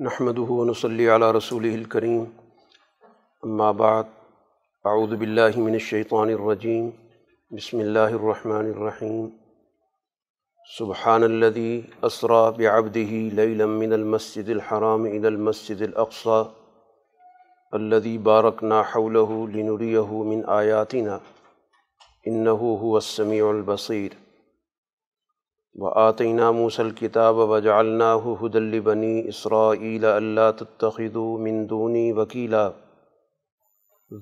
نحمد ونصلی علی رسول الکریم اما بعد اعوذ باللہ من الشیطان الرجیم بسم اللہ الرحمن الرحیم سبحان الذي اسرا بعبده ليلا من المسجد الحرام الى المسجد الاقصى الذي باركنا حوله لنريه من آياتنا. انه هو السميع البصير. و آتینہ موسل کتاب و جالنا حد بنی اسرائیل اللہ تتخذ من دونی وکیلا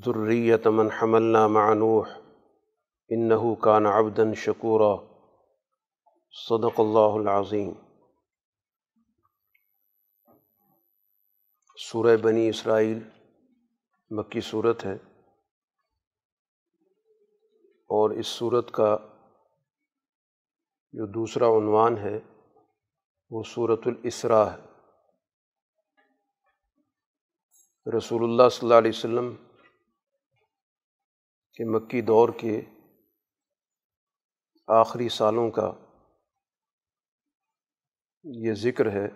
ذریت من حملنا مع نوح جو دوسرا عنوان ہے، وہ صورت الاسراء ہے۔ رسول اللہ صلی اللہ علیہ وسلم کے مکی دور کے آخری سالوں کا یہ ذکر ہے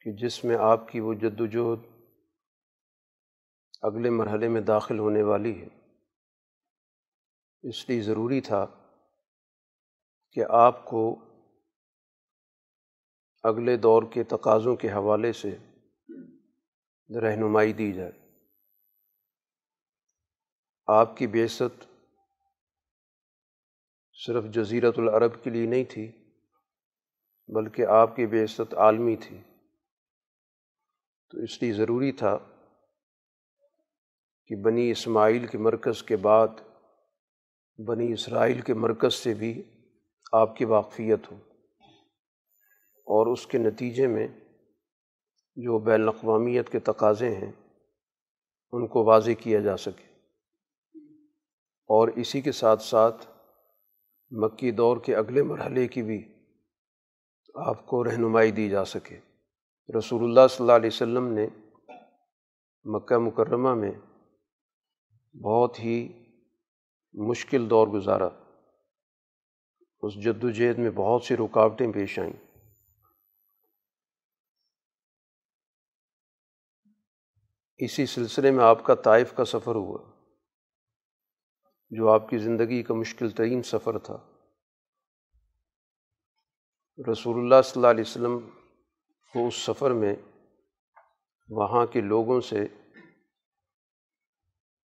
کہ جس میں آپ کی وہ جد وجہد اگلے مرحلے میں داخل ہونے والی ہے۔ اس لیے ضروری تھا کہ آپ کو اگلے دور کے تقاضوں کے حوالے سے رہنمائی دی جائے۔ آپ کی بیست صرف جزیرت العرب کے لیے نہیں تھی، بلکہ آپ کی بیست عالمی تھی۔ تو اس لیے ضروری تھا کہ بنی اسماعیل کے مرکز کے بعد بنی اسرائیل کے مرکز سے بھی آپ کی واقفیت ہو۔ اور اس کے نتیجے میں جو بین الاقوامیت کے تقاضے ہیں، ان کو واضح کیا جا سکے۔ اور اسی کے ساتھ ساتھ مکی دور کے اگلے مرحلے کی بھی آپ کو رہنمائی دی جا سکے۔ رسول اللہ صلی اللہ علیہ وسلم نے مکہ مکرمہ میں بہت ہی مشکل دور گزارا۔ اس جد وجہد میں بہت سی رکاوٹیں پیش آئیں۔ اسی سلسلے میں آپ کا طائف کا سفر ہوا، جو آپ کی زندگی کا مشکل ترین سفر تھا۔ رسول اللہ صلی اللہ علیہ وسلم کو اس سفر میں وہاں کے لوگوں سے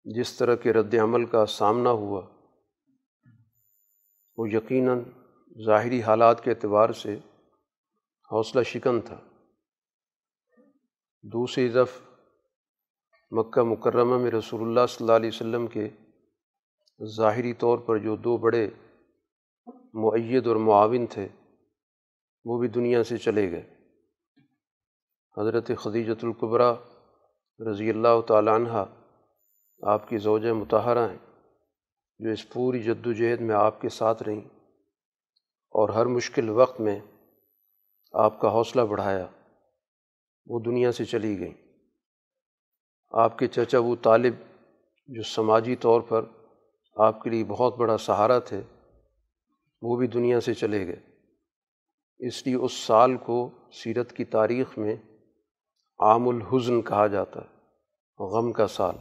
جس طرح کے رد عمل کا سامنا ہوا وہ یقیناً ظاہری حالات کے اعتبار سے حوصلہ شکن تھا۔ دوسری طرف مکہ مکرمہ میں رسول اللہ صلی اللہ علیہ وسلم کے ظاہری طور پر جو دو بڑے معید اور معاون تھے، وہ بھی دنیا سے چلے گئے۔ حضرت خدیجۃ القبرہ رضی اللہ تعالیٰ عنہ آپ کی زوجہ متحرہ ہیں۔ جو اس پوری جد و جہد میں آپ کے ساتھ رہیں اور ہر مشکل وقت میں آپ کا حوصلہ بڑھایا، وہ دنیا سے چلی گئیں۔ آپ کے چچا وہ طالب جو سماجی طور پر آپ کے لیے بہت بڑا سہارا تھے، وہ بھی دنیا سے چلے گئے۔ اس لیے اس سال کو سیرت کی تاریخ میں عام الحزن کہا جاتا ہے، غم کا سال۔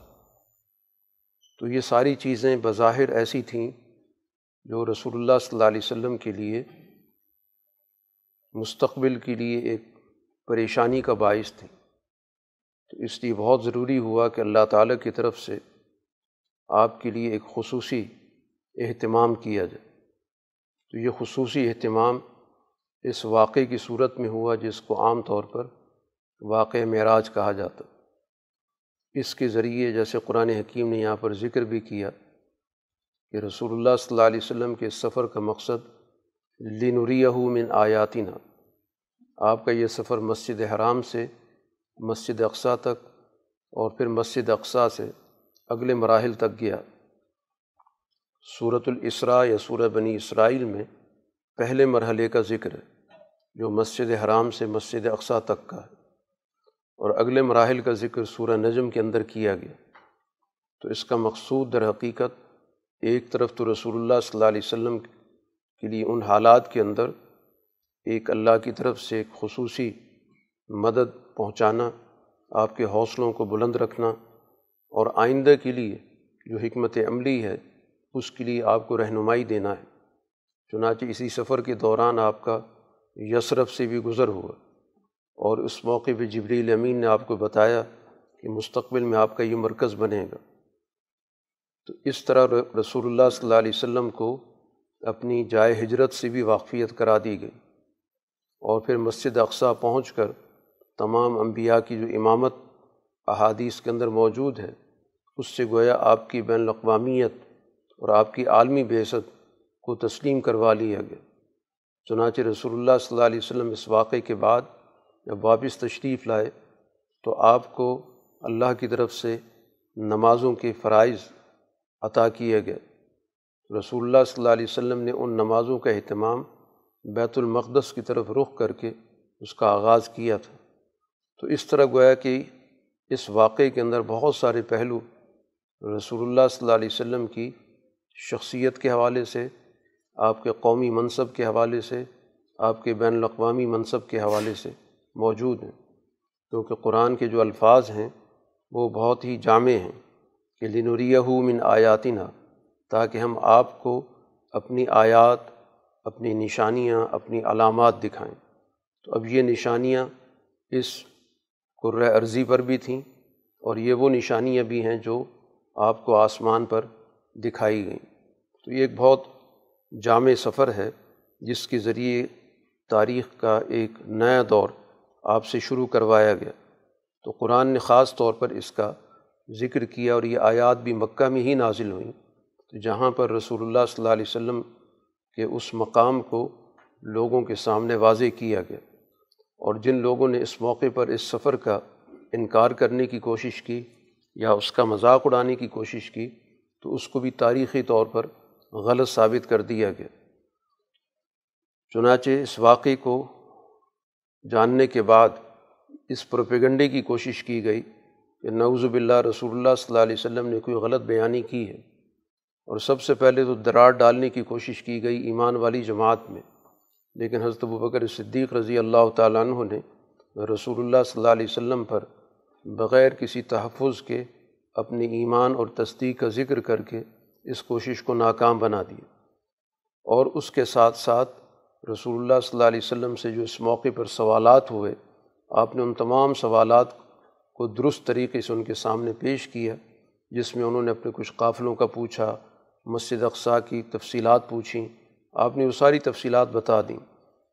تو یہ ساری چیزیں بظاہر ایسی تھیں جو رسول اللہ صلی اللہ علیہ وسلم کے لیے، مستقبل کے لیے ایک پریشانی کا باعث تھیں۔ تو اس لیے بہت ضروری ہوا کہ اللہ تعالیٰ کی طرف سے آپ کے لیے ایک خصوصی اہتمام کیا جائے۔ تو یہ خصوصی اہتمام اس واقعے کی صورت میں ہوا جس کو عام طور پر واقع معراج کہا جاتا۔ اس کے ذریعے جیسے قرآن حکیم نے یہاں پر ذکر بھی کیا کہ رسول اللہ صلی اللہ علیہ وسلم کے سفر کا مقصد لنوریہ من آیاتینہ آپ کا یہ سفر مسجد حرام سے، مسجد اقسا تک اور پھر مسجد اقسا سے اگلے مراحل تک گیا۔ صورت الاسراء یا سورہ بنی اسرائیل میں پہلے مرحلے کا ذکر ہے، جو مسجد حرام سے مسجد اقسا تک کا ہے۔ اور اگلے مراحل کا ذکر سورہ نجم کے اندر کیا گیا۔ تو اس کا مقصود در حقیقت ایک طرف تو رسول اللہ صلی اللہ علیہ وسلم کے لیے ان حالات کے اندر ایک اللہ کی طرف سے ایک خصوصی مدد پہنچانا، آپ کے حوصلوں کو بلند رکھنا اور آئندہ کے لیے جو حکمت عملی ہے، اس کے لیے آپ کو رہنمائی دینا ہے۔ چنانچہ اسی سفر کے دوران آپ کا یسرف سے بھی گزر ہوا۔ اور اس موقع پہ جبریل امین نے آپ کو بتایا کہ مستقبل میں آپ کا یہ مرکز بنے گا۔ تو اس طرح رسول اللہ صلی اللہ علیہ وسلم کو اپنی جائے ہجرت سے بھی واقفیت کرا دی گئی۔ اور پھر مسجد اقسا پہنچ کر تمام انبیاء کی جو امامت احادیث کے اندر موجود ہے، اس سے گویا آپ کی بین الاقوامیت اور آپ کی عالمی بحثت کو تسلیم کروا لیا گیا۔ چنانچہ رسول اللہ صلی اللہ علیہ وسلم اس واقعے کے بعد جب واپس تشریف لائے تو آپ کو اللہ کی طرف سے نمازوں کے فرائض عطا کیے گئے۔ رسول اللہ صلی اللہ علیہ وسلم نے ان نمازوں کا اہتمام بیت المقدس کی طرف رخ کر کے اس کا آغاز کیا تھا۔ تو اس طرح گویا کہ اس واقعے کے اندر بہت سارے پہلو رسول اللہ صلی اللہ علیہ وسلم کی شخصیت کے حوالے سے، آپ کے قومی منصب کے حوالے سے، آپ کے بین الاقوامی منصب کے حوالے سے موجود ہیں۔ کیونکہ قرآن کے جو الفاظ ہیں، وہ بہت ہی جامع ہیں۔ کہ لنوریہ من آیاتنا، تاکہ ہم آپ کو اپنی آیات، اپنی نشانیاں، اپنی علامات دکھائیں۔ تو اب یہ نشانیاں اس قرۂ عرضی پر بھی تھیں، اور یہ وہ نشانیاں بھی ہیں جو آپ کو آسمان پر دکھائی گئیں۔ تو یہ ایک بہت جامع سفر ہے، جس کے ذریعے تاریخ کا ایک نیا دور آپ سے شروع کروایا گیا۔ تو قرآن نے خاص طور پر اس کا ذکر کیا اور یہ آیات بھی مکہ میں ہی نازل ہوئیں۔ تو جہاں پر رسول اللہ صلی اللہ علیہ وسلم کے اس مقام کو لوگوں کے سامنے واضح کیا گیا اور جن لوگوں نے اس موقع پر اس سفر کا انکار کرنے کی کوشش کی یا اس کا مذاق اڑانے کی کوشش کی، تو اس کو بھی تاریخی طور پر غلط ثابت کر دیا گیا۔ چنانچہ اس واقعے کو جاننے کے بعد اس پروپیگنڈے کی کوشش کی گئی کہ نعوذ باللہ رسول اللہ صلی اللہ علیہ وسلم نے کوئی غلط بیانی کی ہے۔ اور سب سے پہلے تو درار ڈالنے کی کوشش کی گئی ایمان والی جماعت میں۔ لیکن حضرت بکر صدیق رضی اللہ تعالیٰ عنہ نے رسول اللہ صلی اللہ علیہ وسلم پر بغیر کسی تحفظ کے اپنے ایمان اور تصدیق کا ذکر کر کے اس کوشش کو ناکام بنا دیا اور اس کے ساتھ ساتھ رسول اللہ صلی اللہ علیہ وسلم سے جو اس موقع پر سوالات ہوئے، آپ نے ان تمام سوالات کو درست طریقے سے ان کے سامنے پیش کیا، جس میں انہوں نے اپنے کچھ قافلوں کا پوچھا، مسجد اقسا کی تفصیلات پوچھیں، آپ نے وہ ساری تفصیلات بتا دیں۔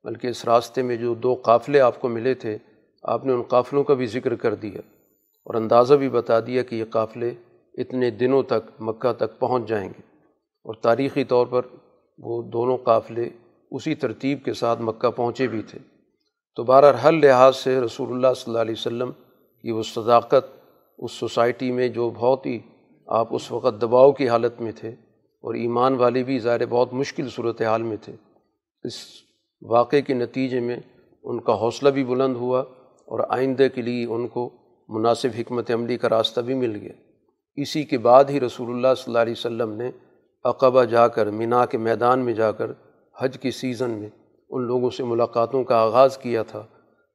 بلکہ اس راستے میں جو دو قافلے آپ کو ملے تھے، آپ نے ان قافلوں کا بھی ذکر کر دیا اور اندازہ بھی بتا دیا کہ یہ قافلے اتنے دنوں تک مکہ تک پہنچ جائیں گے۔ اور تاریخی طور پر وہ دونوں قافلے اسی ترتیب کے ساتھ مکہ پہنچے بھی تھے۔ تو بہرحال ہر لحاظ سے رسول اللہ صلی اللہ علیہ وسلم کی وہ صداقت اس سوسائٹی میں جو بہت ہی آپ اس وقت دباؤ کی حالت میں تھے اور ایمان والے بھی ظاہر بہت مشکل صورت حال میں تھے۔ اس واقعے کے نتیجے میں ان کا حوصلہ بھی بلند ہوا اور آئندہ کے لیے ان کو مناسب حکمت عملی کا راستہ بھی مل گیا۔ اسی کے بعد ہی رسول اللہ صلی اللہ علیہ وسلم نے عقبہ جا کر مینا کے میدان میں جا کر حج کی سیزن میں ان لوگوں سے ملاقاتوں کا آغاز کیا تھا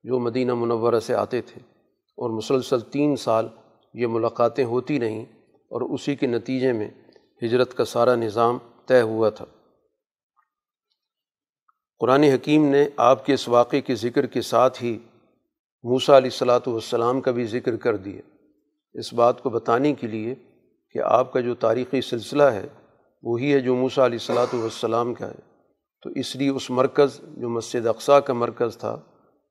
جو مدینہ منورہ سے آتے تھے اور مسلسل تین سال یہ ملاقاتیں ہوتی رہیں اور اسی کے نتیجے میں ہجرت کا سارا نظام طے ہوا تھا۔ قرآن حکیم نے آپ کے اس واقعے کے ذکر کے ساتھ ہی موسا علیہ الصلاۃ والسلام کا بھی ذکر کر دیا۔ اس بات کو بتانے کے لیے کہ آپ کا جو تاریخی سلسلہ ہے، وہی ہے جو موسا علیہ الصلاۃ والسلام کا ہے۔ تو اس لیے اس مرکز جو مسجد اقسا کا مرکز تھا،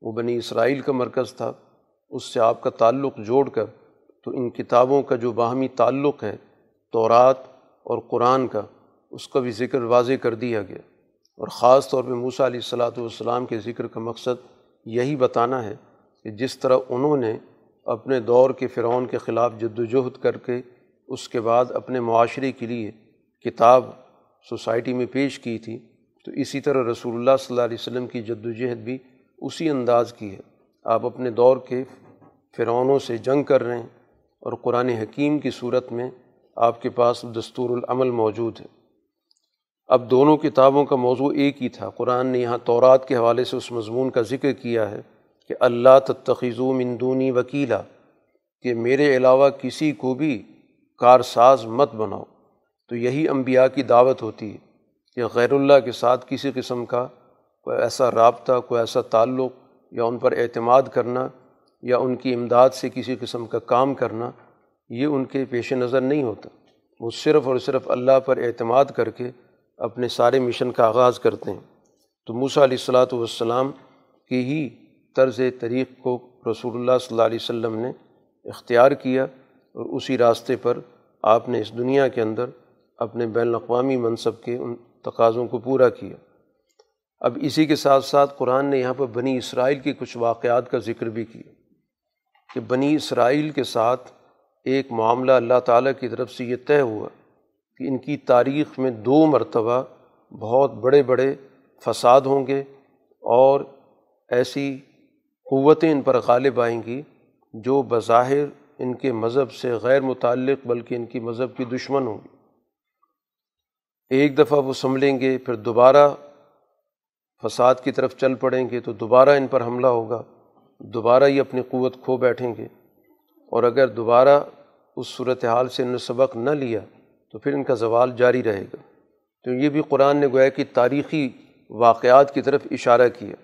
وہ بنی اسرائیل کا مرکز تھا، اس سے آپ کا تعلق جوڑ کر تو ان کتابوں کا جو باہمی تعلق ہے، تورات اور قرآن کا، اس کا بھی ذکر واضح کر دیا گیا۔ اور خاص طور پہ موسیٰ علیہ الصلاۃ والسلام کے ذکر کا مقصد یہی بتانا ہے کہ جس طرح انہوں نے اپنے دور کے فرعون کے خلاف جد وجہد کر کے اس کے بعد اپنے معاشرے کے لیے کتاب سوسائٹی میں پیش کی تھی تو اسی طرح رسول اللہ صلی اللہ علیہ وسلم کی جد وجہد بھی اسی انداز کی ہے۔ آپ اپنے دور کے فرعونوں سے جنگ کر رہے ہیں اور قرآن حکیم کی صورت میں آپ کے پاس دستور العمل موجود ہے۔ اب دونوں کتابوں کا موضوع ایک ہی تھا۔ قرآن نے یہاں تورات کے حوالے سے اس مضمون کا ذکر کیا ہے کہ اللہ تتخذو مندونی وکیلا، کہ میرے علاوہ کسی کو بھی کارساز مت بناؤ۔ تو یہی انبیاء کی دعوت ہوتی ہے۔ کہ غیر اللہ کے ساتھ کسی قسم کا کوئی ایسا رابطہ، کوئی ایسا تعلق یا ان پر اعتماد کرنا یا ان کی امداد سے کسی قسم کا کام کرنا، یہ ان کے پیش نظر نہیں ہوتا۔ وہ صرف اور صرف اللہ پر اعتماد کر کے اپنے سارے مشن کا آغاز کرتے ہیں۔ تو موسیٰ علیہ الصلاۃ والسلام کی ہی طرز طریق کو رسول اللہ صلی اللہ علیہ وسلم نے اختیار کیا اور اسی راستے پر آپ نے اس دنیا کے اندر اپنے بین الاقوامی منصب کے ان تقاضوں کو پورا کیا۔ اب اسی کے ساتھ ساتھ قرآن نے یہاں پر بنی اسرائیل کے کچھ واقعات کا ذکر بھی کیا کہ بنی اسرائیل کے ساتھ ایک معاملہ اللہ تعالیٰ کی طرف سے یہ طے ہوا کہ ان کی تاریخ میں دو مرتبہ بہت بڑے بڑے فساد ہوں گے اور ایسی قوتیں ان پر غالب آئیں گی جو بظاہر ان کے مذہب سے غیر متعلق بلکہ ان کی مذہب کی دشمن ہوں گی۔ ایک دفعہ وہ سنبھلیں گے، پھر دوبارہ فساد کی طرف چل پڑیں گے تو دوبارہ ان پر حملہ ہوگا، دوبارہ یہ اپنی قوت کھو بیٹھیں گے۔ اور اگر دوبارہ اس صورت حال سے ان نے سبق نہ لیا تو پھر ان کا زوال جاری رہے گا۔ تو یہ بھی قرآن نے گویا کہ تاریخی واقعات کی طرف اشارہ کیا۔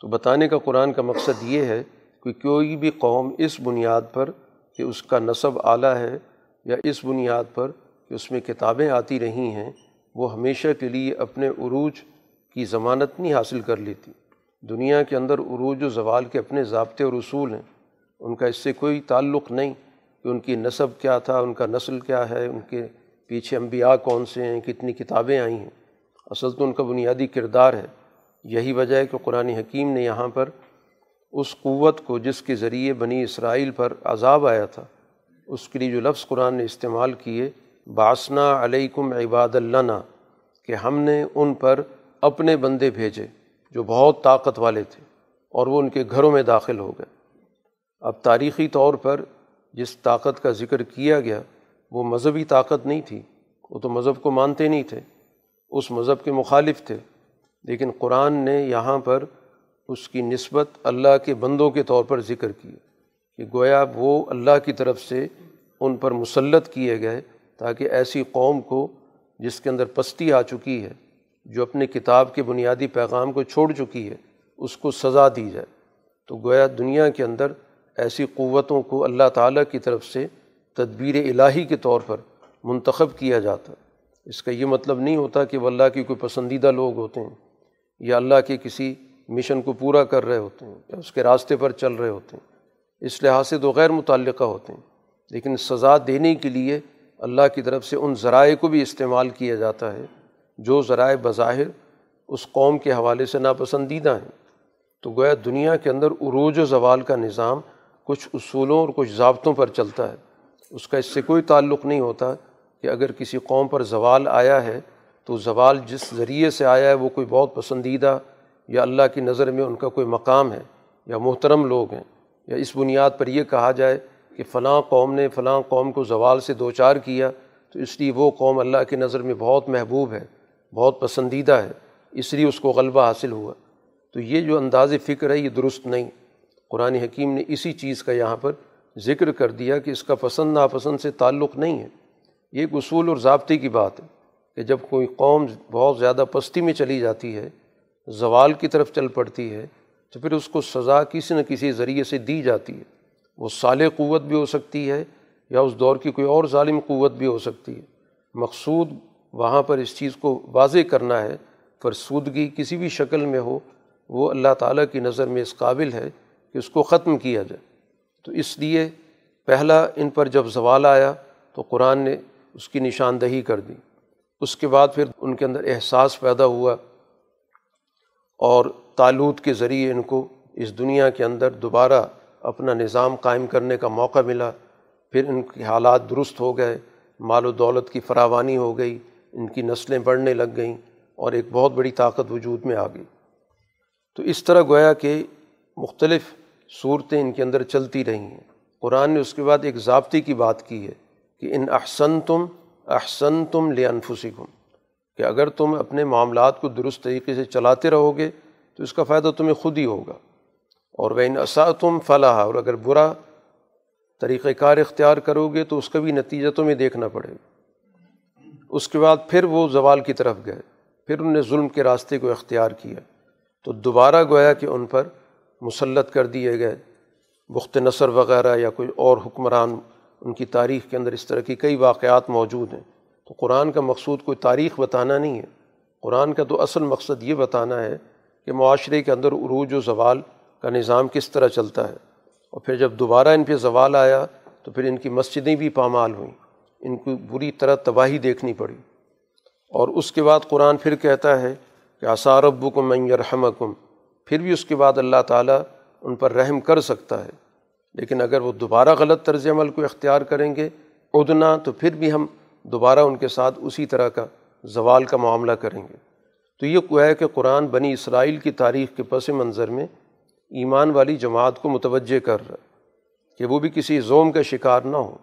تو بتانے کا قرآن کا مقصد یہ ہے کہ کوئی بھی قوم اس بنیاد پر کہ اس کا نصب اعلیٰ ہے یا اس بنیاد پر کہ اس میں کتابیں آتی رہی ہیں وہ ہمیشہ کے لیے اپنے عروج کی ضمانت نہیں حاصل کر لیتی۔ دنیا کے اندر عروج و زوال کے اپنے ضابطے اور اصول ہیں۔ ان کا اس سے کوئی تعلق نہیں کہ ان کی نصب کیا تھا، ان کا نسل کیا ہے، ان کے پیچھے انبیاء کون سے ہیں، کتنی کتابیں آئی ہیں۔ اصل تو ان کا بنیادی کردار ہے۔ یہی وجہ ہے کہ قرآن حکیم نے یہاں پر اس قوت کو جس کے ذریعے بنی اسرائیل پر عذاب آیا تھا، اس کے لیے جو لفظ قرآن نے استعمال کیے باسنا علیکم عباد اللہ کہ ہم نے ان پر اپنے بندے بھیجے جو بہت طاقت والے تھے اور وہ ان کے گھروں میں داخل ہو گئے۔ اب تاریخی طور پر جس طاقت کا ذکر کیا گیا، وہ مذہبی طاقت نہیں تھی، وہ تو مذہب کو مانتے نہیں تھے، اس مذہب کے مخالف تھے۔ لیکن قرآن نے یہاں پر اس کی نسبت اللہ کے بندوں کے طور پر ذکر کیا کہ گویا وہ اللہ کی طرف سے ان پر مسلط کیے گئے تاکہ ایسی قوم کو جس کے اندر پستی آ چکی ہے، جو اپنے کتاب کے بنیادی پیغام کو چھوڑ چکی ہے، اس کو سزا دی جائے۔ تو گویا دنیا کے اندر ایسی قوتوں کو اللہ تعالیٰ کی طرف سے تدبیر الہی کے طور پر منتخب کیا جاتا۔ ہے اس کا یہ مطلب نہیں ہوتا کہ وہ اللہ کی کوئی پسندیدہ لوگ ہوتے ہیں یا اللہ کے کسی مشن کو پورا کر رہے ہوتے ہیں یا اس کے راستے پر چل رہے ہوتے ہیں۔ اس لحاظ سے تو غیر متعلقہ ہوتے ہیں، لیکن سزا دینے کے لیے اللہ کی طرف سے ان ذرائع کو بھی استعمال کیا جاتا ہے، جو ذرائع بظاہر اس قوم کے حوالے سے ناپسندیدہ ہیں۔ تو گویا دنیا کے اندر عروج و زوال کا نظام کچھ اصولوں اور کچھ ضابطوں پر چلتا ہے۔ اس کا اس سے کوئی تعلق نہیں ہوتا کہ اگر کسی قوم پر زوال آیا ہے تو زوال جس ذریعے سے آیا ہے وہ کوئی بہت پسندیدہ یا اللہ کی نظر میں ان کا کوئی مقام ہے یا محترم لوگ ہیں۔ یا اس بنیاد پر یہ کہا جائے کہ فلاں قوم نے فلاں قوم کو زوال سے دو چار کیا، تو اس لیے وہ قوم اللہ کی نظر میں بہت محبوب ہے، بہت پسندیدہ ہے، اس لیے اس کو غلبہ حاصل ہوا۔ تو یہ جو انداز فکر ہے، یہ درست نہیں۔ قرآن حکیم نے اسی چیز کا یہاں پر ذکر کر دیا کہ اس کا پسند ناپسند سے تعلق نہیں ہے۔ یہ ایک اصول اور ضابطے کی بات ہے کہ جب کوئی قوم بہت زیادہ پستی میں چلی جاتی ہے، زوال کی طرف چل پڑتی ہے، تو پھر اس کو سزا کسی نہ کسی ذریعے سے دی جاتی ہے۔ وہ سال قوت بھی ہو سکتی ہے یا اس دور کی کوئی اور ظالم قوت بھی ہو سکتی ہے۔ مقصود وہاں پر اس چیز کو واضح کرنا ہے، فرسودگی کسی بھی شکل میں ہو، وہ اللہ تعالیٰ کی نظر میں اس قابل ہے کہ اس کو ختم کیا جائے۔ تو اس لیے پہلا ان پر جب زوال آیا تو قرآن نے اس کی نشاندہی کر دی۔ اس کے بعد پھر ان کے اندر احساس پیدا ہوا اور تعلق کے ذریعے ان کو اس دنیا کے اندر دوبارہ اپنا نظام قائم کرنے کا موقع ملا۔ پھر ان کے حالات درست ہو گئے، مال و دولت کی فراوانی ہو گئی، ان کی نسلیں بڑھنے لگ گئیں اور ایک بہت بڑی طاقت وجود میں آ گئی۔ تو اس طرح گویا کہ مختلف صورتیں ان کے اندر چلتی رہی ہیں۔ قرآن نے اس کے بعد ایک ضابطے کی بات کی ہے کہ ان احسن تم احسن تم لے انفسکم کہ اگر تم اپنے معاملات کو درست طریقے سے چلاتے رہو گے تو اس کا فائدہ تمہیں خود ہی ہوگا۔ اور وہ ان اساتم فلاح اور اگر برا طریقۂ کار اختیار کرو گے تو اس کا بھی نتیجہ تمہیں دیکھنا پڑے گا۔ اس کے بعد پھر وہ زوال کی طرف گئے۔ پھر ان نے ظلم کے راستے کو اختیار کیا۔ تو دوبارہ گویا کہ ان پر مسلط کر دیے گئے۔ بخت نصر وغیرہ یا کوئی اور حکمران ان کی تاریخ کے اندر اس طرح کی کئی واقعات موجود ہیں۔ تو قرآن کا مقصود کوئی تاریخ بتانا نہیں ہے۔ قرآن کا تو اصل مقصد یہ بتانا ہے کہ معاشرے کے اندر عروج و زوال کا نظام کس طرح چلتا ہے؟ اور پھر جب دوبارہ ان پہ زوال آیا تو پھر ان کی مسجدیں بھی پامال ہوئیں، ان کو بری طرح تباہی دیکھنی پڑی۔ اور اس کے بعد قرآن پھر کہتا ہے کہ آثارب کم یرحم کم پھر بھی اس کے بعد اللہ تعالیٰ ان پر رحم کر سکتا ہے۔ لیکن اگر وہ دوبارہ غلط طرز عمل کو اختیار کریں گے ادنا، تو پھر بھی ہم دوبارہ ان کے ساتھ اسی طرح کا زوال کا معاملہ کریں گے۔ تو یہ ہے کہ قرآن بنی اسرائیل کی تاریخ کے پس منظر میں ایمان والی جماعت کو متوجہ کر رہا کہ وہ بھی کسی زوم کا شکار نہ ہو،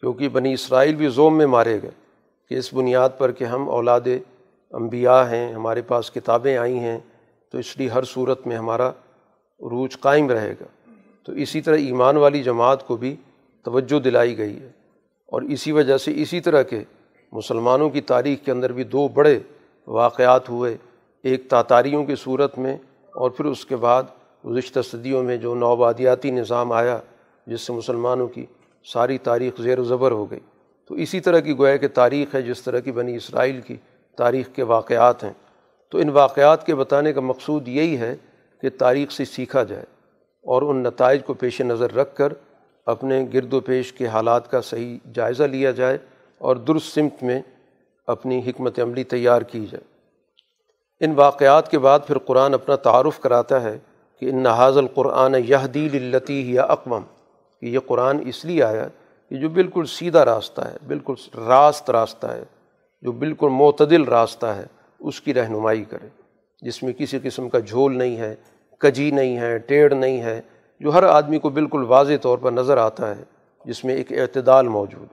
کیونکہ بنی اسرائیل بھی زوم میں مارے گئے کہ اس بنیاد پر کہ ہم اولاد انبیاء ہیں، ہمارے پاس کتابیں آئی ہیں، تو اس لیے ہر صورت میں ہمارا عروج قائم رہے گا۔ تو اسی طرح ایمان والی جماعت کو بھی توجہ دلائی گئی ہے۔ اور اسی وجہ سے اسی طرح کے مسلمانوں کی تاریخ کے اندر بھی دو بڑے واقعات ہوئے۔ ایک تاتاریوں کی صورت میں اور پھر اس کے بعد گزشتہ صدیوں میں جو نوبادیاتی نظام آیا، جس سے مسلمانوں کی ساری تاریخ زیر و زبر ہو گئی۔ تو اسی طرح کی گویا کہ تاریخ ہے، جس طرح کی بنی اسرائیل کی تاریخ کے واقعات ہیں۔ تو ان واقعات کے بتانے کا مقصود یہی ہے کہ تاریخ سے سیکھا جائے اور ان نتائج کو پیش نظر رکھ کر اپنے گرد و پیش کے حالات کا صحیح جائزہ لیا جائے اور درست سمت میں اپنی حکمت عملی تیار کی جائے۔ ان واقعات کے بعد پھر قرآن اپنا تعارف کراتا ہے کہ ان نحاظ القرآن یہ دلتی یا اقوام کہ یہ قرآن اس لیے آیا کہ جو بالکل سیدھا راستہ ہے، بالکل راست راستہ ہے، جو بالکل معتدل راستہ ہے، اس کی رہنمائی کرے۔ جس میں کسی قسم کا جھول نہیں ہے، کجی نہیں ہے، ٹیڑھ نہیں ہے، جو ہر آدمی کو بالکل واضح طور پر نظر آتا ہے، جس میں ایک اعتدال موجود۔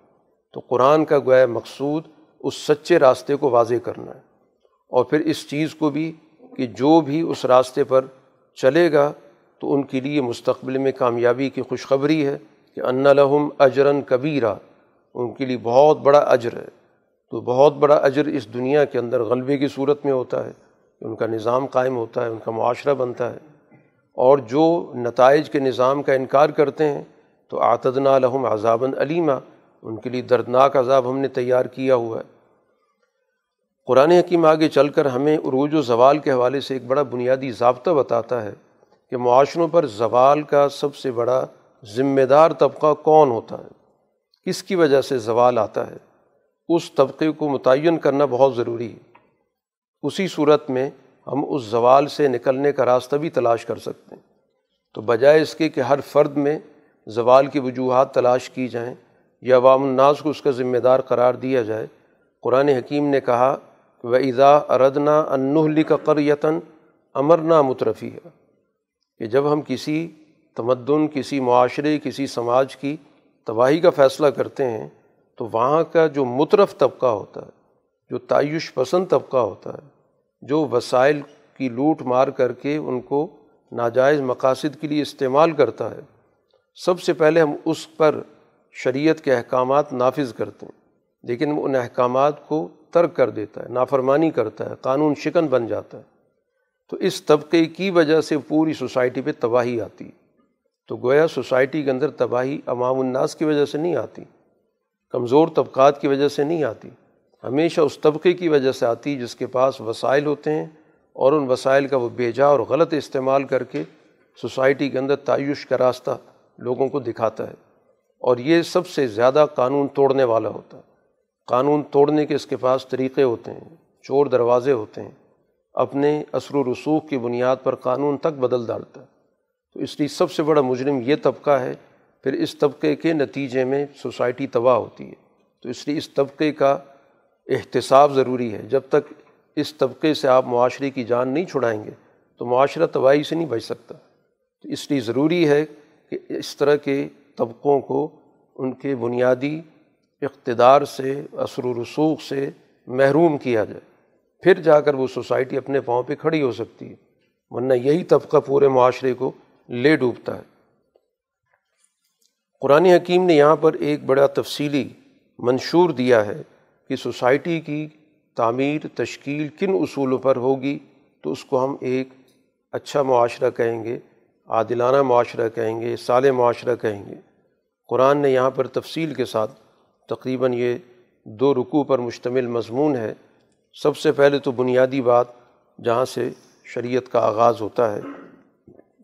تو قرآن کا گویا مقصود اس سچے راستے کو واضح کرنا ہے۔ اور پھر اس چیز کو بھی کہ جو بھی اس راستے پر چلے گا تو ان کے لیے مستقبل میں کامیابی کی خوشخبری ہے کہ ان لہم اجرن کبیرہ، ان کے لیے بہت بڑا اجر ہے۔ تو بہت بڑا اجر اس دنیا کے اندر غلبے کی صورت میں ہوتا ہے، کہ ان کا نظام قائم ہوتا ہے، ان کا معاشرہ بنتا ہے۔ اور جو نتائج کے نظام کا انکار کرتے ہیں، تو آتدنا لہم عذابً علیمہ ان کے لیے دردناک عذاب ہم نے تیار کیا ہوا ہے۔ قرآن حکیم آگے چل کر ہمیں عروج و زوال کے حوالے سے ایک بڑا بنیادی ضابطہ بتاتا ہے کہ معاشروں پر زوال کا سب سے بڑا ذمہ دار طبقہ کون ہوتا ہے؟ کس کی وجہ سے زوال آتا ہے؟ اس طبقے کو متعین کرنا بہت ضروری ہے۔ اسی صورت میں ہم اس زوال سے نکلنے کا راستہ بھی تلاش کر سکتے ہیں۔ تو بجائے اس کے کہ ہر فرد میں زوال کی وجوہات تلاش کی جائیں یا عوام الناس کو اس کا ذمہ دار قرار دیا جائے، قرآن حکیم نے کہا و اضا اردنا انہلی کا قریتاً امرنا مترفی ہے کہ جب ہم کسی تمدن، کسی معاشرے، کسی سماج کی تباہی کا فیصلہ کرتے ہیں، تو وہاں کا جو مترف طبقہ ہوتا ہے، جو تعیش پسند طبقہ ہوتا ہے، جو وسائل کی لوٹ مار کر کے ان کو ناجائز مقاصد کے لیے استعمال کرتا ہے، سب سے پہلے ہم اس پر شریعت کے احکامات نافذ کرتے ہیں۔ لیکن ان احکامات کو ترک کر دیتا ہے، نافرمانی کرتا ہے، قانون شکن بن جاتا ہے۔ تو اس طبقے کی وجہ سے پوری سوسائٹی پہ تباہی آتی۔ ہے تو گویا سوسائٹی کے اندر تباہی عوام الناس کی وجہ سے نہیں آتی، کمزور طبقات کی وجہ سے نہیں آتی۔ ہمیشہ اس طبقے کی وجہ سے آتی جس کے پاس وسائل ہوتے ہیں اور ان وسائل کا وہ بیجا اور غلط استعمال کر کے سوسائٹی کے اندر تعیش کا راستہ لوگوں کو دکھاتا ہے۔ اور یہ سب سے زیادہ قانون توڑنے والا ہوتا ہے۔ قانون توڑنے کے اس کے پاس طریقے ہوتے ہیں، چور دروازے ہوتے ہیں۔ اپنے اثر و رسوخ کی بنیاد پر قانون تک بدل ڈالتا ہے۔ تو اس لیے سب سے بڑا مجرم یہ طبقہ ہے، پھر اس طبقے کے نتیجے میں سوسائٹی تباہ ہوتی ہے۔ تو اس لیے اس طبقے کا احتساب ضروری ہے۔ جب تک اس طبقے سے آپ معاشرے کی جان نہیں چھڑائیں گے، تو معاشرہ تباہی سے نہیں بچ سکتا۔ تو اس لیے ضروری ہے کہ اس طرح کے طبقوں کو ان کے بنیادی اقتدار سے، اثر و رسوخ سے محروم کیا جائے۔ پھر جا کر وہ سوسائٹی اپنے پاؤں پہ کھڑی ہو سکتی ہے، ورنہ یہی طبقہ پورے معاشرے کو لے ڈوبتا ہے۔ قرآن حکیم نے یہاں پر ایک بڑا تفصیلی منشور دیا ہے کہ سوسائٹی کی تعمیر، تشکیل کن اصولوں پر ہوگی، تو اس کو ہم ایک اچھا معاشرہ کہیں گے، عادلانہ معاشرہ کہیں گے سال معاشرہ کہیں گے۔ قرآن نے یہاں پر تفصیل کے ساتھ تقریباً یہ دو رکوع پر مشتمل مضمون ہے۔ سب سے پہلے تو بنیادی بات جہاں سے شریعت کا آغاز ہوتا ہے۔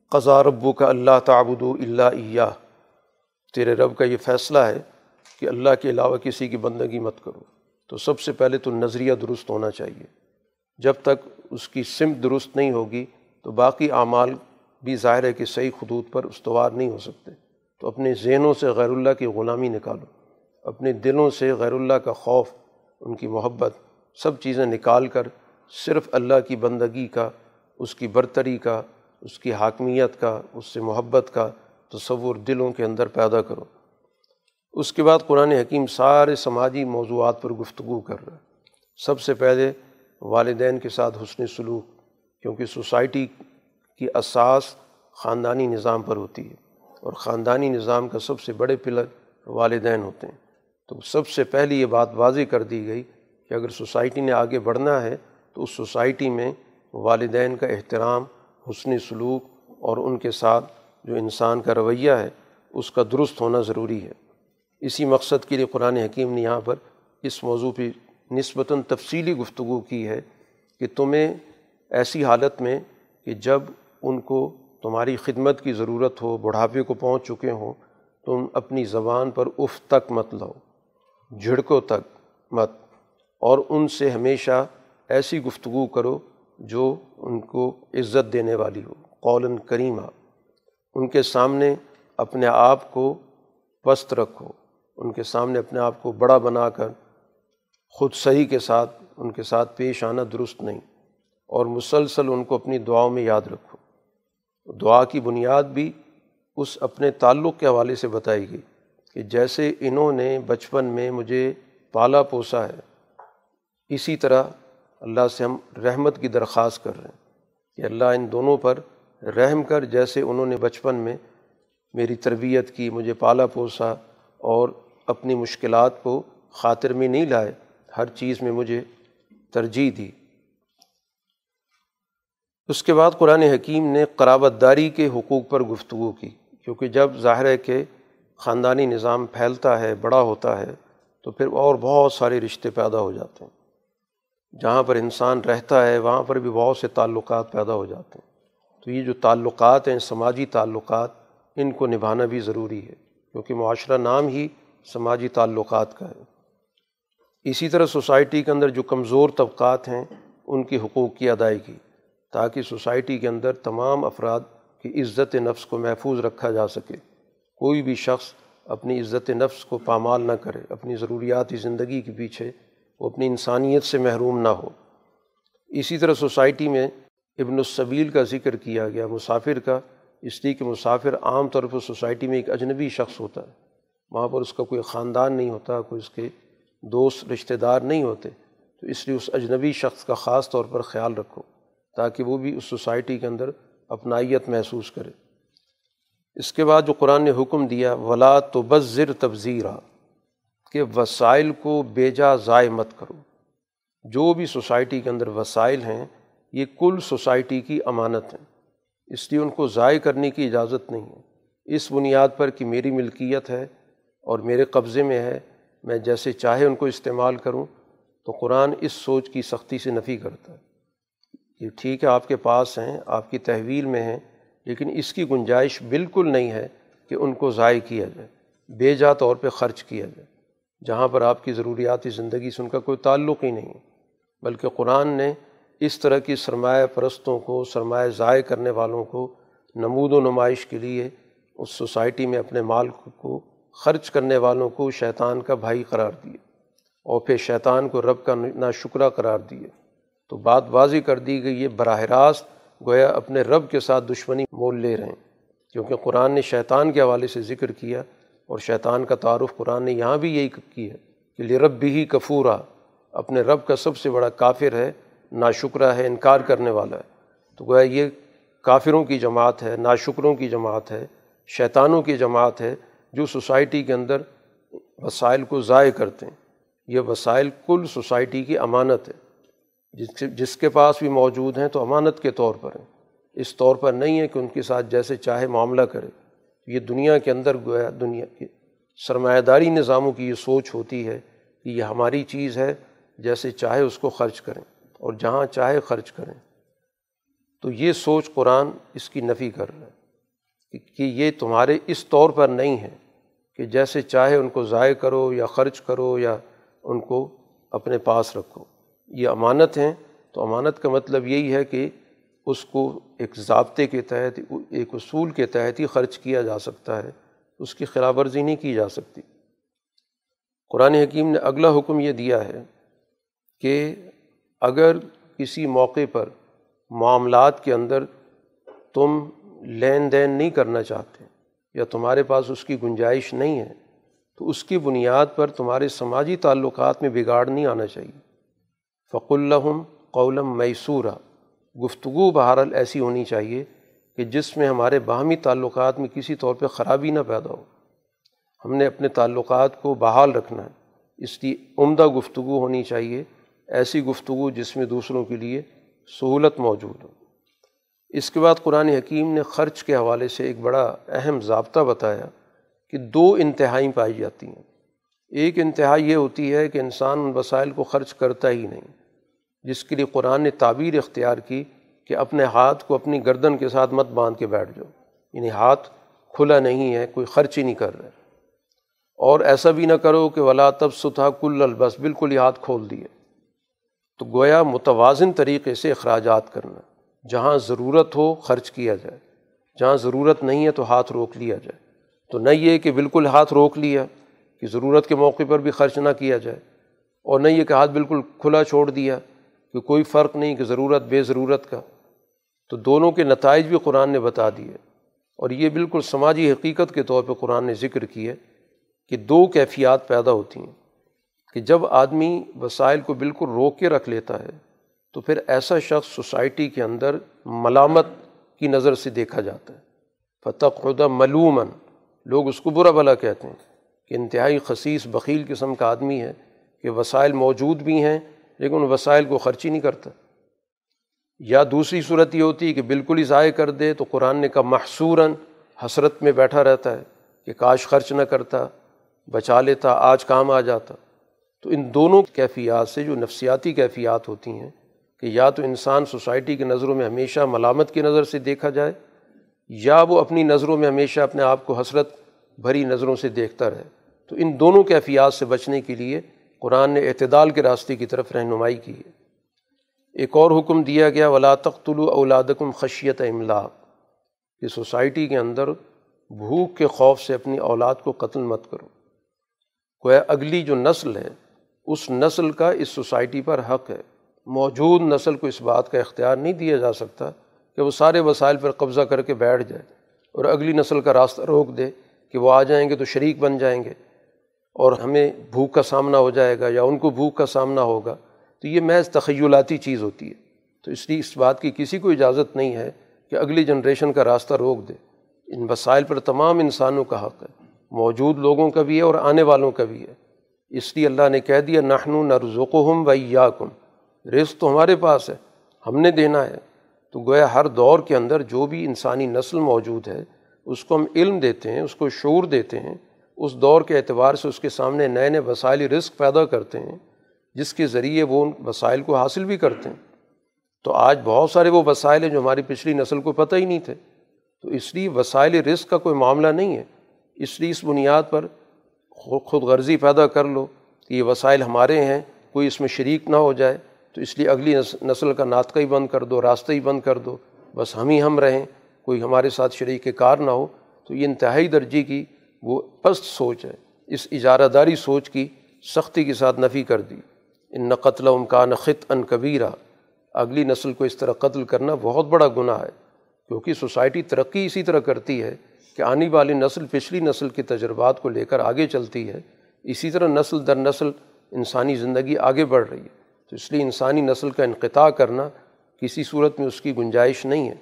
قضا ربو کا اللہ تعبد اللہ تیرے رب کا یہ فیصلہ ہے کہ اللہ کے علاوہ کسی کی بندگی مت کرو۔ تو سب سے پہلے تو نظریہ درست ہونا چاہیے۔ جب تک اس کی سمت درست نہیں ہوگی تو باقی اعمال بھی ظاہر ہے کہ صحیح خطوط پر استوار نہیں ہو سکتے۔ تو اپنے ذہنوں سے غیر اللہ کی غلامی نکالو۔ اپنے دلوں سے غیر اللہ کا خوف، ان کی محبت، سب چیزیں نکال کر صرف اللہ کی بندگی کا، اس کی برتری کا، اس کی حاکمیت کا، اس سے محبت کا تصور دلوں کے اندر پیدا کرو۔ اس کے بعد قرآن حکیم سارے سماجی موضوعات پر گفتگو کر رہا ہے۔ سب سے پہلے والدین کے ساتھ حسن سلوک، کیونکہ سوسائٹی کی اساس خاندانی نظام پر ہوتی ہے اور خاندانی نظام کا سب سے بڑے پلر والدین ہوتے ہیں۔ تو سب سے پہلی یہ بات واضح کر دی گئی کہ اگر سوسائٹی نے آگے بڑھنا ہے تو اس سوسائٹی میں والدین کا احترام، حسن سلوک اور ان کے ساتھ جو انسان کا رویہ ہے، اس کا درست ہونا ضروری ہے۔ اسی مقصد کے لیے قرآن حکیم نے یہاں پر اس موضوع پہ نسبتاً تفصیلی گفتگو کی ہے کہ تمہیں ایسی حالت میں کہ جب ان کو تمہاری خدمت کی ضرورت ہو، بڑھاپے کو پہنچ چکے ہوں، تم اپنی زبان پر اف تک مت لو جھڑکو تک مت، اور ان سے ہمیشہ ایسی گفتگو کرو جو ان کو عزت دینے والی ہو۔ قول کریمہ، ان کے سامنے اپنے آپ کو پست رکھو۔ ان کے سامنے اپنے آپ کو بڑا بنا کر، خود صحیح کے ساتھ، ان کے ساتھ پیش آنا درست نہیں۔ اور مسلسل ان کو اپنی دعاؤں میں یاد رکھو۔ دعا کی بنیاد بھی اس اپنے تعلق کے حوالے سے بتائی گئی۔ کہ جیسے انہوں نے بچپن میں مجھے پالا پوسا ہے، اسی طرح اللہ سے ہم رحمت کی درخواست کر رہے ہیں کہ اللہ ان دونوں پر رحم کر، جیسے انہوں نے بچپن میں میری تربیت کی، مجھے پالا پوسا اور اپنی مشکلات کو خاطر میں نہیں لائے، ہر چیز میں مجھے ترجیح دی۔ اس کے بعد قرآن حکیم نے قرابت داری کے حقوق پر گفتگو کی، کیونکہ جب ظاہر ہے کہ خاندانی نظام پھیلتا ہے، بڑا ہوتا ہے، تو پھر اور بہت سارے رشتے پیدا ہو جاتے ہیں۔ جہاں پر انسان رہتا ہے، وہاں پر بھی بہت سے تعلقات پیدا ہو جاتے ہیں۔ تو یہ جو تعلقات ہیں، سماجی تعلقات، ان کو نبھانا بھی ضروری ہے، کیونکہ معاشرہ نام ہی سماجی تعلقات کا ہے۔ اسی طرح سوسائٹی کے اندر جو کمزور طبقات ہیں، ان کی حقوق کی ادائیگی، تاکہ سوسائٹی کے اندر تمام افراد کی عزت نفس کو محفوظ رکھا جا سکے۔ کوئی بھی شخص اپنی عزت نفس کو پامال نہ کرے، اپنی ضروریاتی زندگی کے پیچھے وہ اپنی انسانیت سے محروم نہ ہو۔ اسی طرح سوسائٹی میں ابن الصبیل کا ذکر کیا گیا، مسافر کا۔ اس لیے کہ مسافر عام طور پر سوسائٹی میں ایک اجنبی شخص ہوتا ہے۔ وہاں پر اس کا کوئی خاندان نہیں ہوتا، کوئی اس کے دوست، رشتہ دار نہیں ہوتے۔ تو اس لیے اس اجنبی شخص کا خاص طور پر خیال رکھو، تاکہ وہ بھی اس سوسائٹی کے اندر اپنائیت محسوس کرے۔ اس کے بعد جو قرآن نے حکم دیا، ولا تو بذر تبذیرہ کہ وسائل کو بیجا ضائع مت کرو۔ جو بھی سوسائٹی کے اندر وسائل ہیں، یہ کل سوسائٹی کی امانت ہیں۔ اس لیے ان کو ضائع کرنے کی اجازت نہیں ہے۔ اس بنیاد پر کہ میری ملکیت ہے اور میرے قبضے میں ہے، میں جیسے چاہے ان کو استعمال کروں، تو قرآن اس سوچ کی سختی سے نفی کرتا ہے۔ کہ ٹھیک ہے، آپ کے پاس ہیں، آپ کی تحویل میں ہیں۔ لیکن اس کی گنجائش بالکل نہیں ہے کہ ان کو ضائع کیا جائے، بے جا طور پہ خرچ کیا جائے۔ جہاں پر آپ کی ضروریاتی زندگی سے ان کا کوئی تعلق ہی نہیں بلکہ قرآن نے اس طرح کی سرمایہ پرستوں کو، سرمایہ ضائع کرنے والوں کو نمود و نمائش کے لیے اس سوسائٹی میں اپنے مال کو خرچ کرنے والوں کو شیطان کا بھائی قرار دیے اور پھر شیطان کو رب کا نا شکرہ قرار دیے تو بات واضح کر دی گئی، یہ براہ راست گویا اپنے رب کے ساتھ دشمنی مول لے رہے ہیں۔ کیونکہ قرآن نے شیطان کے حوالے سے ذکر کیا اور شیطان کا تعارف قرآن نے یہاں بھی یہی کی ہے کہ یہ رب بھی کفورا، اپنے رب کا سب سے بڑا کافر ہے نا ہے، انکار کرنے والا ہے۔ تو گویا یہ کافروں کی جماعت ہے، ناشکروں کی جماعت ہے، شیطانوں کی جماعت ہے جو سوسائٹی کے اندر وسائل کو ضائع کرتے ہیں۔ یہ وسائل کل سوسائٹی کی امانت ہے۔ جس جس کے پاس بھی موجود ہیں تو امانت کے طور پر ہیں۔ اس طور پر نہیں ہے کہ ان کے ساتھ جیسے چاہے معاملہ کرے۔ یہ دنیا کے اندر گویا دنیا کے سرمایہ داری نظاموں کی یہ سوچ ہوتی ہے کہ یہ ہماری چیز ہے، جیسے چاہے اس کو خرچ کریں اور جہاں چاہے خرچ کریں۔ تو یہ سوچ قرآن اس کی نفی کر رہا ہے کہ یہ تمہارے اس طور پر نہیں ہے کہ جیسے چاہے ان کو ضائع کرو یا خرچ کرو یا ان کو اپنے پاس رکھو۔ یہ امانت ہیں، تو امانت کا مطلب یہی ہے کہ اس کو ایک ضابطے کے تحت، ایک اصول کے تحت ہی خرچ کیا جا سکتا ہے۔ اس کی خلاف ورزی نہیں کی جا سکتی۔ قرآن حکیم نے اگلا حکم یہ دیا ہے کہ اگر کسی موقع پر معاملات کے اندر تم لین دین نہیں کرنا چاہتے یا تمہارے پاس اس کی گنجائش نہیں ہے، تو اس کی بنیاد پر تمہارے سماجی تعلقات میں بگاڑ نہیں آنا چاہیے۔ فق الحم قولم میسورہ گفتگو بہرحال ایسی ہونی چاہیے کہ جس میں ہمارے باہمی تعلقات میں کسی طور پہ خرابی نہ پیدا ہو۔ ہم نے اپنے تعلقات کو بحال رکھنا ہے۔ اس کی عمدہ گفتگو ہونی چاہیے۔ ایسی گفتگو جس میں دوسروں کے لیے سہولت موجود ہو۔ اس کے بعد قرآن حکیم نے خرچ کے حوالے سے ایک بڑا اہم ضابطہ بتایا کہ دو انتہائی پائی جاتی ہیں۔ ایک انتہا یہ ہوتی ہے کہ انسان ان وسائل کو خرچ کرتا ہی نہیں۔ جس کے لیے قرآن نے تعبیر اختیار کی کہ اپنے ہاتھ کو اپنی گردن کے ساتھ مت باندھ کے بیٹھ جاؤ۔ یعنی ہاتھ کھلا نہیں ہے، کوئی خرچ ہی نہیں کر رہے اور ایسا بھی نہ کرو کہ ولا تب ستھا کل البس، بالکل ہی ہاتھ کھول دیے۔ تو گویا متوازن طریقے سے اخراجات کرنا، جہاں ضرورت ہو خرچ کیا جائے، جہاں ضرورت نہیں ہے تو ہاتھ روک لیا جائے۔ تو نہ یہ کہ بالکل ہاتھ روک لیا کہ ضرورت کے موقع پر بھی خرچ نہ کیا جائے، اور نہ یہ کہ ہاتھ بالکل کھلا چھوڑ دیا۔ کہ کوئی فرق نہیں کہ ضرورت بے ضرورت کا۔ تو دونوں کے نتائج بھی قرآن نے بتا دیے۔ اور یہ بالکل سماجی حقیقت کے طور پہ قرآن نے ذکر کیے کہ دو کیفیات پیدا ہوتی ہیں۔ کہ جب آدمی وسائل کو بالکل روک کے رکھ لیتا ہے، تو پھر ایسا شخص سوسائٹی کے اندر ملامت کی نظر سے دیکھا جاتا ہے۔ فتح خدا ملومن لوگ اس کو برا بلا کہتے ہیں کہ انتہائی خصیص بخیل قسم کا آدمی ہے، کہ وسائل موجود بھی ہیں لیکن ان وسائل کو خرچ ہی نہیں کرتا۔ یا دوسری صورت یہ ہوتی ہے کہ بالکل ہی ضائع کر دے تو قرآن نے کہا محصوراً حسرت میں بیٹھا رہتا ہے کہ کاش خرچ نہ کرتا، بچا لیتا، آج کام آ جاتا۔ تو ان دونوں کیفیات سے جو نفسیاتی کیفیات ہوتی ہیں کہ یا تو انسان سوسائٹی کی نظروں میں ہمیشہ ملامت کی نظر سے دیکھا جائے، یا وہ اپنی نظروں میں ہمیشہ اپنے آپ کو حسرت بھری نظروں سے دیکھتا رہے۔ تو ان دونوں کیفیات سے بچنے کے لیے قرآن نے اعتدال کے راستے کی طرف رہنمائی کی ہے۔ ایک اور حکم دیا گیا، ولا تخت اولادکم خشیت املاک کہ سوسائٹی کے اندر بھوک کے خوف سے اپنی اولاد کو قتل مت کرو۔ گویا اگلی جو نسل ہے، اس نسل کا اس سوسائٹی پر حق ہے۔ موجود نسل کو اس بات کا اختیار نہیں دیا جا سکتا کہ وہ سارے وسائل پر قبضہ کر کے بیٹھ جائے اور اگلی نسل کا راستہ روک دے کہ وہ آ جائیں گے تو شریک بن جائیں گے۔ اور ہمیں بھوک کا سامنا ہو جائے گا یا ان کو بھوک کا سامنا ہوگا، تو یہ محض تخیلاتی چیز ہوتی ہے۔ تو اس لیے اس بات کی کسی کو اجازت نہیں ہے کہ اگلی جنریشن کا راستہ روک دے۔ ان وسائل پر تمام انسانوں کا حق ہے، موجود لوگوں کا بھی ہے اور آنے والوں کا بھی ہے۔ اس لیے اللہ نے کہہ دیا نہنو نہ رزوق ہم و یا کم رزق تو ہمارے پاس ہے، ہم نے دینا ہے۔ تو گویا ہر دور کے اندر جو بھی انسانی نسل موجود ہے، اس کو ہم علم دیتے ہیں، اس کو شعور دیتے ہیں۔ اس دور کے اعتبار سے اس کے سامنے نئے نئے وسائل رزق پیدا کرتے ہیں، جس کے ذریعے وہ ان وسائل کو حاصل بھی کرتے ہیں۔ تو آج بہت سارے وہ وسائل ہیں جو ہماری پچھلی نسل کو پتہ ہی نہیں تھے۔ تو اس لیے وسائل رزق کا کوئی معاملہ نہیں ہے۔ اس لیے اس بنیاد پر خود غرضی پیدا کر لو کہ یہ وسائل ہمارے ہیں، کوئی اس میں شریک نہ ہو جائے۔ تو اس لیے اگلی نسل کا ناطقہ ہی بند کر دو، راستہ ہی بند کر دو۔ بس ہم ہی ہم رہیں، کوئی ہمارے ساتھ شریک کار نہ ہو۔ تو یہ انتہائی درجے کی وہ پست سوچ ہے۔ اس اجارہ داری سوچ کی سختی کے ساتھ نفی کر دی۔ ان نہ قتل امکان خط ان کبیرہ۔ اگلی نسل کو اس طرح قتل کرنا بہت بڑا گناہ ہے، کیونکہ سوسائٹی ترقی اسی طرح کرتی ہے کہ آنے والی نسل پچھلی نسل کے تجربات کو لے کر آگے چلتی ہے۔ اسی طرح نسل در نسل انسانی زندگی آگے بڑھ رہی ہے۔ تو اس لیے انسانی نسل کا انقطاع کرنا کسی صورت میں اس کی گنجائش نہیں ہے۔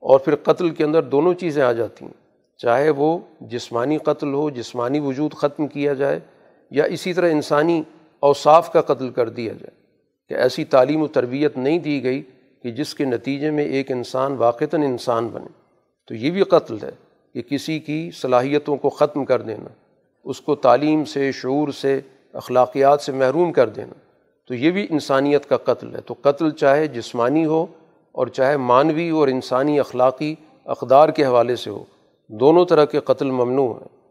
اور پھر قتل کے اندر دونوں چیزیں آ جاتی ہیں۔ چاہے وہ جسمانی قتل ہو، جسمانی وجود ختم کیا جائے یا اسی طرح انسانی اوصاف کا قتل کر دیا جائے، کہ ایسی تعلیم و تربیت نہیں دی گئی کہ جس کے نتیجے میں ایک انسان واقعتاً انسان بنے۔ تو یہ بھی قتل ہے کہ کسی کی صلاحیتوں کو ختم کر دینا، اس کو تعلیم سے، شعور سے، اخلاقیات سے محروم کر دینا۔ تو یہ بھی انسانیت کا قتل ہے۔ تو قتل چاہے جسمانی ہو اور چاہے مانوی اور انسانی اخلاقی اقدار کے حوالے سے ہو دونوں طرح کے قتل ممنوع ہیں۔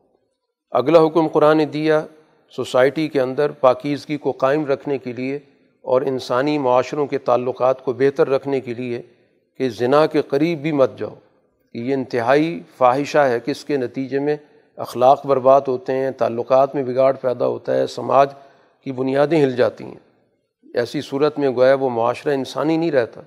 اگلا حکم قرآن نے دیا، سوسائٹی کے اندر پاکیزگی کو قائم رکھنے کے لیے اور انسانی معاشروں کے تعلقات کو بہتر رکھنے کے لیے کہ زنا کے قریب بھی مت جاؤ۔ کہ یہ انتہائی فواہشہ ہے کہ اس کے نتیجے میں اخلاق برباد ہوتے ہیں، تعلقات میں بگاڑ پیدا ہوتا ہے، سماج کی بنیادیں ہل جاتی ہیں۔ ایسی صورت میں گویا وہ معاشرہ انسانی نہیں رہتا،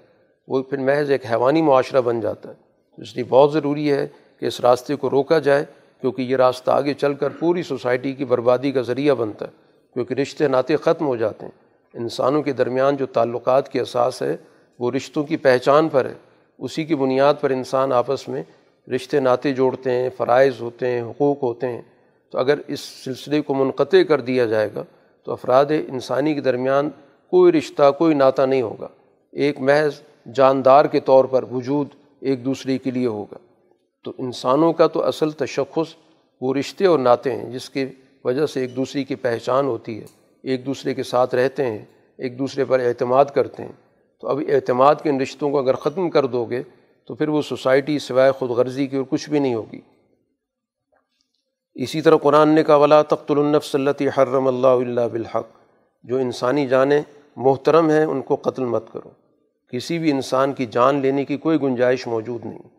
وہ پھر محض ایک حیوانی معاشرہ بن جاتا ہے۔ اس لیے بہت ضروری ہے کہ اس راستے کو روکا جائے، کیونکہ یہ راستہ آگے چل کر پوری سوسائٹی کی بربادی کا ذریعہ بنتا ہے، کیونکہ رشتے ناطے ختم ہو جاتے ہیں۔ انسانوں کے درمیان جو تعلقات کی اساس ہے، وہ رشتوں کی پہچان پر ہے۔ اسی کی بنیاد پر انسان آپس میں رشتے ناطے جوڑتے ہیں، فرائض ہوتے ہیں، حقوق ہوتے ہیں۔ تو اگر اس سلسلے کو منقطع کر دیا جائے گا، تو افراد انسانی کے درمیان کوئی رشتہ، کوئی ناطہ نہیں ہوگا۔ ایک محض جاندار کے طور پر وجود ایک دوسرے کے لیے ہوگا۔ تو انسانوں کا تو اصل تشخص وہ رشتے اور ناطے ہیں، جس کی وجہ سے ایک دوسرے کی پہچان ہوتی ہے، ایک دوسرے کے ساتھ رہتے ہیں، ایک دوسرے پر اعتماد کرتے ہیں۔ تو اب اعتماد کے ان رشتوں کو اگر ختم کر دو گے، تو پھر وہ سوسائٹی سوائے خود غرضی کی اور کچھ بھی نہیں ہوگی۔ اسی طرح قرآن نے کہا، ولا تخت النف صلی حرم اللہ اللہ بالحق۔ جو انسانی جانیں محترم ہیں، ان کو قتل مت کرو۔ کسی بھی انسان کی جان لینے کی کوئی گنجائش موجود نہیں۔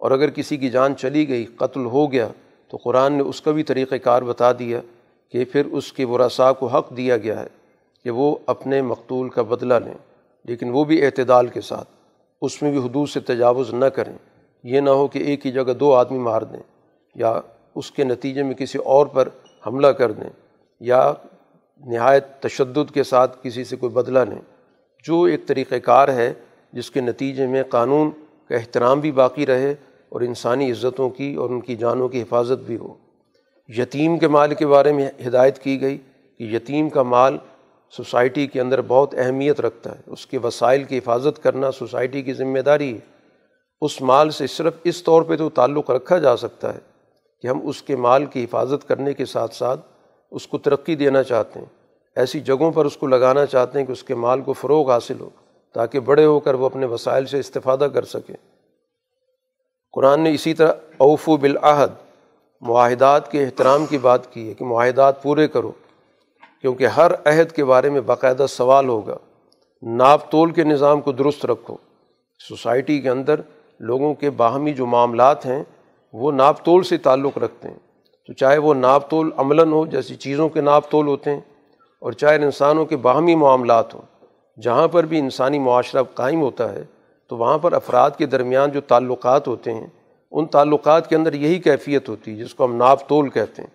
اور اگر کسی کی جان چلی گئی، قتل ہو گیا، تو قرآن نے اس کا بھی طریقۂ کار بتا دیا کہ پھر اس کے ورثاء کو حق دیا گیا ہے کہ وہ اپنے مقتول کا بدلہ لیں۔ لیکن وہ بھی اعتدال کے ساتھ۔ اس میں بھی حدود سے تجاوز نہ کریں۔ یہ نہ ہو کہ ایک ہی جگہ دو آدمی مار دیں۔ یا اس کے نتیجے میں کسی اور پر حملہ کر دیں۔ یا نہایت تشدد کے ساتھ کسی سے کوئی بدلہ لیں۔ جو ایک طریقۂ کار ہے، جس کے نتیجے میں قانون کا احترام بھی باقی رہے اور انسانی عزتوں کی اور ان کی جانوں کی حفاظت بھی ہو۔ یتیم کے مال کے بارے میں ہدایت کی گئی کہ یتیم کا مال سوسائٹی کے اندر بہت اہمیت رکھتا ہے۔ اس کے وسائل کی حفاظت کرنا سوسائٹی کی ذمہ داری ہے۔ اس مال سے صرف اس طور پہ تو تعلق رکھا جا سکتا ہے کہ ہم اس کے مال کی حفاظت کرنے کے ساتھ ساتھ اس کو ترقی دینا چاہتے ہیں۔ ایسی جگہوں پر اس کو لگانا چاہتے ہیں کہ اس کے مال کو فروغ حاصل ہو تاکہ بڑے ہو کر وہ اپنے وسائل سے استفادہ کر سکیں۔ قرآن نے اسی طرح اوف و بالعہد، معاہدات کے احترام کی بات کی ہے کہ معاہدات پورے کرو، کیونکہ ہر عہد کے بارے میں باقاعدہ سوال ہوگا۔ ناپ تول کے نظام کو درست رکھو۔ سوسائٹی کے اندر لوگوں کے باہمی جو معاملات ہیں، وہ ناپ تول سے تعلق رکھتے ہیں۔ تو چاہے وہ ناپ تول عملاً ہو، جیسی چیزوں کے ناپ تول ہوتے ہیں، اور چاہے انسانوں کے باہمی معاملات ہوں، جہاں پر بھی انسانی معاشرہ قائم ہوتا ہے تو وہاں پر افراد کے درمیان جو تعلقات ہوتے ہیں، ان تعلقات کے اندر یہی کیفیت ہوتی ہے، جس کو ہم ناپ تول کہتے ہیں،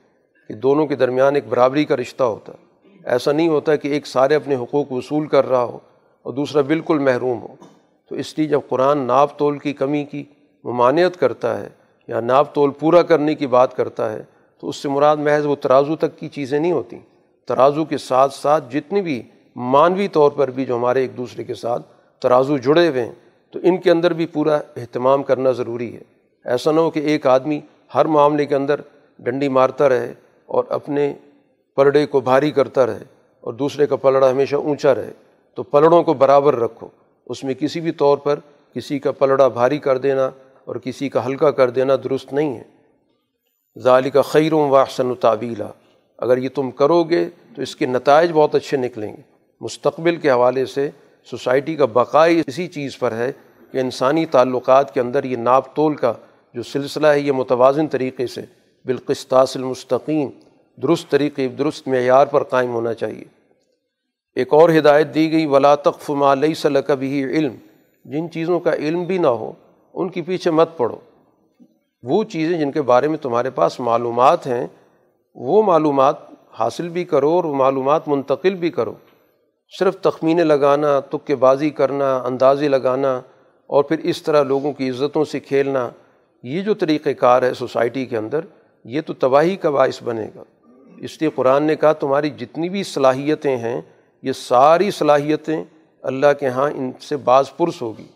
کہ دونوں کے درمیان ایک برابری کا رشتہ ہوتا ہے۔ ایسا نہیں ہوتا کہ ایک سارے اپنے حقوق وصول کر رہا ہو اور دوسرا بالکل محروم ہو۔ تو اس لیے جب قرآن ناپ تول کی کمی کی ممانعت کرتا ہے یا ناپ تول پورا کرنے کی بات کرتا ہے، تو اس سے مراد محض وہ ترازو تک کی چیزیں نہیں ہوتیں ترازو کے ساتھ ساتھ جتنی بھی مانوی طور پر بھی جو ہمارے ایک دوسرے کے ساتھ ترازو جڑے ہوئے ہیں تو ان کے اندر بھی پورا اہتمام کرنا ضروری ہے۔ ایسا نہ ہو کہ ایک آدمی ہر معاملے کے اندر ڈنڈی مارتا رہے اور اپنے پلڑے کو بھاری کرتا رہے اور دوسرے کا پلڑا ہمیشہ اونچا رہے۔ تو پلڑوں کو برابر رکھو۔ اس میں کسی بھی طور پر کسی کا پلڑا بھاری کر دینا اور کسی کا ہلکا کر دینا درست نہیں ہے۔ ظالی کا خیروں و و تعویلا۔ اگر یہ تم کرو گے تو اس کے نتائج بہت اچھے نکلیں گے۔ مستقبل کے حوالے سے سوسائٹی کا بقائی اسی چیز پر ہے کہ انسانی تعلقات کے اندر یہ ناپ تول کا جو سلسلہ ہے، یہ متوازن طریقے سے بالقسطاس المستقیم درست طریقے، درست معیار پر قائم ہونا چاہیے۔ ایک اور ہدایت دی گئی، ولا تقف ما لیس لک بھی علم۔ جن چیزوں کا علم بھی نہ ہو، ان کے پیچھے مت پڑھو وہ چیزیں جن کے بارے میں تمہارے پاس معلومات ہیں، وہ معلومات حاصل بھی کرو اور معلومات منتقل بھی کرو۔ صرف تخمینے لگانا، تک بازی کرنا، اندازے لگانا اور پھر اس طرح لوگوں کی عزتوں سے کھیلنا، یہ جو طریقۂ کار ہے سوسائٹی کے اندر، یہ تو تباہی کا باعث بنے گا۔ اس لیے قرآن نے کہا، تمہاری جتنی بھی صلاحیتیں ہیں، یہ ساری صلاحیتیں اللہ کے ہاں ان سے بعض پرس ہوگی۔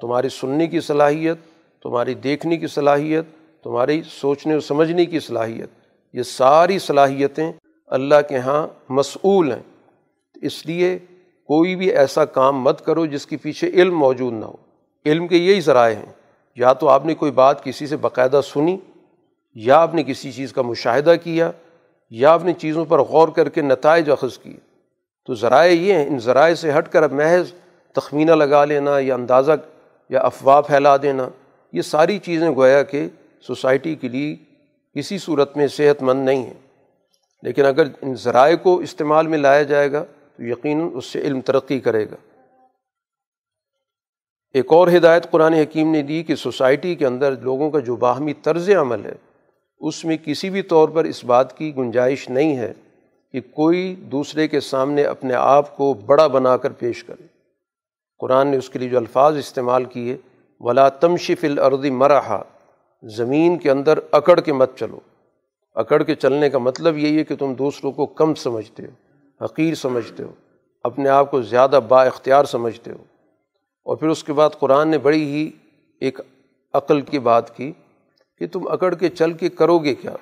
تمہاری سننے کی صلاحیت، تمہاری دیکھنے کی صلاحیت، تمہاری سوچنے اور سمجھنے کی صلاحیت، یہ ساری صلاحیتیں اللہ کے ہاں مسئول ہیں۔ اس لیے کوئی بھی ایسا کام مت کرو جس کے پیچھے علم موجود نہ ہو۔ علم کے یہی ذرائع ہیں۔ یا تو آپ نے کوئی بات کسی سے باقاعدہ سنی، یا آپ نے کسی چیز کا مشاہدہ کیا، یا آپ نے چیزوں پر غور کر کے نتائج اخذ کیے۔ تو ذرائع یہ ہیں، ان ذرائع سے ہٹ کر اب محض تخمینہ لگا لینا یا اندازہ یا افواہ پھیلا دینا، یہ ساری چیزیں گویا کہ سوسائٹی کے لیے کسی صورت میں صحت مند نہیں ہیں۔ لیکن اگر ان ذرائع کو استعمال میں لایا جائے گا تو یقیناً اس سے علم ترقی کرے گا۔ ایک اور ہدایت قرآن حکیم نے دی کہ سوسائٹی کے اندر لوگوں کا جو باہمی طرز عمل ہے، اس میں کسی بھی طور پر اس بات کی گنجائش نہیں ہے کہ کوئی دوسرے کے سامنے اپنے آپ کو بڑا بنا کر پیش کرے۔ قرآن نے اس کے لیے جو الفاظ استعمال کیے، ولا تمشف الردی مرحا، زمین کے اندر اکڑ کے مت چلو۔ اکڑ کے چلنے کا مطلب یہی ہے کہ تم دوسروں کو کم سمجھتے ہو، حقیر سمجھتے ہو، اپنے آپ کو زیادہ با اختیار سمجھتے ہو۔ اور پھر اس کے بعد قرآن نے بڑی ہی ایک عقل کی بات کی کہ تم اکڑ کے چل کے کرو گے کیا؟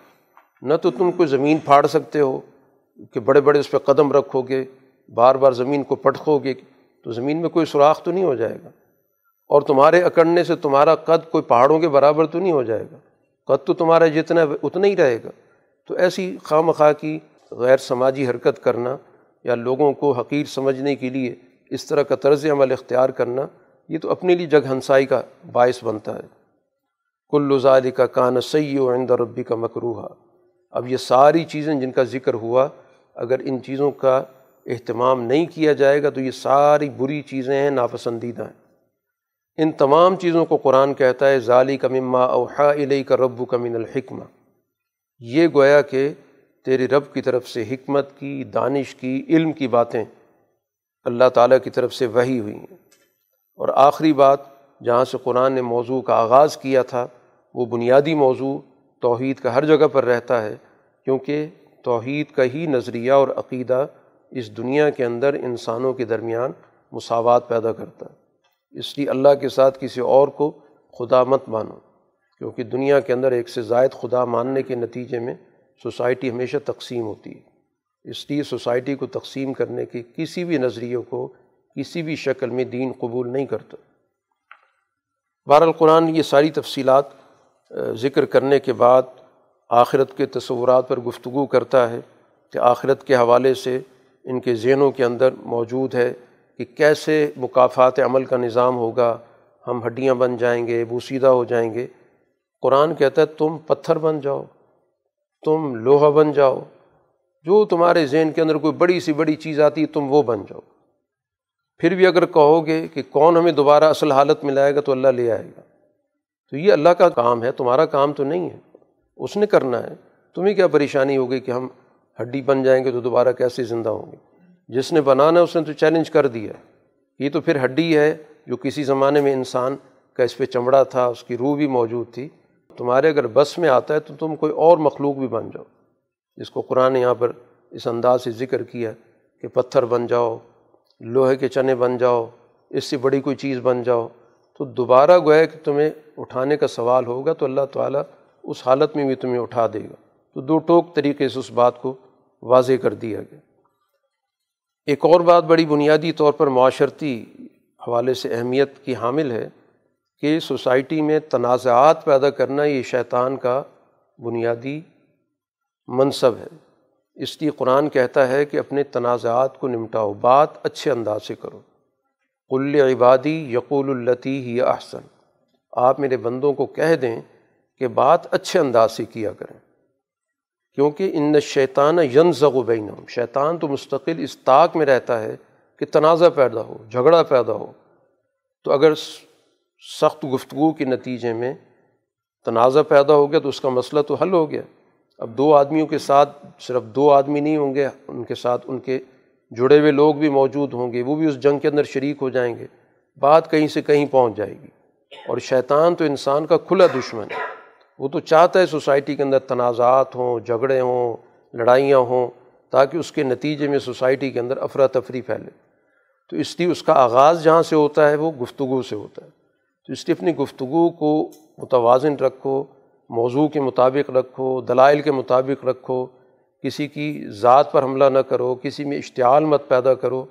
نہ تو تم کوئی زمین پھاڑ سکتے ہو کہ بڑے بڑے اس پہ قدم رکھو گے، بار بار زمین کو پٹکو گے، تو زمین میں کوئی سوراخ تو نہیں ہو جائے گا۔ اور تمہارے اکڑنے سے تمہارا قد کوئی پہاڑوں کے برابر تو نہیں ہو جائے گا۔ قد تو تمہارا جتنا اتنا ہی رہے گا۔ تو ایسی خواہ مخواہ کی غیر سماجی حرکت کرنا یا لوگوں کو حقیر سمجھنے کے لیے اس طرح کا طرز عمل اختیار کرنا، یہ تو اپنے لیے جگ ہنسائی کا باعث بنتا ہے۔ کل ظال کا کان سی و عند ربی کا مکروحہ اب یہ ساری چیزیں جن کا ذکر ہوا، اگر ان چیزوں کا اہتمام نہیں کیا جائے گا، تو یہ ساری بری چیزیں ہیں، ناپسندیدہ ہیں۔ ان تمام چیزوں کو قرآن کہتا ہے ظالی کا مما اوحا علیہ کا رب کا من الحکمہ۔ یہ گویا کہ تیرے رب کی طرف سے حکمت کی، دانش کی، علم کی باتیں اللہ تعالیٰ کی طرف سے وہی ہوئی ہیں۔ اور آخری بات، جہاں سے قرآن نے موضوع کا آغاز کیا تھا، وہ بنیادی موضوع توحید کا ہر جگہ پر رہتا ہے، کیونکہ توحید کا ہی نظریہ اور عقیدہ اس دنیا کے اندر انسانوں کے درمیان مساوات پیدا کرتا۔ ہے اس لیے اللہ کے ساتھ کسی اور کو خدا مت مانو، کیونکہ دنیا کے اندر ایک سے زائد خدا ماننے کے نتیجے میں سوسائٹی ہمیشہ تقسیم ہوتی ہے۔ اس لیے سوسائٹی کو تقسیم کرنے کے کسی بھی نظریوں کو کسی بھی شکل میں دین قبول نہیں کرتا۔ بہر القرآن یہ ساری تفصیلات ذکر کرنے کے بعد آخرت کے تصورات پر گفتگو کرتا ہے کہ آخرت کے حوالے سے ان کے ذہنوں کے اندر موجود ہے کہ کیسے مقافات عمل کا نظام ہوگا، ہم ہڈیاں بن جائیں گے بوسیدہ ہو جائیں گے۔ قرآن کہتا ہے، تم پتھر بن جاؤ، تم لوہا بن جاؤ جو تمہارے ذہن کے اندر کوئی بڑی سی بڑی چیز آتی ہے، تم وہ بن جاؤ۔ پھر بھی اگر کہو گے کہ کون ہمیں دوبارہ اصل حالت میں لائے گا، تو اللہ لے آئے گا۔ تو یہ اللہ کا کام ہے، تمہارا کام تو نہیں ہے۔ اس نے کرنا ہے۔ تمہیں کیا پریشانی ہوگی کہ ہم ہڈی بن جائیں گے تو دوبارہ کیسے زندہ ہوں گے؟ جس نے بنانا ہے، اس نے تو چیلنج کر دیا یہ تو پھر ہڈی ہے جو کسی زمانے میں انسان کا اس پہ چمڑا تھا، اس کی روح بھی موجود تھی۔ تمہارے اگر بس میں آتا ہے، تو تم کوئی اور مخلوق بھی بن جاؤ۔ جس کو قرآن یہاں پر اس انداز سے ذکر کیا کہ پتھر بن جاؤ، لوہے کے چنے بن جاؤ، اس سے بڑی کوئی چیز بن جاؤ، تو دوبارہ گویا کہ تمہیں اٹھانے کا سوال ہوگا تو اللہ تعالیٰ اس حالت میں بھی تمہیں اٹھا دے گا۔ تو دو ٹوک طریقے سے اس بات کو واضح کر دیا گیا۔ ایک اور بات بڑی بنیادی طور پر معاشرتی حوالے سے اہمیت کی حامل ہے کہ سوسائٹی میں تنازعات پیدا کرنا یہ شیطان کا بنیادی منصب ہے۔ اس لیے قرآن کہتا ہے کہ اپنے تنازعات کو نمٹاؤ، بات اچھے انداز سے کرو۔ کل عبادی یقول التی ہی احسن۔ آپ میرے بندوں کو کہہ دیں کہ بات اچھے انداز سے کیا کریں۔ کیونکہ ان شیطان ین و بینم شیطان تو مستقل اس طاق میں رہتا ہے کہ تنازع پیدا ہو، جھگڑا پیدا ہو۔ تو اگر سخت گفتگو کے نتیجے میں تنازع پیدا ہو گیا تو اس کا مسئلہ تو حل ہو گیا۔ اب دو آدمیوں کے ساتھ صرف دو آدمی نہیں ہوں گے، ان کے ساتھ ان کے جڑے ہوئے لوگ بھی موجود ہوں گے، وہ بھی اس جنگ کے اندر شریک ہو جائیں گے، بات کہیں سے کہیں پہنچ جائے گی۔ اور شیطان تو انسان کا کھلا دشمن ہے۔ وہ تو چاہتا ہے سوسائٹی کے اندر تنازعات ہوں، جھگڑے ہوں، لڑائیاں ہوں، تاکہ اس کے نتیجے میں سوسائٹی کے اندر افراتفری پھیلے۔ تو اس لیے اس کا آغاز جہاں سے ہوتا ہے، وہ گفتگو سے ہوتا ہے۔ تو اس لیے اپنی گفتگو کو متوازن رکھو موضوع کے مطابق رکھو، دلائل کے مطابق رکھو، کسی کی ذات پر حملہ نہ کرو، کسی میں اشتعال مت پیدا کرو،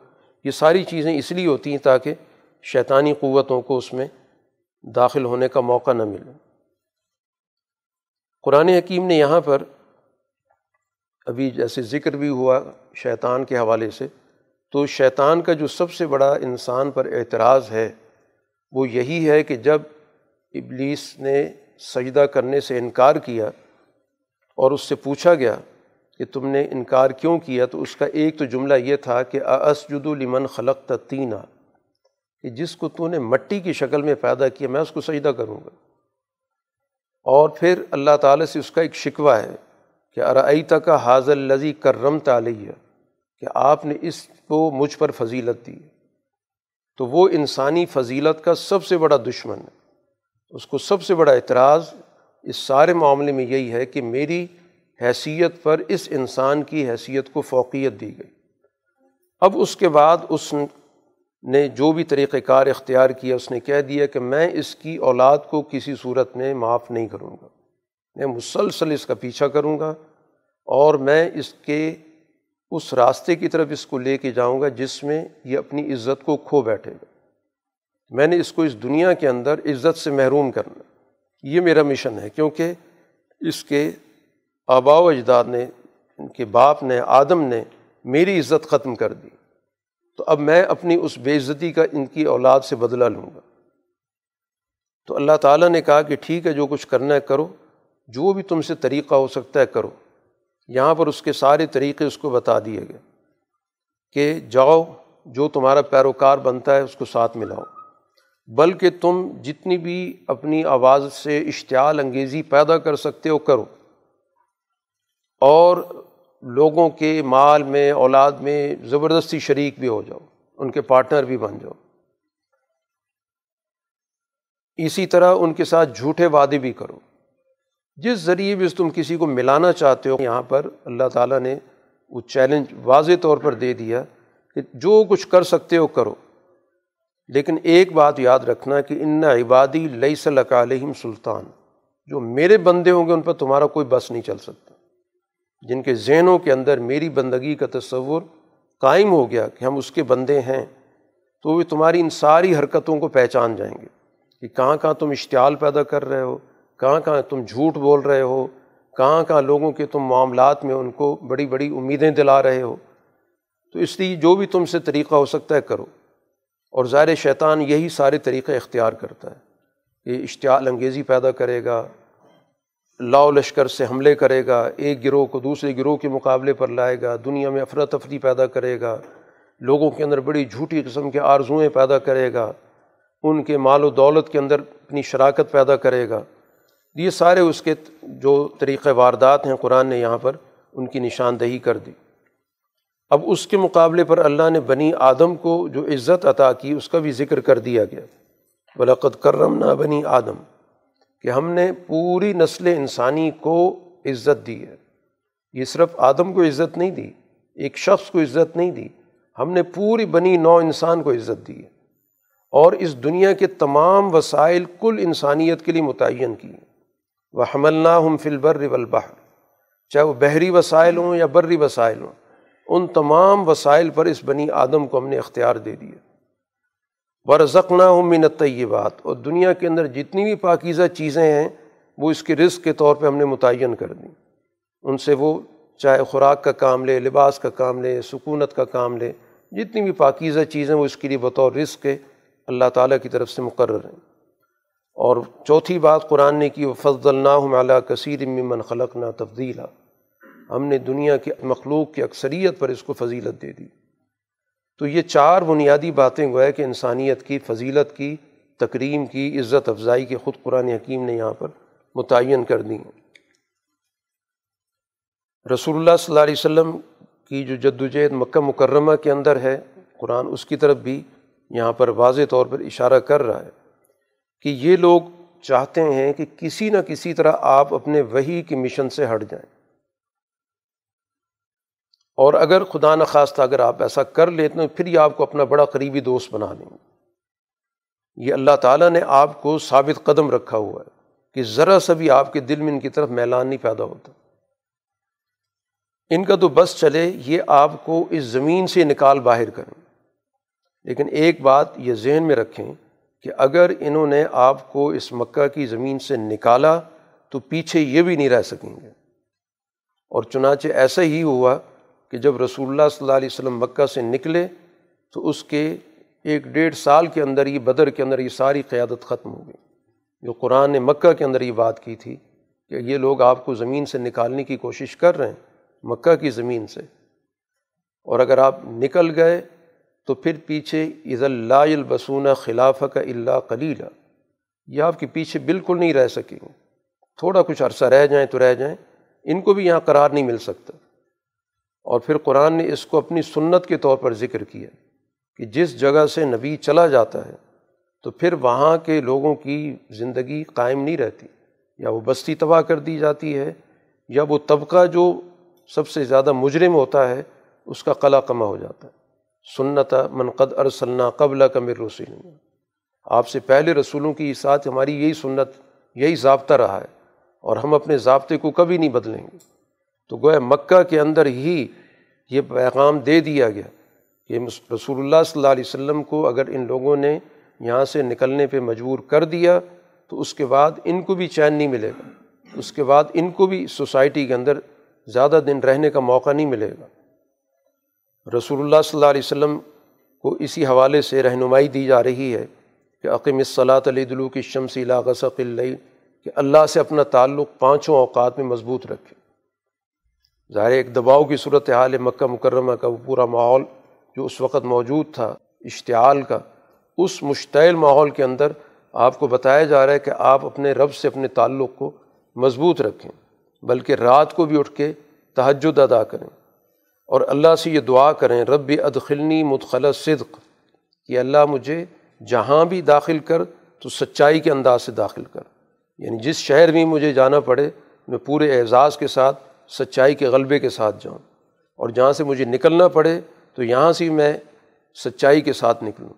یہ ساری چیزیں اس لیے ہوتی ہیں تاکہ شیطانی قوتوں کو اس میں داخل ہونے کا موقع نہ ملے۔ قرآن حکیم نے یہاں پر ابھی جیسے ذکر بھی ہوا شیطان کے حوالے سے، تو شیطان کا جو سب سے بڑا انسان پر اعتراض ہے، وہ یہی ہے کہ جب ابلیس نے سجدہ کرنے سے انکار کیا اور اس سے پوچھا گیا کہ تم نے انکار کیوں کیا، تو اس کا ایک تو جملہ یہ تھا کہ اسجد لمن خلق تینہ کہ جس کو تو نے مٹی کی شکل میں پیدا کیا، میں اس کو سجدہ کروں گا۔ اور پھر اللہ تعالیٰ سے اس کا ایک شکوہ ہے کہ ارعی تک حاضر لذی کرم تعلیہ کہ آپ نے اس کو مجھ پر فضیلت دی۔ تو وہ انسانی فضیلت کا سب سے بڑا دشمن ہے۔ اس کو سب سے بڑا اعتراض اس سارے معاملے میں یہی ہے کہ میری حیثیت پر اس انسان کی حیثیت کو فوقیت دی گئی۔ اب اس کے بعد اس نے جو بھی طریقۂ کار اختیار کیا، اس نے کہہ دیا کہ میں اس کی اولاد کو کسی صورت میں معاف نہیں کروں گا۔ میں مسلسل اس کا پیچھا کروں گا اور میں اس کے اس راستے کی طرف اس کو لے کے جاؤں گا جس میں یہ اپنی عزت کو کھو بیٹھے گا۔ میں نے اس کو اس دنیا کے اندر عزت سے محروم کرنا یہ میرا مشن ہے۔ کیونکہ اس کے آبا و اجداد نے، ان کے باپ نے، آدم نے میری عزت ختم کر دی۔ تو اب میں اپنی اس بے عزتی کا ان کی اولاد سے بدلہ لوں گا۔ تو اللہ تعالیٰ نے کہا کہ ٹھیک ہے، جو کچھ کرنا ہے کرو۔ جو بھی تم سے طریقہ ہو سکتا ہے کرو۔ یہاں پر اس کے سارے طریقے اس کو بتا دیے گئے کہ جاؤ، جو تمہارا پیروکار بنتا ہے، اس کو ساتھ ملاؤ۔ بلکہ تم جتنی بھی اپنی آواز سے اشتعال انگیزی پیدا کر سکتے ہو کرو۔ اور لوگوں کے مال میں، اولاد میں زبردستی شریک بھی ہو جاؤ، ان کے پارٹنر بھی بن جاؤ۔ اسی طرح ان کے ساتھ جھوٹے وعدے بھی کرو۔ جس ذریعے بھی تم کسی کو ملانا چاہتے ہو، یہاں پر اللہ تعالیٰ نے وہ چیلنج واضح طور پر دے دیا کہ جو کچھ کر سکتے ہو کرو۔ لیکن ایک بات یاد رکھنا کہ ان عبادی لئی صلی علیہم سلطان۔ جو میرے بندے ہوں گے ان پر تمہارا کوئی بس نہیں چل سکتا۔ جن کے ذہنوں کے اندر میری بندگی کا تصور قائم ہو گیا کہ ہم اس کے بندے ہیں، تو وہ تمہاری ان ساری حرکتوں کو پہچان جائیں گے کہ کہاں کہاں تم اشتعال پیدا کر رہے ہو، کہاں کہاں تم جھوٹ بول رہے ہو، کہاں کہاں لوگوں کے تم معاملات میں ان کو بڑی بڑی امیدیں دلا رہے ہو۔ تو اس لیے جو بھی تم سے طریقہ ہو سکتا ہے کرو۔ اور ظاہر شیطان یہی سارے طریقے اختیار کرتا ہے یہ اشتعال انگیزی پیدا کرے گا، لاؤ لشکر سے حملے کرے گا، ایک گروہ کو دوسرے گروہ کے مقابلے پر لائے گا، دنیا میں افراتفری پیدا کرے گا، لوگوں کے اندر بڑی جھوٹی قسم کے آرزوئیں پیدا کرے گا، ان کے مال و دولت کے اندر اپنی شراکت پیدا کرے گا۔ یہ سارے اس کے جو طریقۂ واردات ہیں قرآن نے یہاں پر ان کی نشاندہی کر دی۔ اب اس کے مقابلے پر اللہ نے بنی آدم کو جو عزت عطا کی، اس کا بھی ذکر کر دیا گیا۔ بلقت کرم نہ بنی آدم، کہ ہم نے پوری نسل انسانی کو عزت دی ہے۔ یہ صرف آدم کو عزت نہیں دی، ایک شخص کو عزت نہیں دی، ہم نے پوری بنی نو انسان کو عزت دی ہے۔ اور اس دنیا کے تمام وسائل کل انسانیت کے لیے متعین کی وہ حملہ ہم فلبر والبحر، چاہے وہ بحری وسائل ہوں یا بری وسائل ہوں۔ ان تمام وسائل پر اس بنی آدم کو ہم نے اختیار دے دیا۔ ورزقنا ہوں منت طیبات اور دنیا کے اندر جتنی بھی پاکیزہ چیزیں ہیں، وہ اس کے رزق کے طور پہ ہم نے متعین کر دیں ان سے وہ چاہے خوراک کا کام لے، لباس کا کام لے، سکونت کا کام لے، جتنی بھی پاکیزہ چیزیں وہ اس کے لیے بطور رزق کے اللہ تعالیٰ کی طرف سے مقرر ہیں۔ اور چوتھی بات قرآن نے کی وہ فضل اللہ علیہ کثیر ممن خلق نہ تفضیلا ہم نے دنیا کے مخلوق کی اکثریت پر اس کو فضیلت دے دی۔ تو یہ چار بنیادی باتیں گویا کہ انسانیت کی، فضیلت کی، تکریم کی، عزت افزائی کی خود قرآن حکیم نے یہاں پر متعین کر دی ہیں۔ رسول اللہ صلی اللہ علیہ وسلم کی جو جد وجہد مکہ مکرمہ کے اندر ہے، قرآن اس کی طرف بھی یہاں پر واضح طور پر اشارہ کر رہا ہے کہ یہ لوگ چاہتے ہیں کہ کسی نہ کسی طرح آپ اپنے وہی کے مشن سے ہٹ جائیں۔ اور اگر خدا نخواستہ اگر آپ ایسا کر لیتے ہیں، پھر یہ آپ کو اپنا بڑا قریبی دوست بنا لیں گے۔ یہ اللہ تعالیٰ نے آپ کو ثابت قدم رکھا ہوا ہے کہ ذرا سا بھی آپ کے دل میں ان کی طرف میلان نہیں پیدا ہوتا۔ ان کا تو بس چلے، یہ آپ کو اس زمین سے نکال باہر کریں۔ لیکن ایک بات یہ ذہن میں رکھیں کہ اگر انہوں نے آپ کو اس مکہ کی زمین سے نکالا تو پیچھے یہ بھی نہیں رہ سکیں گے۔ اور چنانچہ ایسا ہی ہوا کہ جب رسول اللہ صلی اللہ علیہ وسلم مکہ سے نکلے تو اس کے ایک ڈیڑھ سال کے اندر یہ بدر کے اندر یہ ساری قیادت ختم ہو گئی۔ جو قرآن نے مکہ کے اندر یہ بات کی تھی کہ یہ لوگ آپ کو زمین سے نکالنے کی کوشش کر رہے ہیں، مکہ کی زمین سے۔ اور اگر آپ نکل گئے تو پھر پیچھے عز اللہ البسون خلاف کا اللہ کلیلہ یہ آپ کے پیچھے بالکل نہیں رہ سکیں گے۔ تھوڑا کچھ عرصہ رہ جائیں تو رہ جائیں۔ ان کو بھی یہاں قرار نہیں مل سکتا۔ اور پھر قرآن نے اس کو اپنی سنت کے طور پر ذکر کیا کہ جس جگہ سے نبی چلا جاتا ہے تو پھر وہاں کے لوگوں کی زندگی قائم نہیں رہتی۔ یا وہ بستی تباہ کر دی جاتی ہے، یا وہ طبقہ جو سب سے زیادہ مجرم ہوتا ہے، اس کا قلع کما ہو جاتا ہے۔ سنت منقد ارسلنا قبل کمر رسول۔ آپ سے پہلے رسولوں کی ساتھ ہماری یہی سنت، یہی ضابطہ رہا ہے اور ہم اپنے ضابطے کو کبھی نہیں بدلیں گے۔ تو گویا مکہ کے اندر ہی یہ پیغام دے دیا گیا کہ رسول اللہ صلی اللہ علیہ وسلم کو اگر ان لوگوں نے یہاں سے نکلنے پہ مجبور کر دیا تو اس کے بعد ان کو بھی چین نہیں ملے گا۔ اس کے بعد ان کو بھی سوسائٹی کے اندر زیادہ دن رہنے کا موقع نہیں ملے گا۔ رسول اللہ صلی اللہ علیہ وسلم کو اسی حوالے سے رہنمائی دی جا رہی ہے کہ عقیم الصلاۃ علیہ دلو کی شمسی لاغسق اللہ کہ اللہ سے اپنا تعلق پانچوں اوقات میں مضبوط رکھے۔ ظاہر ایک دباؤ کی صورت حال مکہ مکرمہ کا وہ پورا ماحول جو اس وقت موجود تھا، اشتعال کا، اس مشتعل ماحول کے اندر آپ کو بتایا جا رہا ہے کہ آپ اپنے رب سے اپنے تعلق کو مضبوط رکھیں، بلکہ رات کو بھی اٹھ کے تہجد ادا کریں۔ اور اللہ سے یہ دعا کریں رب ادخلنی مدخل صدق، کہ اللہ مجھے جہاں بھی داخل کر، تو سچائی کے انداز سے داخل کر۔ یعنی جس شہر میں مجھے جانا پڑے، میں پورے اعزاز کے ساتھ سچائی کے غلبے کے ساتھ جاؤں۔ اور جہاں سے مجھے نکلنا پڑے تو یہاں سے میں سچائی کے ساتھ نکلوں۔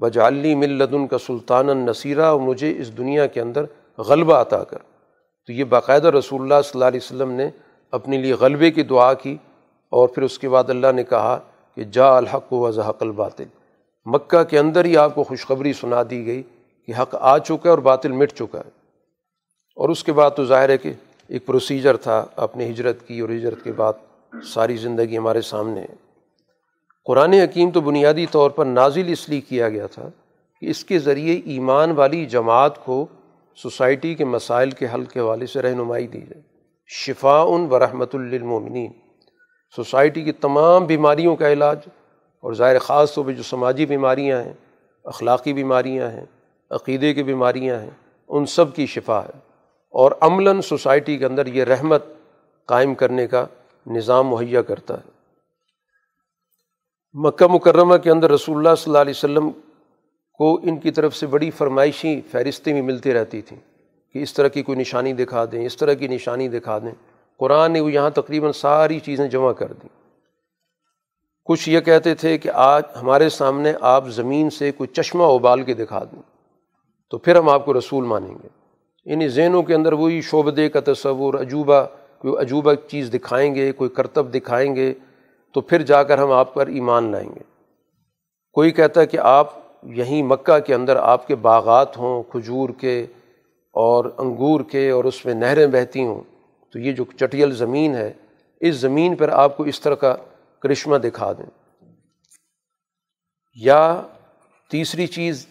بجالی ملدن کا سلطان النصیرہ اور مجھے اس دنیا کے اندر غلبہ عطا کر۔ تو یہ باقاعدہ رسول اللہ صلی اللہ علیہ وسلم نے اپنے لیے غلبے کی دعا کی اور پھر اس کے بعد اللہ نے کہا کہ جا الحق و ضحق الباطل۔ مکہ کے اندر ہی آپ کو خوشخبری سنا دی گئی کہ حق آ چکا ہے اور باطل مٹ چکا ہے۔ اور اس کے بعد تو ظاہر ہے کہ ایک پروسیجر تھا اپنے ہجرت کی اور ہجرت کے بعد ساری زندگی ہمارے سامنے۔ ہے قرآن حکیم تو بنیادی طور پر نازل اس لیے کیا گیا تھا کہ اس کے ذریعے ایمان والی جماعت کو سوسائٹی کے مسائل کے حل کے حوالے سے رہنمائی دی جائے۔ شفا ان و رحمۃ للمومنین سوسائٹی کی تمام بیماریوں کا علاج اور ظاہر خاص طور پہ جو سماجی بیماریاں ہیں، اخلاقی بیماریاں ہیں، عقیدے کی بیماریاں ہیں، ان سب کی شفا ہے۔ اور عملاً سوسائٹی کے اندر یہ رحمت قائم کرنے کا نظام مہیا کرتا ہے۔ مکہ مکرمہ کے اندر رسول اللہ صلی اللہ علیہ وسلم کو ان کی طرف سے بڑی فرمائشی فہرستیں بھی ملتی رہتی تھیں کہ اس طرح کی کوئی نشانی دکھا دیں، اس طرح کی نشانی دکھا دیں۔ قرآن نے وہ یہاں تقریباً ساری چیزیں جمع کر دیں۔ کچھ یہ کہتے تھے کہ آج ہمارے سامنے آپ زمین سے کوئی چشمہ ابال کے دکھا دیں تو پھر ہم آپ کو رسول مانیں گے۔ انہیں ذہنوں کے اندر وہی شعبدے کا تصور، عجوبہ، کوئی عجوبہ چیز دکھائیں گے، کوئی کرتب دکھائیں گے، تو پھر جا کر ہم آپ پر ایمان لائیں گے۔ کوئی کہتا ہے کہ آپ یہیں مکہ کے اندر آپ کے باغات ہوں، کھجور کے اور انگور کے اور اس میں نہریں بہتی ہوں، تو یہ جو چٹیل زمین ہے، اس زمین پر آپ کو اس طرح کا کرشمہ دکھا دیں۔ یا تیسری چیز،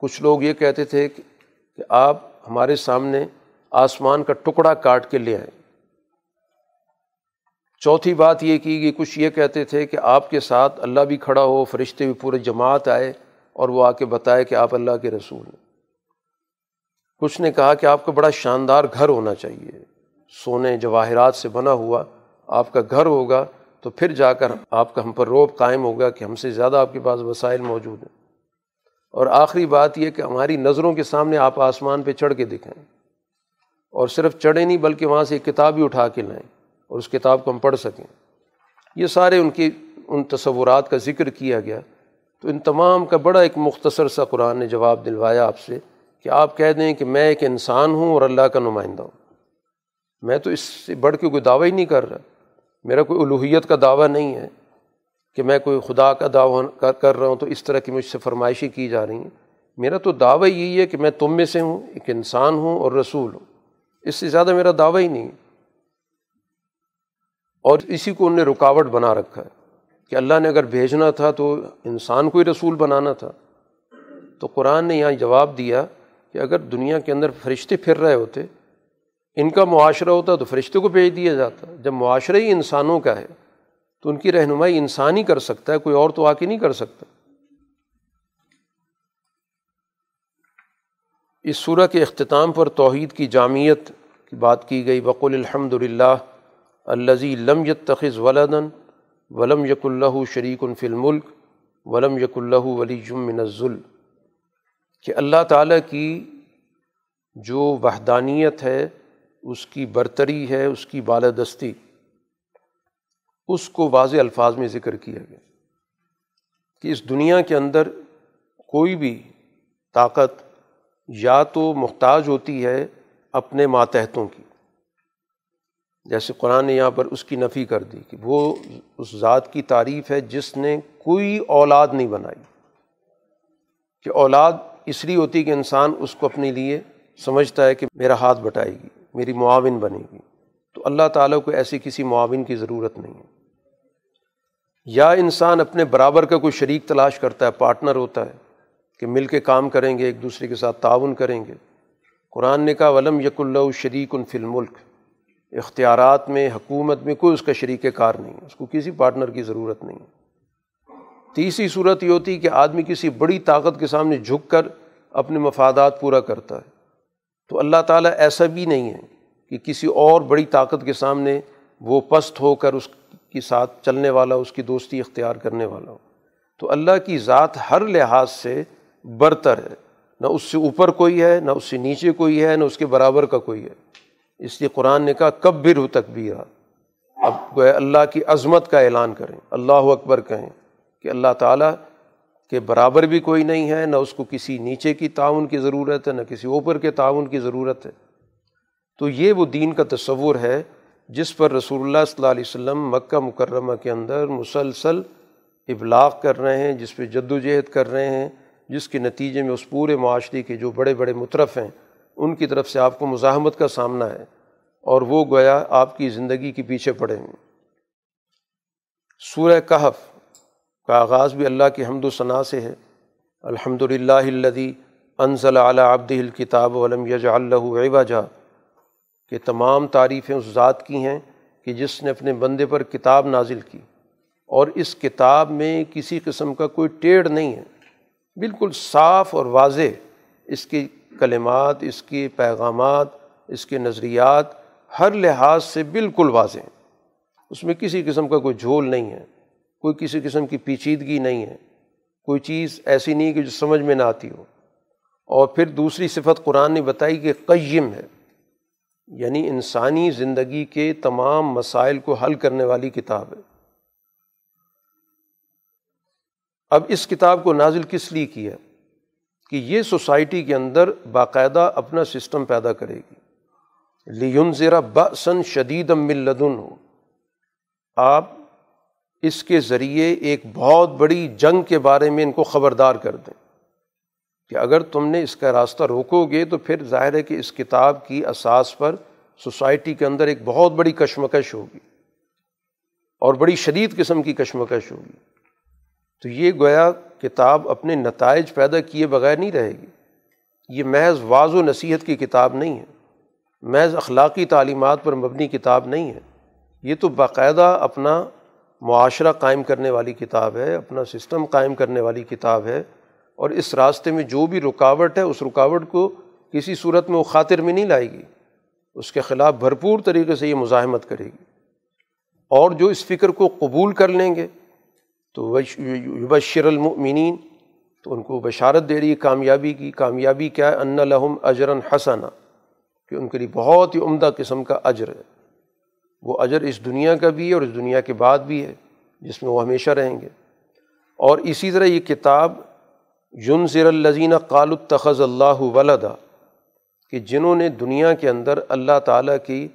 کچھ لوگ یہ کہتے تھے کہ آپ ہمارے سامنے آسمان کا ٹکڑا کاٹ کے لے آئیں چوتھی بات یہ کی کہ کچھ یہ کہتے تھے کہ آپ کے ساتھ اللہ بھی کھڑا ہو، فرشتے بھی پورے جماعت آئے اور وہ آ کے بتائے کہ آپ اللہ کے رسول ہیں۔ کچھ نے کہا کہ آپ کا بڑا شاندار گھر ہونا چاہیے۔ سونے جواہرات سے بنا ہوا آپ کا گھر ہوگا تو پھر جا کر آپ کا ہم پر روب قائم ہوگا کہ ہم سے زیادہ آپ کے پاس وسائل موجود ہیں۔ اور آخری بات یہ کہ ہماری نظروں کے سامنے آپ آسمان پہ چڑھ کے دکھائیں اور صرف چڑھے نہیں بلکہ وہاں سے ایک کتاب ہی اٹھا کے لائیں اور اس کتاب کو ہم پڑھ سکیں۔ یہ سارے ان کی، ان تصورات کا ذکر کیا گیا۔ تو ان تمام کا بڑا ایک مختصر سا قرآن نے جواب دلوایا آپ سے کہ آپ کہہ دیں کہ میں ایک انسان ہوں اور اللہ کا نمائندہ ہوں۔ میں تو اس سے بڑھ کے کوئی دعویٰ ہی نہیں کر رہا۔ میرا کوئی الوحیت کا دعویٰ نہیں ہے۔ کہ میں کوئی خدا کا دعویٰ کر رہا ہوں تو اس طرح کی مجھ سے فرمائشی کی جا رہی ہیں۔ میرا تو دعویٰ یہی ہے کہ میں تم میں سے ہوں، ایک انسان ہوں اور رسول ہوں۔ اس سے زیادہ میرا دعویٰ ہی نہیں۔ اور اسی کو ان نے رکاوٹ بنا رکھا ہے کہ اللہ نے اگر بھیجنا تھا تو انسان کو ہی رسول بنانا تھا۔ تو قرآن نے یہاں جواب دیا کہ اگر دنیا کے اندر فرشتے پھر رہے ہوتے، ان کا معاشرہ ہوتا تو فرشتے کو بھیج دیا جاتا۔ جب معاشرہ ہی انسانوں کا ہے تو ان کی رہنمائی انسان ہی کر سکتا ہے، کوئی اور تو آ کے نہیں کر سکتا۔ اس صورح کے اختتام پر توحید کی جامعت کی بات کی گئی۔ بقول الحمد للہ الزی لم یتخذ ولدن ولم یق اللہ شریک فی الملک ولم یق اللہ ولی من الظل کہ اللہ تعالیٰ کی جو وحدانیت ہے، اس کی برتری ہے، اس کی بالادستی۔ اس کو واضح الفاظ میں ذکر کیا گیا کہ اس دنیا کے اندر کوئی بھی طاقت یا تو محتاج ہوتی ہے اپنے ماتحتوں کی۔ جیسے قرآن نے یہاں پر اس کی نفی کر دی کہ وہ اس ذات کی تعریف ہے جس نے کوئی اولاد نہیں بنائی۔ کہ اولاد اس لیے ہوتی کہ انسان اس کو اپنے لیے سمجھتا ہے کہ میرا ہاتھ بٹائے گی، میری معاون بنے گی۔ تو اللہ تعالیٰ کو ایسی کسی معاون کی ضرورت نہیں ہے۔ یا انسان اپنے برابر کا کوئی شریک تلاش کرتا ہے، پارٹنر ہوتا ہے، کہ مل کے کام کریں گے، ایک دوسرے کے ساتھ تعاون کریں گے۔ قرآن نے کہا، ولم یق اللہ شریک ان الملک اختیارات میں، حکومت میں کوئی اس کا شریک کار نہیں، اس کو کسی پارٹنر کی ضرورت نہیں۔ تیسری صورت یہ ہوتی ہے کہ آدمی کسی بڑی طاقت کے سامنے جھک کر اپنے مفادات پورا کرتا ہے۔ تو اللہ تعالیٰ ایسا بھی نہیں ہے کہ کسی اور بڑی طاقت کے سامنے وہ پست ہو کر اس کے ساتھ چلنے والا، اس کی دوستی اختیار کرنے والا ہو۔ تو اللہ کی ذات ہر لحاظ سے برتر ہے۔ نہ اس سے اوپر کوئی ہے، نہ اس سے نیچے کوئی ہے، نہ اس کے برابر کا کوئی ہے۔ اس لیے قرآن نے کہا کب بھی رو تکبیرہ اب اللہ کی عظمت کا اعلان کریں۔ اللہ اکبر کہیں کہ اللہ تعالیٰ کے برابر بھی کوئی نہیں ہے، نہ اس کو کسی نیچے کی تعاون کی ضرورت ہے، نہ کسی اوپر کے تعاون کی ضرورت ہے۔ تو یہ وہ دین کا تصور ہے جس پر رسول اللہ صلی اللہ علیہ وسلم مکہ مکرمہ کے اندر مسلسل ابلاغ کر رہے ہیں، جس پہ جد و جہد کر رہے ہیں، جس کے نتیجے میں اس پورے معاشرے کے جو بڑے بڑے مترف ہیں، ان کی طرف سے آپ کو مزاحمت کا سامنا ہے اور وہ گویا آپ کی زندگی کے پیچھے پڑے ہیں۔ سورہ کہف کا آغاز بھی اللہ کی حمد و ثناء سے ہے۔ الحمد للہ الدی انضل علیہ آبد الکتاب علم یج اللہ جا کہ تمام تعریفیں اس ذات کی ہیں کہ جس نے اپنے بندے پر کتاب نازل کی۔ اور اس کتاب میں کسی قسم کا کوئی ٹیڑھ نہیں ہے۔ بالکل صاف اور واضح اس کی کلمات، اس کے پیغامات، اس کے نظریات ہر لحاظ سے بالکل واضح ہیں۔ اس میں کسی قسم کا کوئی جھول نہیں ہے، کوئی کسی قسم کی پیچیدگی نہیں ہے۔ کوئی چیز ایسی نہیں کہ جو سمجھ میں نہ آتی ہو۔ اور پھر دوسری صفت قرآن نے بتائی کہ قیم ہے۔ یعنی انسانی زندگی کے تمام مسائل کو حل کرنے والی کتاب ہے۔ اب اس کتاب کو نازل کس لیے کیا کہ یہ سوسائٹی کے اندر باقاعدہ اپنا سسٹم پیدا کرے گی۔ لیون زیرا بسن شدید ملدن ہو آپ اس کے ذریعے ایک بہت بڑی جنگ کے بارے میں ان کو خبردار کر دیں۔ کہ اگر تم نے اس کا راستہ روکو گے تو پھر ظاہر ہے کہ اس کتاب کی اساس پر سوسائٹی کے اندر ایک بہت بڑی کشمکش ہوگی اور بڑی شدید قسم کی کشمکش ہوگی۔ تو یہ گویا کتاب اپنے نتائج پیدا کیے بغیر نہیں رہے گی۔ یہ محض واض و نصیحت کی کتاب نہیں ہے۔ محض اخلاقی تعلیمات پر مبنی کتاب نہیں ہے۔ یہ تو باقاعدہ اپنا معاشرہ قائم کرنے والی کتاب ہے، اپنا سسٹم قائم کرنے والی کتاب ہے۔ اور اس راستے میں جو بھی رکاوٹ ہے، اس رکاوٹ کو کسی صورت میں وہ خاطر میں نہیں لائے گی۔ اس کے خلاف بھرپور طریقے سے یہ مزاحمت کرے گی۔ اور جو اس فکر کو قبول کر لیں گے، تو بشر المؤمنین، تو ان کو بشارت دے رہی ہے کامیابی کی۔ کامیابی کیا ہے؟ ان لحم اجرن حسنا، کہ ان کے لیے بہت ہی عمدہ قسم کا اجر ہے۔ وہ اجر اس دنیا کا بھی ہے اور اس دنیا کے بعد بھی ہے، جس میں وہ ہمیشہ رہیں گے۔ اور اسی طرح یہ کتاب یون الزین قال التخذ اللہ ولدا، کہ جنہوں نے دنیا کے اندر اللہ تعالیٰ کی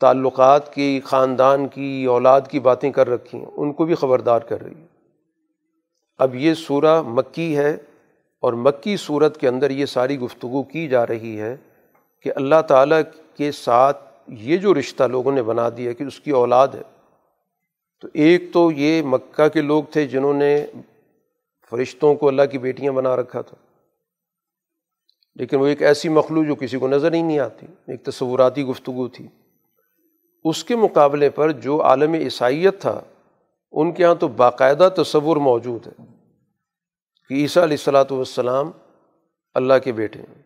تعلقات کی، خاندان کی، اولاد کی باتیں کر رکھی ہیں، ان کو بھی خبردار کر رہی ہے اب یہ سورہ مکی ہے اور مکی صورت کے اندر یہ ساری گفتگو کی جا رہی ہے کہ اللہ تعالیٰ کے ساتھ یہ جو رشتہ لوگوں نے بنا دیا کہ اس کی اولاد ہے۔ تو ایک تو یہ مکہ کے لوگ تھے جنہوں نے فرشتوں کو اللہ کی بیٹیاں بنا رکھا تھا۔ لیکن وہ ایک ایسی مخلوق جو کسی کو نظر ہی نہیں آتی، ایک تصوراتی گفتگو تھی۔ اس کے مقابلے پر جو عالم عیسائیت تھا، ان کے یہاں تو باقاعدہ تصور موجود ہے کہ عیسیٰ علیہ السلاۃ والسلام اللہ کے بیٹے ہیں۔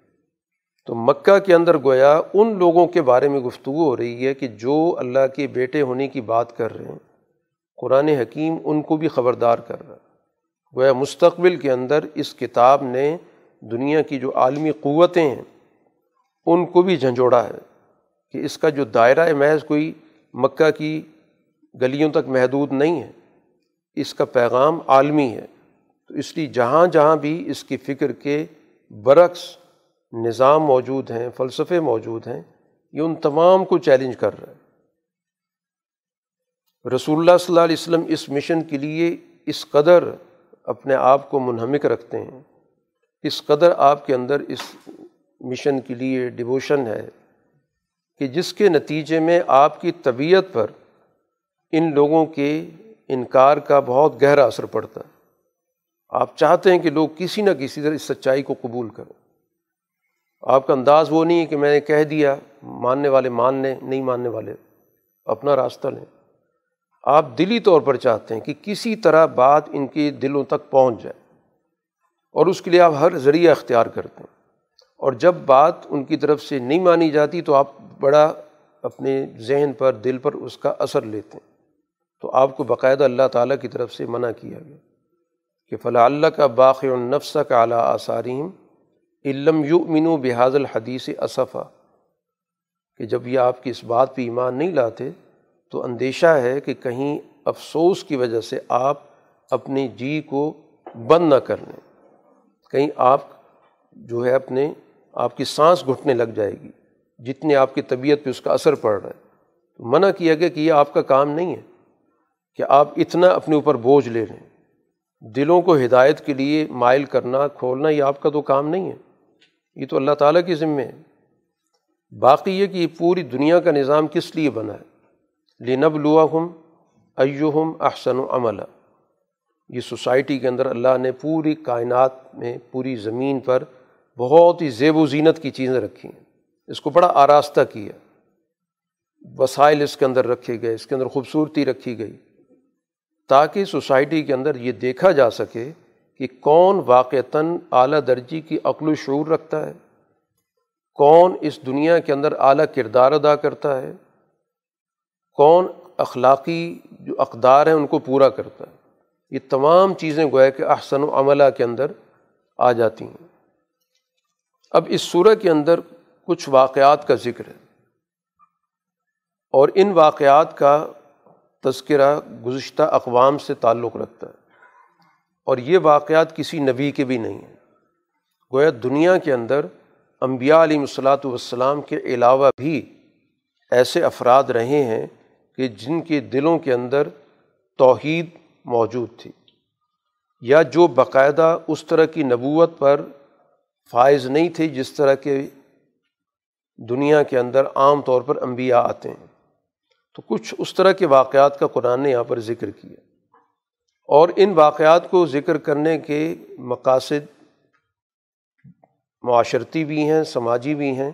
تو مکہ کے اندر گویا ان لوگوں کے بارے میں گفتگو ہو رہی ہے کہ جو اللہ کے بیٹے ہونے کی بات کر رہے ہیں، قرآن حکیم ان کو بھی خبردار کر رہا ہے۔ گویا مستقبل کے اندر اس کتاب نے دنیا کی جو عالمی قوتیں ہیں، ان کو بھی جھنجھوڑا ہے کہ اس کا جو دائرہ محض کوئی مکہ کی گلیوں تک محدود نہیں ہے، اس کا پیغام عالمی ہے۔ تو اس لیے جہاں جہاں بھی اس کی فکر کے برعکس نظام موجود ہیں، فلسفے موجود ہیں، یہ ان تمام کو چیلنج کر رہا ہے۔ رسول اللہ صلی اللہ علیہ وسلم اس مشن کے لیے اس قدر اپنے آپ کو منہمک رکھتے ہیں۔ اس قدر آپ کے اندر اس مشن کے لیے ڈیووشن ہے کہ جس کے نتیجے میں آپ کی طبیعت پر ان لوگوں کے انکار کا بہت گہرا اثر پڑتا ہے۔ آپ چاہتے ہیں کہ لوگ کسی نہ کسی طرح اس سچائی کو قبول کریں۔ آپ کا انداز وہ نہیں ہے کہ میں نے کہہ دیا، ماننے والے مان لیں، نہیں ماننے والے، اپنا راستہ لیں۔ آپ دلی طور پر چاہتے ہیں کہ کسی طرح بات ان کے دلوں تک پہنچ جائے اور اس کے لیے آپ ہر ذریعہ اختیار کرتے ہیں اور جب بات ان کی طرف سے نہیں مانی جاتی تو آپ بڑا اپنے ذہن پر، دل پر اس کا اثر لیتے ہیں۔ تو آپ کو باقاعدہ اللہ تعالیٰ کی طرف سے منع کیا گیا کہ فلاں اللہ کا باقی النفس کا اعلیٰ آثاریم علم یو منو بحاظ الحدیث اصفہ کہ جب یہ آپ کی اس بات پہ ایمان نہیں لاتے تو اندیشہ ہے کہ کہیں افسوس کی وجہ سے آپ اپنی جی کو بند نہ کر لیں۔ کہیں آپ جو ہے اپنے آپ کی سانس گھٹنے لگ جائے گی۔ جتنے آپ کی طبیعت پہ اس کا اثر پڑ رہا ہے۔ تو منع کیا گیا کہ یہ آپ کا کام نہیں ہے کہ آپ اتنا اپنے اوپر بوجھ لے رہے ہیں۔ دلوں کو ہدایت کے لیے مائل کرنا، کھولنا یہ آپ کا تو کام نہیں ہے۔ یہ تو اللہ تعالیٰ کی ذمے ہے۔ باقی یہ کہ یہ پوری دنیا کا نظام کس لیے بنا ہے؟ لنب لوا ہم ایہم احسن و عملہ یہ سوسائٹی کے اندر اللہ نے پوری کائنات میں پوری زمین پر بہت ہی زیب و زینت کی چیزیں رکھی ہیں۔ اس کو بڑا آراستہ کیا۔ وسائل اس کے اندر رکھے گئے، اس کے اندر خوبصورتی رکھی گئی۔ تاکہ سوسائٹی کے اندر یہ دیکھا جا سکے کہ کون واقعتاً اعلیٰ درجی کی عقل و شعور رکھتا ہے۔ کون اس دنیا کے اندر اعلیٰ کردار ادا کرتا ہے۔ کون اخلاقی جو اقدار ہیں ان کو پورا کرتا ہے۔ یہ تمام چیزیں گویا کہ احسن و عملہ کے اندر آ جاتی ہیں۔ اب اس صورح کے اندر کچھ واقعات کا ذکر ہے۔ اور ان واقعات کا تذکرہ گزشتہ اقوام سے تعلق رکھتا ہے۔ اور یہ واقعات کسی نبی کے بھی نہیں ہیں۔ گویا دنیا کے اندر امبیا علیہ الصلاۃ والسلام کے علاوہ بھی ایسے افراد رہے ہیں کہ جن کے دلوں کے اندر توحید موجود تھی یا جو باقاعدہ اس طرح کی نبوت پر فائز نہیں تھے جس طرح کے دنیا کے اندر عام طور پر انبیاء آتے ہیں۔ تو کچھ اس طرح کے واقعات کا قرآن نے یہاں پر ذکر کیا۔ اور ان واقعات کو ذکر کرنے کے مقاصد معاشرتی بھی ہیں، سماجی بھی ہیں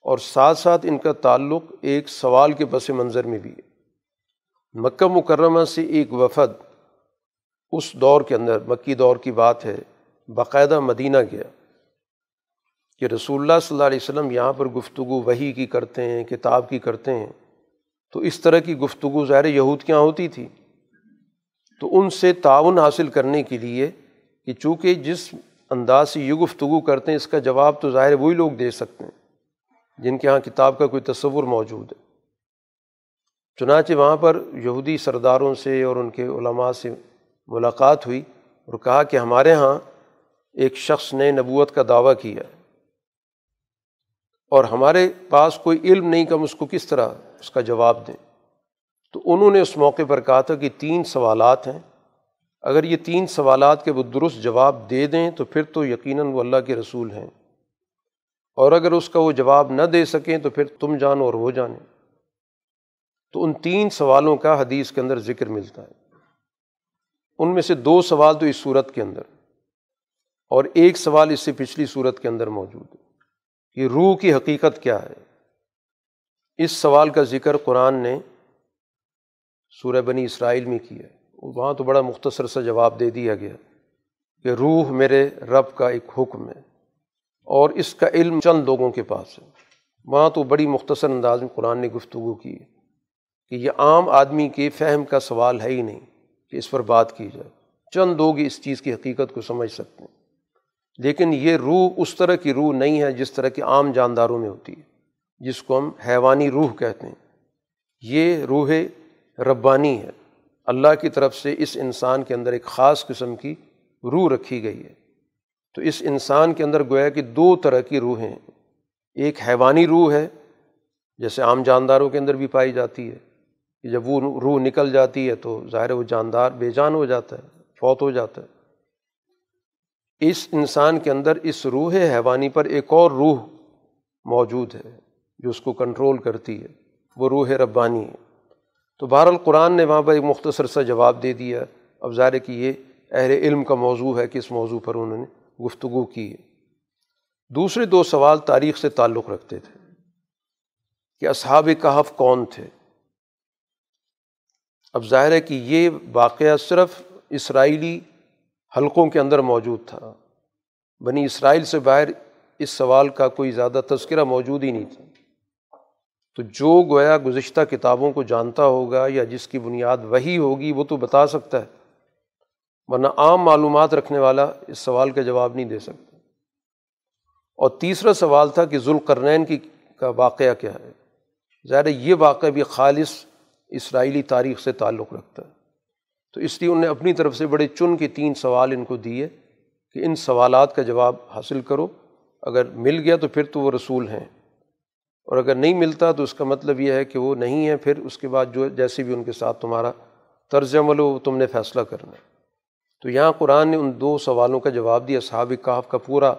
اور ساتھ ساتھ ان کا تعلق ایک سوال کے پس منظر میں بھی ہے۔ مکہ مکرمہ سے ایک وفد اس دور کے اندر، مکی دور کی بات ہے، باقاعدہ مدینہ گیا کہ رسول اللہ صلی اللہ علیہ وسلم یہاں پر گفتگو وہی کی کرتے ہیں، کتاب کی کرتے ہیں۔ تو اس طرح کی گفتگو ظاہر یہود کیا ہوتی تھی۔ تو ان سے تعاون حاصل کرنے کے لیے کہ چونکہ جس انداز سے یہ گفتگو کرتے ہیں، اس کا جواب تو ظاہر وہی لوگ دے سکتے ہیں، جن کے یہاں کتاب کا کوئی تصور موجود ہے۔ چنانچہ وہاں پر یہودی سرداروں سے اور ان کے علماء سے ملاقات ہوئی اور کہا کہ ہمارے ہاں ایک شخص نے نبوت کا دعویٰ کیا اور ہمارے پاس کوئی علم نہیں کہ ہم اس کو کس طرح اس کا جواب دیں۔ تو انہوں نے اس موقع پر کہا تھا کہ تین سوالات ہیں۔ اگر یہ تین سوالات کے وہ درست جواب دے دیں تو پھر تو یقیناً وہ اللہ کے رسول ہیں۔ اور اگر اس کا وہ جواب نہ دے سکیں تو پھر تم جانو اور وہ جانیں تو ان تین سوالوں کا حدیث کے اندر ذکر ملتا ہے۔ ان میں سے دو سوال تو اس صورت کے اندر، اور ایک سوال اس سے پچھلی صورت کے اندر موجود ہے۔ کہ روح کی حقیقت کیا ہے؟ اس سوال کا ذکر قرآن نے سورہ بنی اسرائیل میں کیا ہے۔ وہاں تو بڑا مختصر سا جواب دے دیا گیا کہ روح میرے رب کا ایک حکم ہے، اور اس کا علم چند لوگوں کے پاس ہے۔ وہاں تو بڑی مختصر انداز میں قرآن نے گفتگو کی ہے۔ کہ یہ عام آدمی کے فہم کا سوال ہے ہی نہیں کہ اس پر بات کی جائے۔ چند لوگ اس چیز کی حقیقت کو سمجھ سکتے ہیں۔ لیکن یہ روح اس طرح کی روح نہیں ہے جس طرح کی عام جانداروں میں ہوتی ہے، جس کو ہم حیوانی روح کہتے ہیں۔ یہ روح ربانی ہے۔ اللہ کی طرف سے اس انسان کے اندر ایک خاص قسم کی روح رکھی گئی ہے۔ تو اس انسان کے اندر گویا کہ دو طرح کی روحیں ایک حیوانی روح ہے، جیسے عام جانداروں کے اندر بھی پائی جاتی ہے کہ جب وہ روح نکل جاتی ہے تو ظاہر وہ جاندار، بے جان ہو جاتا ہے، فوت ہو جاتا ہے۔ اس انسان کے اندر اس روح حیوانی پر ایک اور روح موجود ہے جو اس کو کنٹرول کرتی ہے، وہ روح ربانی ہے۔ تو بہر القرآن نے وہاں پر ایک مختصر سا جواب دے دیا۔ اب ظاہر کہ یہ اہل علم کا موضوع ہے کہ اس موضوع پر انہوں نے گفتگو کی ہے۔ دوسرے دو سوال تاریخ سے تعلق رکھتے تھے کہ اصحاب کہف کون تھے؟ اب ظاہر ہے کہ یہ واقعہ صرف اسرائیلی حلقوں کے اندر موجود تھا۔ بنی اسرائیل سے باہر اس سوال کا کوئی زیادہ تذکرہ موجود ہی نہیں تھا۔ تو جو گویا گزشتہ کتابوں کو جانتا ہوگا یا جس کی بنیاد وہی ہوگی وہ تو بتا سکتا ہے، ورنہ عام معلومات رکھنے والا اس سوال کا جواب نہیں دے سکتا۔ اور تیسرا سوال تھا کہ ذوالقرنین کی کا واقعہ کیا ہے۔ ظاہر یہ واقعہ بھی خالص اسرائیلی تاریخ سے تعلق رکھتا ہے۔ تو اس لیے انہوں نے اپنی طرف سے بڑے چن کے تین سوال ان کو دیے کہ ان سوالات کا جواب حاصل کرو۔ اگر مل گیا تو پھر تو وہ رسول ہیں۔ اور اگر نہیں ملتا تو اس کا مطلب یہ ہے کہ وہ نہیں ہے پھر اس کے بعد جو جیسے بھی ان کے ساتھ تمہارا طرز عمل ہو تم نے فیصلہ کرنا ہے۔ تو یہاں قرآن نے ان دو سوالوں کا جواب دیا۔ صحاب کہف کا پورا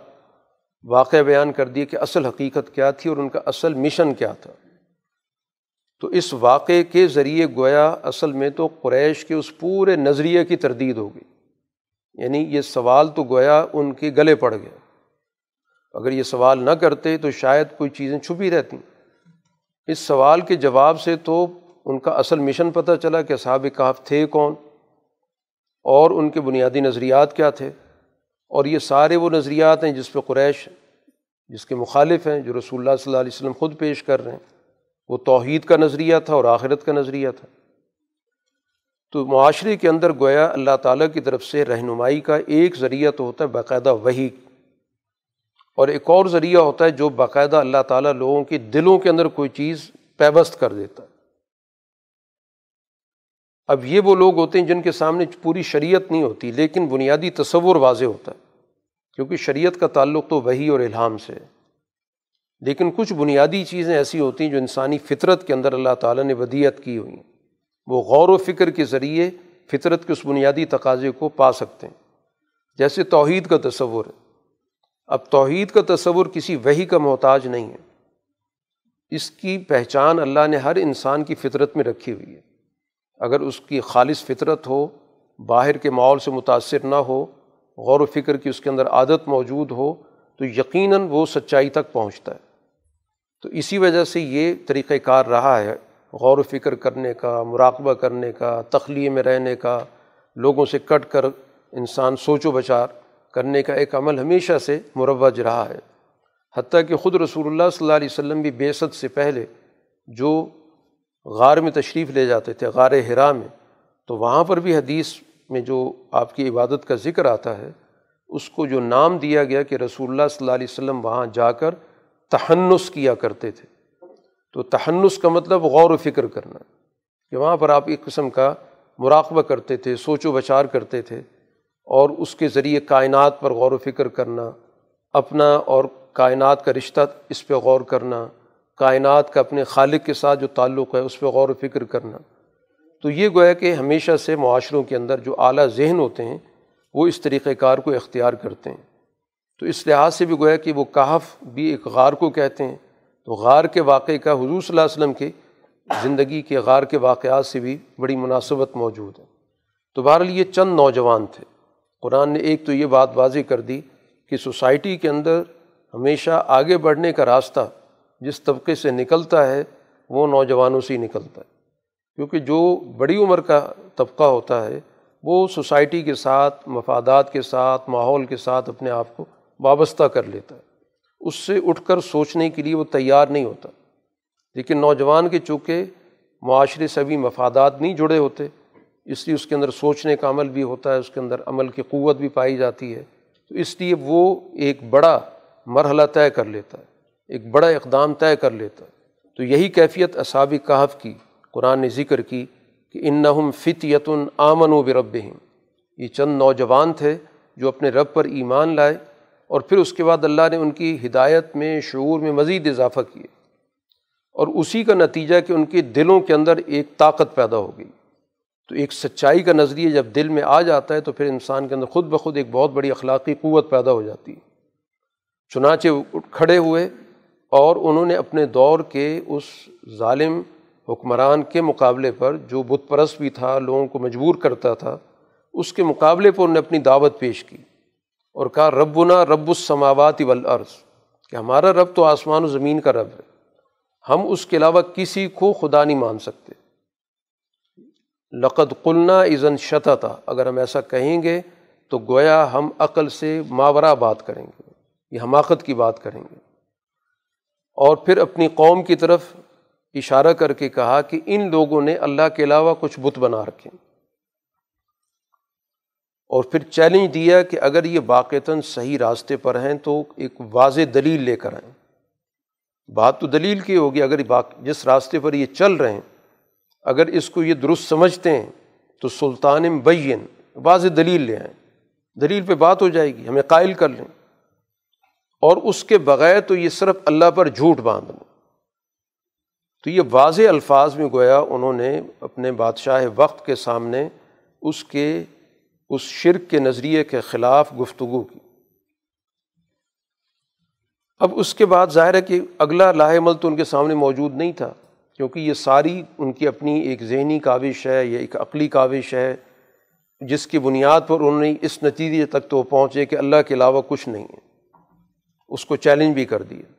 واقعہ بیان کر دیا کہ اصل حقیقت کیا تھی اور ان کا اصل مشن کیا تھا۔ تو اس واقعے کے ذریعے گویا اصل میں تو قریش کے اس پورے نظریے کی تردید ہوگی۔ یعنی یہ سوال تو گویا ان کے گلے پڑ گیا۔ اگر یہ سوال نہ کرتے تو شاید کوئی چیزیں چھپی رہتی۔ اس سوال کے جواب سے تو ان کا اصل مشن پتہ چلا کہ صحاب کہاف تھے کون اور ان کے بنیادی نظریات کیا تھے۔ اور یہ سارے وہ نظریات ہیں جس پہ قریش جس کے مخالف ہیں، جو رسول اللہ صلی اللہ علیہ وسلم خود پیش کر رہے ہیں۔ وہ توحید کا نظریہ تھا اور آخرت کا نظریہ تھا۔ تو معاشرے کے اندر گویا اللہ تعالیٰ کی طرف سے رہنمائی کا ایک ذریعہ تو ہوتا ہے باقاعدہ وہی اور ایک اور ذریعہ ہوتا ہے جو باقاعدہ اللہ تعالیٰ لوگوں کے دلوں کے اندر کوئی چیز پیبست کر دیتا۔ ہے اب یہ وہ لوگ ہوتے ہیں جن کے سامنے پوری شریعت نہیں ہوتی، لیکن بنیادی تصور واضح ہوتا ہے، کیونکہ شریعت کا تعلق تو وہی اور الہام سے ہے۔ لیکن کچھ بنیادی چیزیں ایسی ہوتی ہیں جو انسانی فطرت کے اندر اللہ تعالیٰ نے ودیت کی ہوئی ہیں۔ وہ غور و فکر کے ذریعے فطرت کے اس بنیادی تقاضے کو پا سکتے ہیں۔ جیسے توحید کا تصور ہے۔ اب توحید کا تصور کسی وہی کا محتاج نہیں ہے۔ اس کی پہچان اللہ نے ہر انسان کی فطرت میں رکھی ہوئی ہے۔ اگر اس کی خالص فطرت ہو، باہر کے ماحول سے متاثر نہ ہو، غور و فکر کی اس کے اندر عادت موجود ہو، تو یقیناً وہ سچائی تک پہنچتا ہے۔ تو اسی وجہ سے یہ طریقۂ کار رہا ہے، غور و فکر کرنے کا، مراقبہ کرنے کا، تخلیے میں رہنے کا، لوگوں سے کٹ کر انسان سوچ و بچار کرنے کا ایک عمل ہمیشہ سے مروج رہا ہے۔ حتیٰ کہ خود رسول اللہ صلی اللہ علیہ وسلم بھی بیست سے پہلے جو غار میں تشریف لے جاتے تھے، غار ہرا میں، تو وہاں پر بھی حدیث میں جو آپ کی عبادت کا ذکر آتا ہے، اس کو جو نام دیا گیا کہ رسول اللہ صلی اللہ علیہ وسلم وہاں جا کر تہنس کیا کرتے تھے۔ تو تہنس کا مطلب غور و فکر کرنا، کہ وہاں پر آپ ایک قسم کا مراقبہ کرتے تھے، سوچ و بچار کرتے تھے، اور اس کے ذریعے کائنات پر غور و فکر کرنا، اپنا اور کائنات کا رشتہ اس پہ غور کرنا، کائنات کا اپنے خالق کے ساتھ جو تعلق ہے اس پہ غور و فکر کرنا۔ تو یہ گویا کہ ہمیشہ سے معاشروں کے اندر جو اعلیٰ ذہن ہوتے ہیں، وہ اس طریقۂ کار کو اختیار کرتے ہیں۔ تو اس لحاظ سے بھی گویا کہ وہ کہف بھی ایک غار کو کہتے ہیں۔ تو غار کے واقعے کا حضور صلی اللہ علیہ وسلم کے زندگی کے غار کے واقعات سے بھی بڑی مناسبت موجود ہے۔ تو بہرحال یہ چند نوجوان تھے۔ قرآن نے ایک تو یہ بات واضح کر دی کہ سوسائٹی کے اندر ہمیشہ آگے بڑھنے کا راستہ جس طبقے سے نکلتا ہے وہ نوجوانوں سے ہی نکلتا ہے۔ کیونکہ جو بڑی عمر کا طبقہ ہوتا ہے وہ سوسائٹی کے ساتھ، مفادات کے ساتھ، ماحول کے ساتھ اپنے آپ کو وابستہ کر لیتا ہے۔ اس سے اٹھ کر سوچنے کے لیے وہ تیار نہیں ہوتا۔ لیکن نوجوان کے چونکہ معاشرے سے بھی مفادات نہیں جڑے ہوتے، اس لیے اس کے اندر سوچنے کا عمل بھی ہوتا ہے، اس کے اندر عمل کی قوت بھی پائی جاتی ہے۔ تو اس لیے وہ ایک بڑا مرحلہ طے کر لیتا ہے، ایک بڑا اقدام طے کر لیتا ہے۔ تو یہی کیفیت اصابی کہف کی، قرآن نے ذکر کی کہ ان اور پھر اس کے بعد اللہ نے ان کی ہدایت میں، شعور میں مزید اضافہ کیے۔ اور اسی کا نتیجہ کہ ان کے دلوں کے اندر ایک طاقت پیدا ہو گئی۔ تو ایک سچائی کا نظریہ جب دل میں آ جاتا ہے تو پھر انسان کے اندر خود بخود ایک بہت بڑی اخلاقی قوت پیدا ہو جاتی ہے۔ چنانچہ کھڑے ہوئے اور انہوں نے اپنے دور کے اس ظالم حکمران کے مقابلے پر، جو بت پرست بھی تھا، لوگوں کو مجبور کرتا تھا، اس کے مقابلے پر انہوں نے اپنی دعوت پیش کی۔ اور کہا، ربنا رب السماوات والارض، کہ ہمارا رب تو آسمان و زمین کا رب ہے۔ ہم اس کے علاوہ کسی کو خدا نہیں مان سکتے۔ لقد قلنا ازن شتا تھا اگر ہم ایسا کہیں گے تو گویا ہم عقل سے ماورہ بات کریں گے، یہ حماقت کی بات کریں گے۔ اور پھر اپنی قوم کی طرف اشارہ کر کے کہا کہ ان لوگوں نے اللہ کے علاوہ کچھ بت بنا رکھے۔ اور پھر چیلنج دیا کہ اگر یہ واقعتاً صحیح راستے پر ہیں تو ایک واضح دلیل لے کر آئیں۔ بات تو دلیل کی ہوگی اگر جس راستے پر یہ چل رہے ہیں، اگر اس کو یہ درست سمجھتے ہیں، تو سلطان بین واضح دلیل لے آئیں۔ دلیل پہ بات ہو جائے گی، ہمیں قائل کر لیں۔ اور اس کے بغیر تو یہ صرف اللہ پر جھوٹ باندھ لیں۔ تو یہ واضح الفاظ میں گویا انہوں نے اپنے بادشاہ وقت کے سامنے اس کے اس شرک کے نظریے کے خلاف گفتگو کی۔ اب اس کے بعد ظاہر ہے کہ اگلا لاہ عمل تو ان کے سامنے موجود نہیں تھا، کیونکہ یہ ساری ان کی اپنی ایک ذہنی کاوش ہے یا ایک عقلی کاوش ہے، جس کی بنیاد پر انہوں نے اس نتیجے تک تو پہنچے کہ اللہ کے علاوہ کچھ نہیں ہے۔ اس کو چیلنج بھی کر دیا۔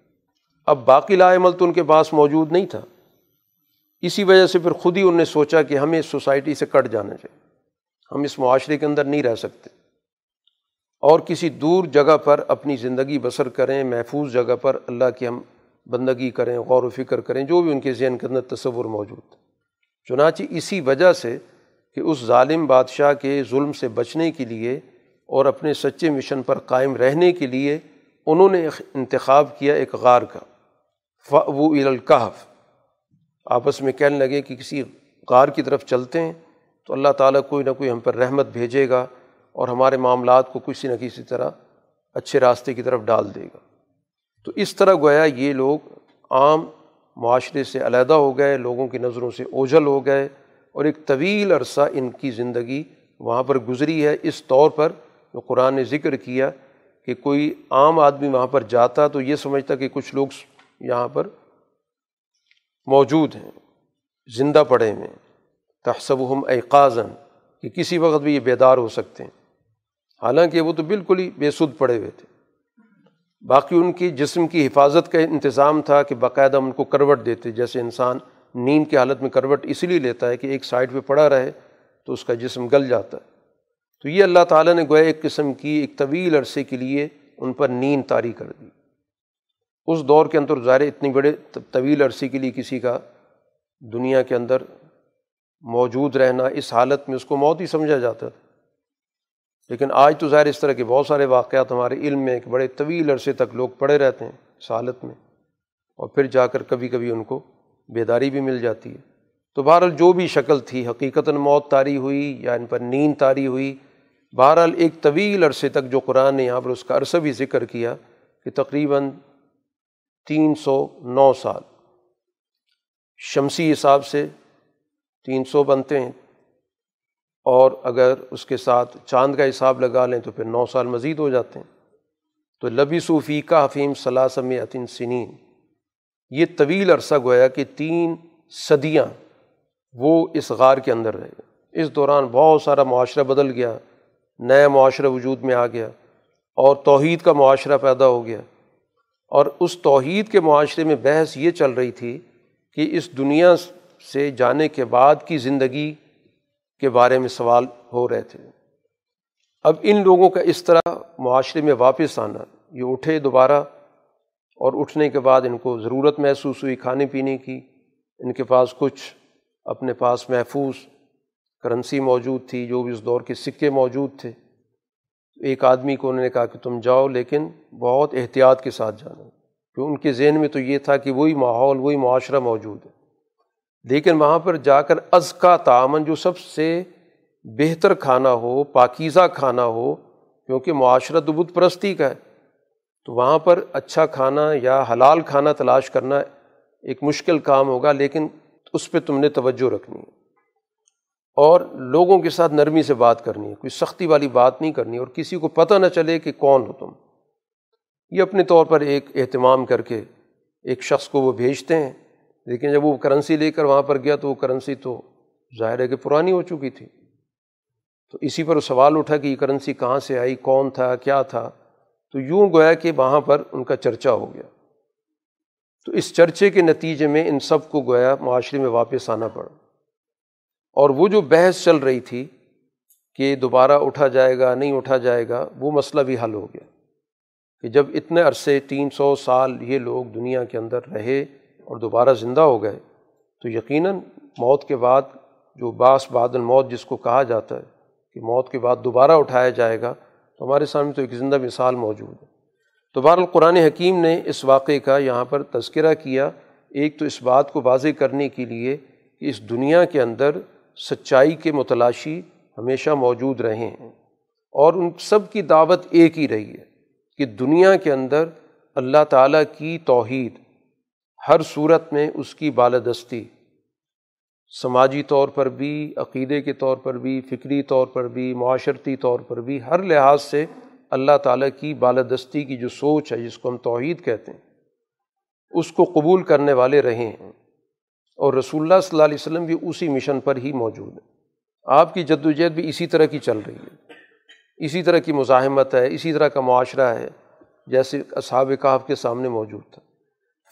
اب باقی لا عمل تو ان کے پاس موجود نہیں تھا۔ اسی وجہ سے پھر خود ہی انہوں نے سوچا کہ ہمیں سوسائٹی سے کٹ جانا چاہیے۔ ہم اس معاشرے کے اندر نہیں رہ سکتے۔ اور کسی دور جگہ پر اپنی زندگی بسر کریں، محفوظ جگہ پر اللہ کی ہم بندگی کریں، غور و فکر کریں، جو بھی ان کے ذہن کے اندر تصور موجود۔ چنانچہ اسی وجہ سے کہ اس ظالم بادشاہ کے ظلم سے بچنے کے لیے اور اپنے سچے مشن پر قائم رہنے کے لیے انہوں نے انتخاب کیا ایک غار کا۔ فو الکحف آپس میں کہنے لگے کہ کسی غار کی طرف چلتے ہیں۔ تو اللہ تعالیٰ کوئی نہ کوئی ہم پر رحمت بھیجے گا اور ہمارے معاملات کو کسی نہ کسی طرح اچھے راستے کی طرف ڈال دے گا۔ تو اس طرح گویا یہ لوگ عام معاشرے سے علیحدہ ہو گئے، لوگوں کی نظروں سے اوجھل ہو گئے اور ایک طویل عرصہ ان کی زندگی وہاں پر گزری ہے۔ اس طور پر جو قرآن نے ذکر کیا کہ کوئی عام آدمی وہاں پر جاتا تو یہ سمجھتا کہ کچھ لوگ یہاں پر موجود ہیں، زندہ پڑے ہوئے تحسب ہم ایقازن کہ کسی وقت بھی یہ بیدار ہو سکتے ہیں۔ حالانکہ وہ تو بالکل ہی بے سود پڑے ہوئے تھے۔ باقی ان کی جسم کی حفاظت کا انتظام تھا کہ باقاعدہ ان کو کروٹ دیتے، جیسے انسان نیند کی حالت میں کروٹ اس لیے لیتا ہے کہ ایک سائڈ پہ پڑا رہے تو اس کا جسم گل جاتا۔ ہے تو یہ اللہ تعالیٰ نے گویا ایک قسم کی، ایک طویل عرصے کے لیے ان پر نیند طاری کر دی۔ اس دور کے اندر ظاہر اتنی بڑے طویل عرصے کے لیے کسی کا دنیا کے اندر موجود رہنا اس حالت میں اس کو موت ہی سمجھا جاتا تھا۔ لیکن آج تو ظاہر اس طرح کے بہت سارے واقعات ہمارے علم میں ایک بڑے طویل عرصے تک لوگ پڑے رہتے ہیں اس حالت میں۔ اور پھر جا کر کبھی کبھی ان کو بیداری بھی مل جاتی ہے۔ تو بہرحال جو بھی شکل تھی، حقیقتاً موت تاری ہوئی یا ان پر نیند تاری ہوئی، بہرحال ایک طویل عرصے تک جو قرآن نے یہاں پر اس کا عرصہ بھی ذکر کیا کہ تقریباً تین سو نو سال۔ شمسی حساب سے تین سو بنتے ہیں۔ اور اگر اس کے ساتھ چاند کا حساب لگا لیں تو پھر نو سال مزید ہو جاتے ہیں۔ تو لبی صوفی کا حفیم ثلاثم عطن سنین۔ یہ طویل عرصہ گویا کہ تین صدیاں وہ اس غار کے اندر رہے۔ اس دوران بہت سارا معاشرہ بدل گیا نیا معاشرہ وجود میں آ گیا اور توحید کا معاشرہ پیدا ہو گیا۔ اور اس توحید کے معاشرے میں بحث یہ چل رہی تھی کہ اس دنیا سے جانے کے بعد کی زندگی کے بارے میں سوال ہو رہے تھے۔ اب ان لوگوں کا اس طرح معاشرے میں واپس آنا، یہ اٹھے دوبارہ اور اٹھنے کے بعد ان کو ضرورت محسوس ہوئی کھانے پینے کی۔ ان کے پاس کچھ اپنے پاس محفوظ کرنسی موجود تھی، جو بھی اس دور کے سکے موجود تھے۔ ایک آدمی کو انہوں نے کہا کہ تم جاؤ، لیکن بہت احتیاط کے ساتھ جانا۔ کیوں ان کے ذہن میں تو یہ تھا کہ وہی ماحول، وہی معاشرہ موجود ہے۔ لیکن وہاں پر جا کر از کا تعامن جو سب سے بہتر کھانا ہو، پاکیزہ کھانا ہو، کیونکہ معاشرہ تو بت پرستی کا ہے، تو وہاں پر اچھا کھانا یا حلال کھانا تلاش کرنا ایک مشکل کام ہوگا، لیکن اس پہ تم نے توجہ رکھنی ہے۔ اور لوگوں کے ساتھ نرمی سے بات کرنی ہے، کوئی سختی والی بات نہیں کرنی، اور کسی کو پتہ نہ چلے کہ کون ہو تم۔ یہ اپنے طور پر ایک اہتمام کر کے ایک شخص کو وہ بھیجتے ہیں۔ لیکن جب وہ کرنسی لے کر وہاں پر گیا تو وہ کرنسی تو ظاہر ہے کہ پرانی ہو چکی تھی۔ تو اسی پر وہ سوال اٹھا کہ یہ کرنسی کہاں سے آئی، کون تھا، کیا تھا؟ تو یوں گویا کہ وہاں پر ان کا چرچا ہو گیا۔ تو اس چرچے کے نتیجے میں ان سب کو گویا معاشرے میں واپس آنا پڑا۔ اور وہ جو بحث چل رہی تھی کہ دوبارہ اٹھا جائے گا، نہیں اٹھا جائے گا، وہ مسئلہ بھی حل ہو گیا۔ کہ جب اتنے عرصے، تین سو سال یہ لوگ دنیا کے اندر رہے اور دوبارہ زندہ ہو گئے، تو یقیناً موت کے بعد جو باس بادل موت جس کو کہا جاتا ہے کہ موت کے بعد دوبارہ اٹھایا جائے گا، تو ہمارے سامنے تو ایک زندہ مثال موجود ہے۔ تو بہر القرآن حکیم نے اس واقعے کا یہاں پر تذکرہ کیا، ایک تو اس بات کو واضح کرنے کے لیے کہ اس دنیا کے اندر سچائی کے متلاشی ہمیشہ موجود رہے ہیں۔ اور ان سب کی دعوت ایک ہی رہی ہے کہ دنیا کے اندر اللہ تعالیٰ کی توحید ہر صورت میں اس کی بالادستی، سماجی طور پر بھی، عقیدے کے طور پر بھی، فکری طور پر بھی، معاشرتی طور پر بھی، ہر لحاظ سے اللہ تعالیٰ کی بالادستی کی جو سوچ ہے، جس کو ہم توحید کہتے ہیں، اس کو قبول کرنے والے رہے ہیں۔ اور رسول اللہ صلی اللہ علیہ وسلم بھی اسی مشن پر ہی موجود ہے آپ کی جد وجہد بھی اسی طرح کی چل رہی ہے۔ اسی طرح کی مزاحمت ہے، اسی طرح کا معاشرہ ہے، جیسے اصحاب کہاف کے سامنے موجود تھا۔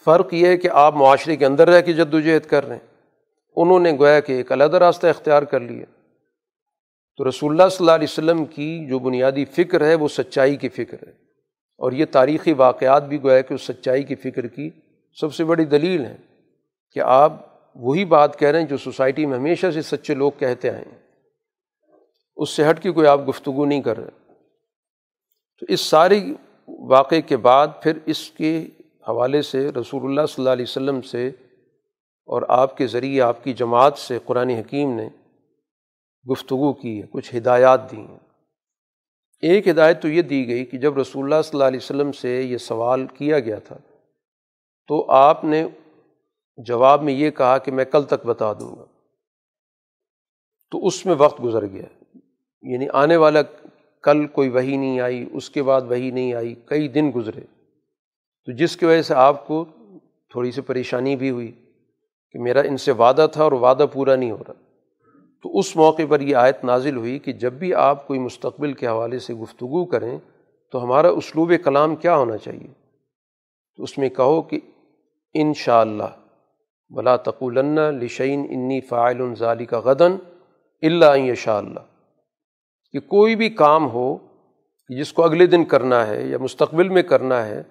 فرق یہ ہے کہ آپ معاشرے کے اندر رہ کے جد وجہد کر رہے ہیں۔ انہوں نے گویا کہ ایک علیحدہ راستہ اختیار کر لیا۔ تو رسول اللہ صلی اللہ علیہ وسلم کی جو بنیادی فکر ہے وہ سچائی کی فکر ہے۔ اور یہ تاریخی واقعات بھی گویا کہ اس سچائی کی فکر کی سب سے بڑی دلیل ہے کہ آپ وہی بات کہہ رہے ہیں جو سوسائٹی میں ہمیشہ سے سچے لوگ کہتے آئے ہیں۔ اس سے ہٹ کے کوئی آپ گفتگو نہیں کر رہے۔ تو اس ساری واقعے کے بعد پھر اس کے حوالے سے رسول اللہ صلی اللہ علیہ وسلم سے اور آپ کے ذریعے آپ کی جماعت سے قرآن حکیم نے گفتگو کی ہے، کچھ ہدایات دی ہیں۔ ایک ہدایت تو یہ دی گئی کہ جب رسول اللہ صلی اللہ علیہ وسلم سے یہ سوال کیا گیا تھا، تو آپ نے جواب میں یہ کہا کہ میں کل تک بتا دوں گا۔ تو اس میں وقت گزر گیا۔ یعنی آنے والا کل کوئی وہی نہیں آئی، اس کے بعد وہی نہیں آئی، کئی دن گزرے۔ تو جس کی وجہ سے آپ کو تھوڑی سی پریشانی بھی ہوئی کہ میرا ان سے وعدہ تھا اور وعدہ پورا نہیں ہو رہا۔ تو اس موقع پر یہ آیت نازل ہوئی کہ جب بھی آپ کوئی مستقبل کے حوالے سے گفتگو کریں تو ہمارا اسلوب کلام کیا ہونا چاہیے؟ تو اس میں کہو کہ ان شاء اللہ بلا تقولن لشعین انی فائل ظالی کا غدن اللہ شاء اللہ کہ کوئی بھی کام ہو، جس کو اگلے دن کرنا ہے یا مستقبل میں کرنا ہے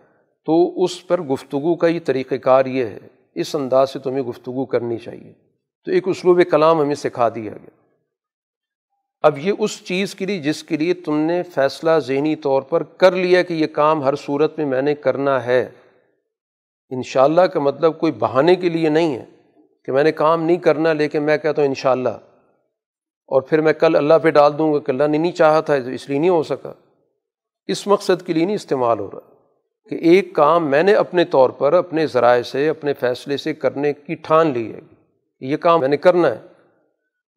تو اس پر گفتگو کا ہی طریقہ کار یہ ہے۔ اس انداز سے تمہیں گفتگو کرنی چاہیے۔ تو ایک اسلوب کلام ہمیں سکھا دیا گیا۔ اب یہ اس چیز کے لیے جس کے لیے تم نے فیصلہ ذہنی طور پر کر لیا کہ یہ کام ہر صورت میں میں نے کرنا ہے۔ ان شاء اللہ کا مطلب کوئی بہانے کے لیے نہیں ہے کہ میں نے کام نہیں کرنا، لیکن میں کہتا ہوں ان شاء اللہ اور پھر میں کل اللہ پہ ڈال دوں گا کہ اللہ نے نہیں چاہا تھا، اس لیے نہیں ہو سکا۔ اس مقصد کے لیے نہیں استعمال ہو رہا۔ کہ ایک کام میں نے اپنے طور پر اپنے ذرائع سے، اپنے فیصلے سے کرنے کی ٹھان لی ہے یہ کام میں نے کرنا ہے۔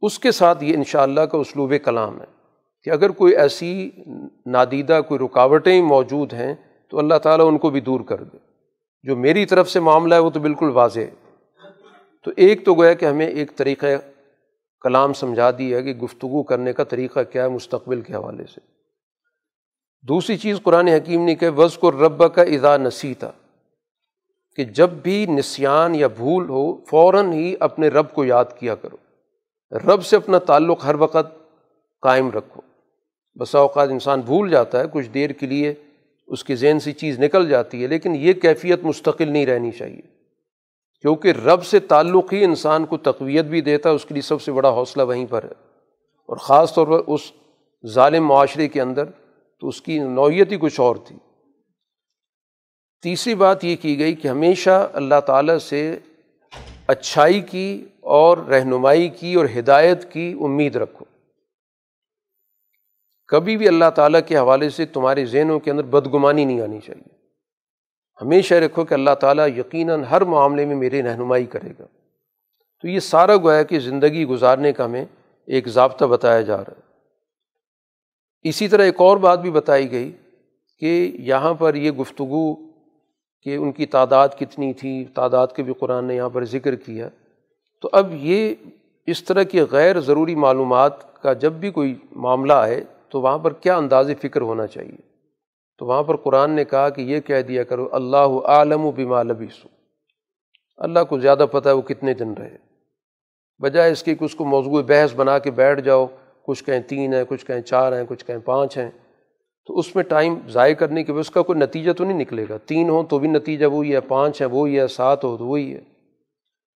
اس کے ساتھ یہ انشاءاللہ کا اسلوب کلام ہے کہ اگر کوئی ایسی نادیدہ کوئی رکاوٹیں موجود ہیں تو اللہ تعالیٰ ان کو بھی دور کر دے۔ جو میری طرف سے معاملہ ہے وہ تو بالکل واضح ہے۔ تو ایک تو گویا کہ ہمیں ایک طریقہ کلام سمجھا دیا کہ گفتگو کرنے کا طریقہ کیا ہے مستقبل کے حوالے سے۔ دوسری چیز قرآن حکیم نے کہ وز کو رب کا ادا نسی تھا کہ جب بھی نسیان یا بھول ہو، فوراً ہی اپنے رب کو یاد کیا کرو۔ رب سے اپنا تعلق ہر وقت قائم رکھو۔ بسا اوقات انسان بھول جاتا ہے، کچھ دیر کے لیے اس کے ذہن سے چیز نکل جاتی ہے، لیکن یہ کیفیت مستقل نہیں رہنی چاہیے۔ کیونکہ رب سے تعلق ہی انسان کو تقویت بھی دیتا ہے، اس کے لیے سب سے بڑا حوصلہ وہیں پر ہے۔ اور خاص طور پر اس ظالم معاشرے کے اندر تو اس کی نوعیت ہی کچھ اور تھی۔ تیسری بات یہ کی گئی کہ ہمیشہ اللہ تعالیٰ سے اچھائی کی اور رہنمائی کی اور ہدایت کی امید رکھو۔ کبھی بھی اللہ تعالیٰ کے حوالے سے تمہارے ذہنوں کے اندر بدگمانی نہیں آنی چاہیے۔ ہمیشہ رکھو کہ اللہ تعالیٰ یقیناً ہر معاملے میں میری رہنمائی کرے گا۔ تو یہ سارا گویا کہ زندگی گزارنے کا ہمیں ایک ضابطہ بتایا جا رہا ہے۔ اسی طرح ایک اور بات بھی بتائی گئی کہ یہاں پر یہ گفتگو کہ ان کی تعداد کتنی تھی، تعداد کے بھی قرآن نے یہاں پر ذکر کیا۔ تو اب یہ اس طرح کی غیر ضروری معلومات کا جب بھی کوئی معاملہ آئے تو وہاں پر کیا انداز فکر ہونا چاہیے؟ تو وہاں پر قرآن نے کہا کہ یہ کہہ دیا کرو، اللہ عالم و بما لبیسو۔ اللہ کو زیادہ پتہ ہے وہ کتنے دن رہے۔ بجائے اس کی کہ اس کو موضوع بحث بنا کے بیٹھ جاؤ۔ کچھ کہیں تین ہیں، کچھ کہیں چار ہیں، کچھ کہیں پانچ ہیں۔ تو اس میں ٹائم ضائع کرنے کے بعد اس کا کوئی نتیجہ تو نہیں نکلے گا۔ تین ہوں تو بھی نتیجہ وہی ہے، پانچ ہے وہی ہے، سات ہو تو وہی ہے۔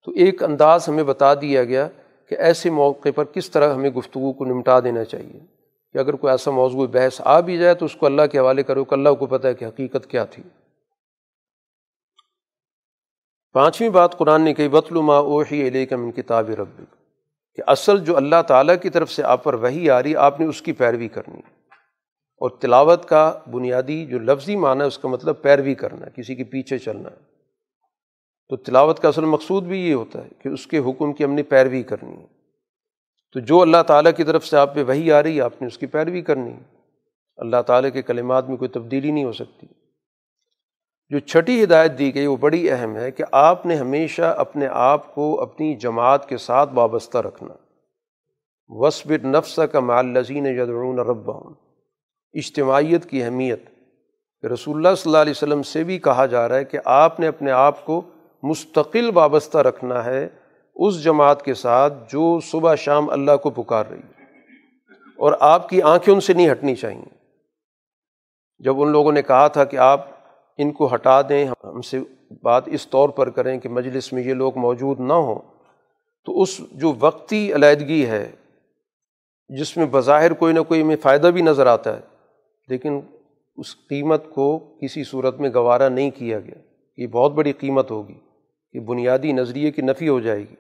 تو ایک انداز ہمیں بتا دیا گیا کہ ایسے موقع پر کس طرح ہمیں گفتگو کو نمٹا دینا چاہیے۔ کہ اگر کوئی ایسا موضوع بحث آ بھی جائے تو اس کو اللہ کے حوالے کرو کہ اللہ کو پتہ ہے کہ حقیقت کیا تھی۔ پانچویں بات قرآن نے کہی وطلما اوحی علیہ من کتاب رب کہ اصل جو اللہ تعالیٰ کی طرف سے آپ پر وہی آ رہی آپ نے اس کی پیروی کرنی اور تلاوت کا بنیادی جو لفظی معنی ہے، اس کا مطلب پیروی کرنا ہے، کسی کے پیچھے چلنا ہے۔ تو تلاوت کا اصل مقصود بھی یہ ہوتا ہے کہ اس کے حکم کی ہم نے پیروی کرنی ہے۔ تو جو اللہ تعالیٰ کی طرف سے آپ پہ وہی آ رہی ہے، آپ نے اس کی پیروی کرنی ہے۔ اللہ تعالیٰ کے کلمات میں کوئی تبدیلی نہیں ہو سکتی۔ جو چھٹی ہدایت دی گئی وہ بڑی اہم ہے کہ آپ نے ہمیشہ اپنے آپ کو اپنی جماعت کے ساتھ وابستہ رکھنا۔ وصب نفس کا مالزین یدعون رب اجتماعیت کی اہمیت۔ رسول اللہ صلی اللہ علیہ وسلم سے بھی کہا جا رہا ہے کہ آپ نے اپنے آپ کو مستقل وابستہ رکھنا ہے اس جماعت کے ساتھ جو صبح شام اللہ کو پکار رہی ہے۔ اور آپ کی آنکھیں ان سے نہیں ہٹنی چاہئیں جب ان لوگوں نے کہا تھا کہ آپ ان کو ہٹا دیں، ہم سے بات اس طور پر کریں کہ مجلس میں یہ لوگ موجود نہ ہوں۔ تو اس جو وقتی علیحدگی ہے، جس میں بظاہر کوئی نہ کوئی میں فائدہ بھی نظر آتا ہے، لیکن اس قیمت کو کسی صورت میں گوارا نہیں کیا گیا۔ یہ بہت بڑی قیمت ہوگی کہ بنیادی نظریے کی نفی ہو جائے گی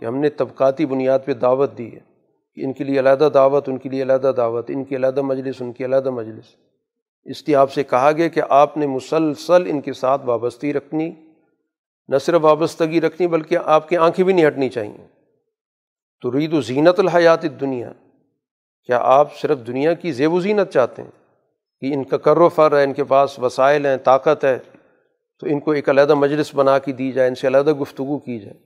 کہ ہم نے طبقاتی بنیاد پہ دعوت دی ہے۔ کہ ان کے لیے علیحدہ دعوت، ان کے لیے علیحدہ دعوت، ان کی علیحدہ مجلس، ان کی علیحدہ مجلس۔ اس لیے آپ سے کہا گیا کہ آپ نے مسلسل ان کے ساتھ وابستی رکھنی، نہ صرف وابستگی رکھنی بلکہ آپ کی آنکھیں بھی نہیں ہٹنی چاہئیں تو رید و زینت الحیات دنیا کیا آپ صرف دنیا کی زیب و زینت چاہتے ہیں؟ کہ ان کا کر و فر ہے، ان کے پاس وسائل ہیں، طاقت ہے، تو ان کو ایک علیحدہ مجلس بنا کے دی جائے، ان سے علیحدہ گفتگو کی جائے۔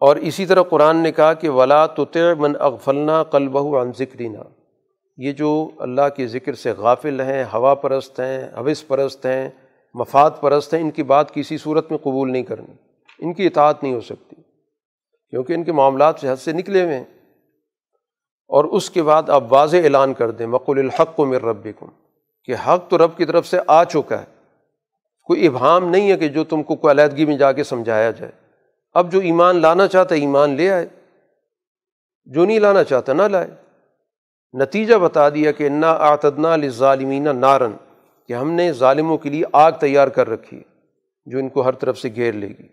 اور اسی طرح قرآن نے کہا کہ ولا تو من اغفلنا قلبہ عن ذکرینہ یہ جو اللہ کے ذکر سے غافل ہیں، ہوا پرست ہیں، حوث پرست ہیں، مفاد پرست ہیں، ان کی بات کسی صورت میں قبول نہیں کرنی۔ ان کی اطاعت نہیں ہو سکتی۔ کیونکہ ان کے معاملات سے حد سے نکلے ہوئے ہیں۔ اور اس کے بعد آپ واضح اعلان کر دیں مقل الحق کو میر رب کہ حق تو رب کی طرف سے آ چکا ہے۔ کوئی ابہام نہیں ہے کہ جو تم کو کوئی علیحدگی میں جا کے سمجھایا جائے۔ اب جو ایمان لانا چاہتا ہے، ایمان لے آئے۔ جو نہیں لانا چاہتا، نہ لائے۔ نتیجہ بتا دیا کہ نا آتدنا ظالمینہ نارن کہ ہم نے ظالموں کے لیے آگ تیار کر رکھی جو ان کو ہر طرف سے گھیر لے گی۔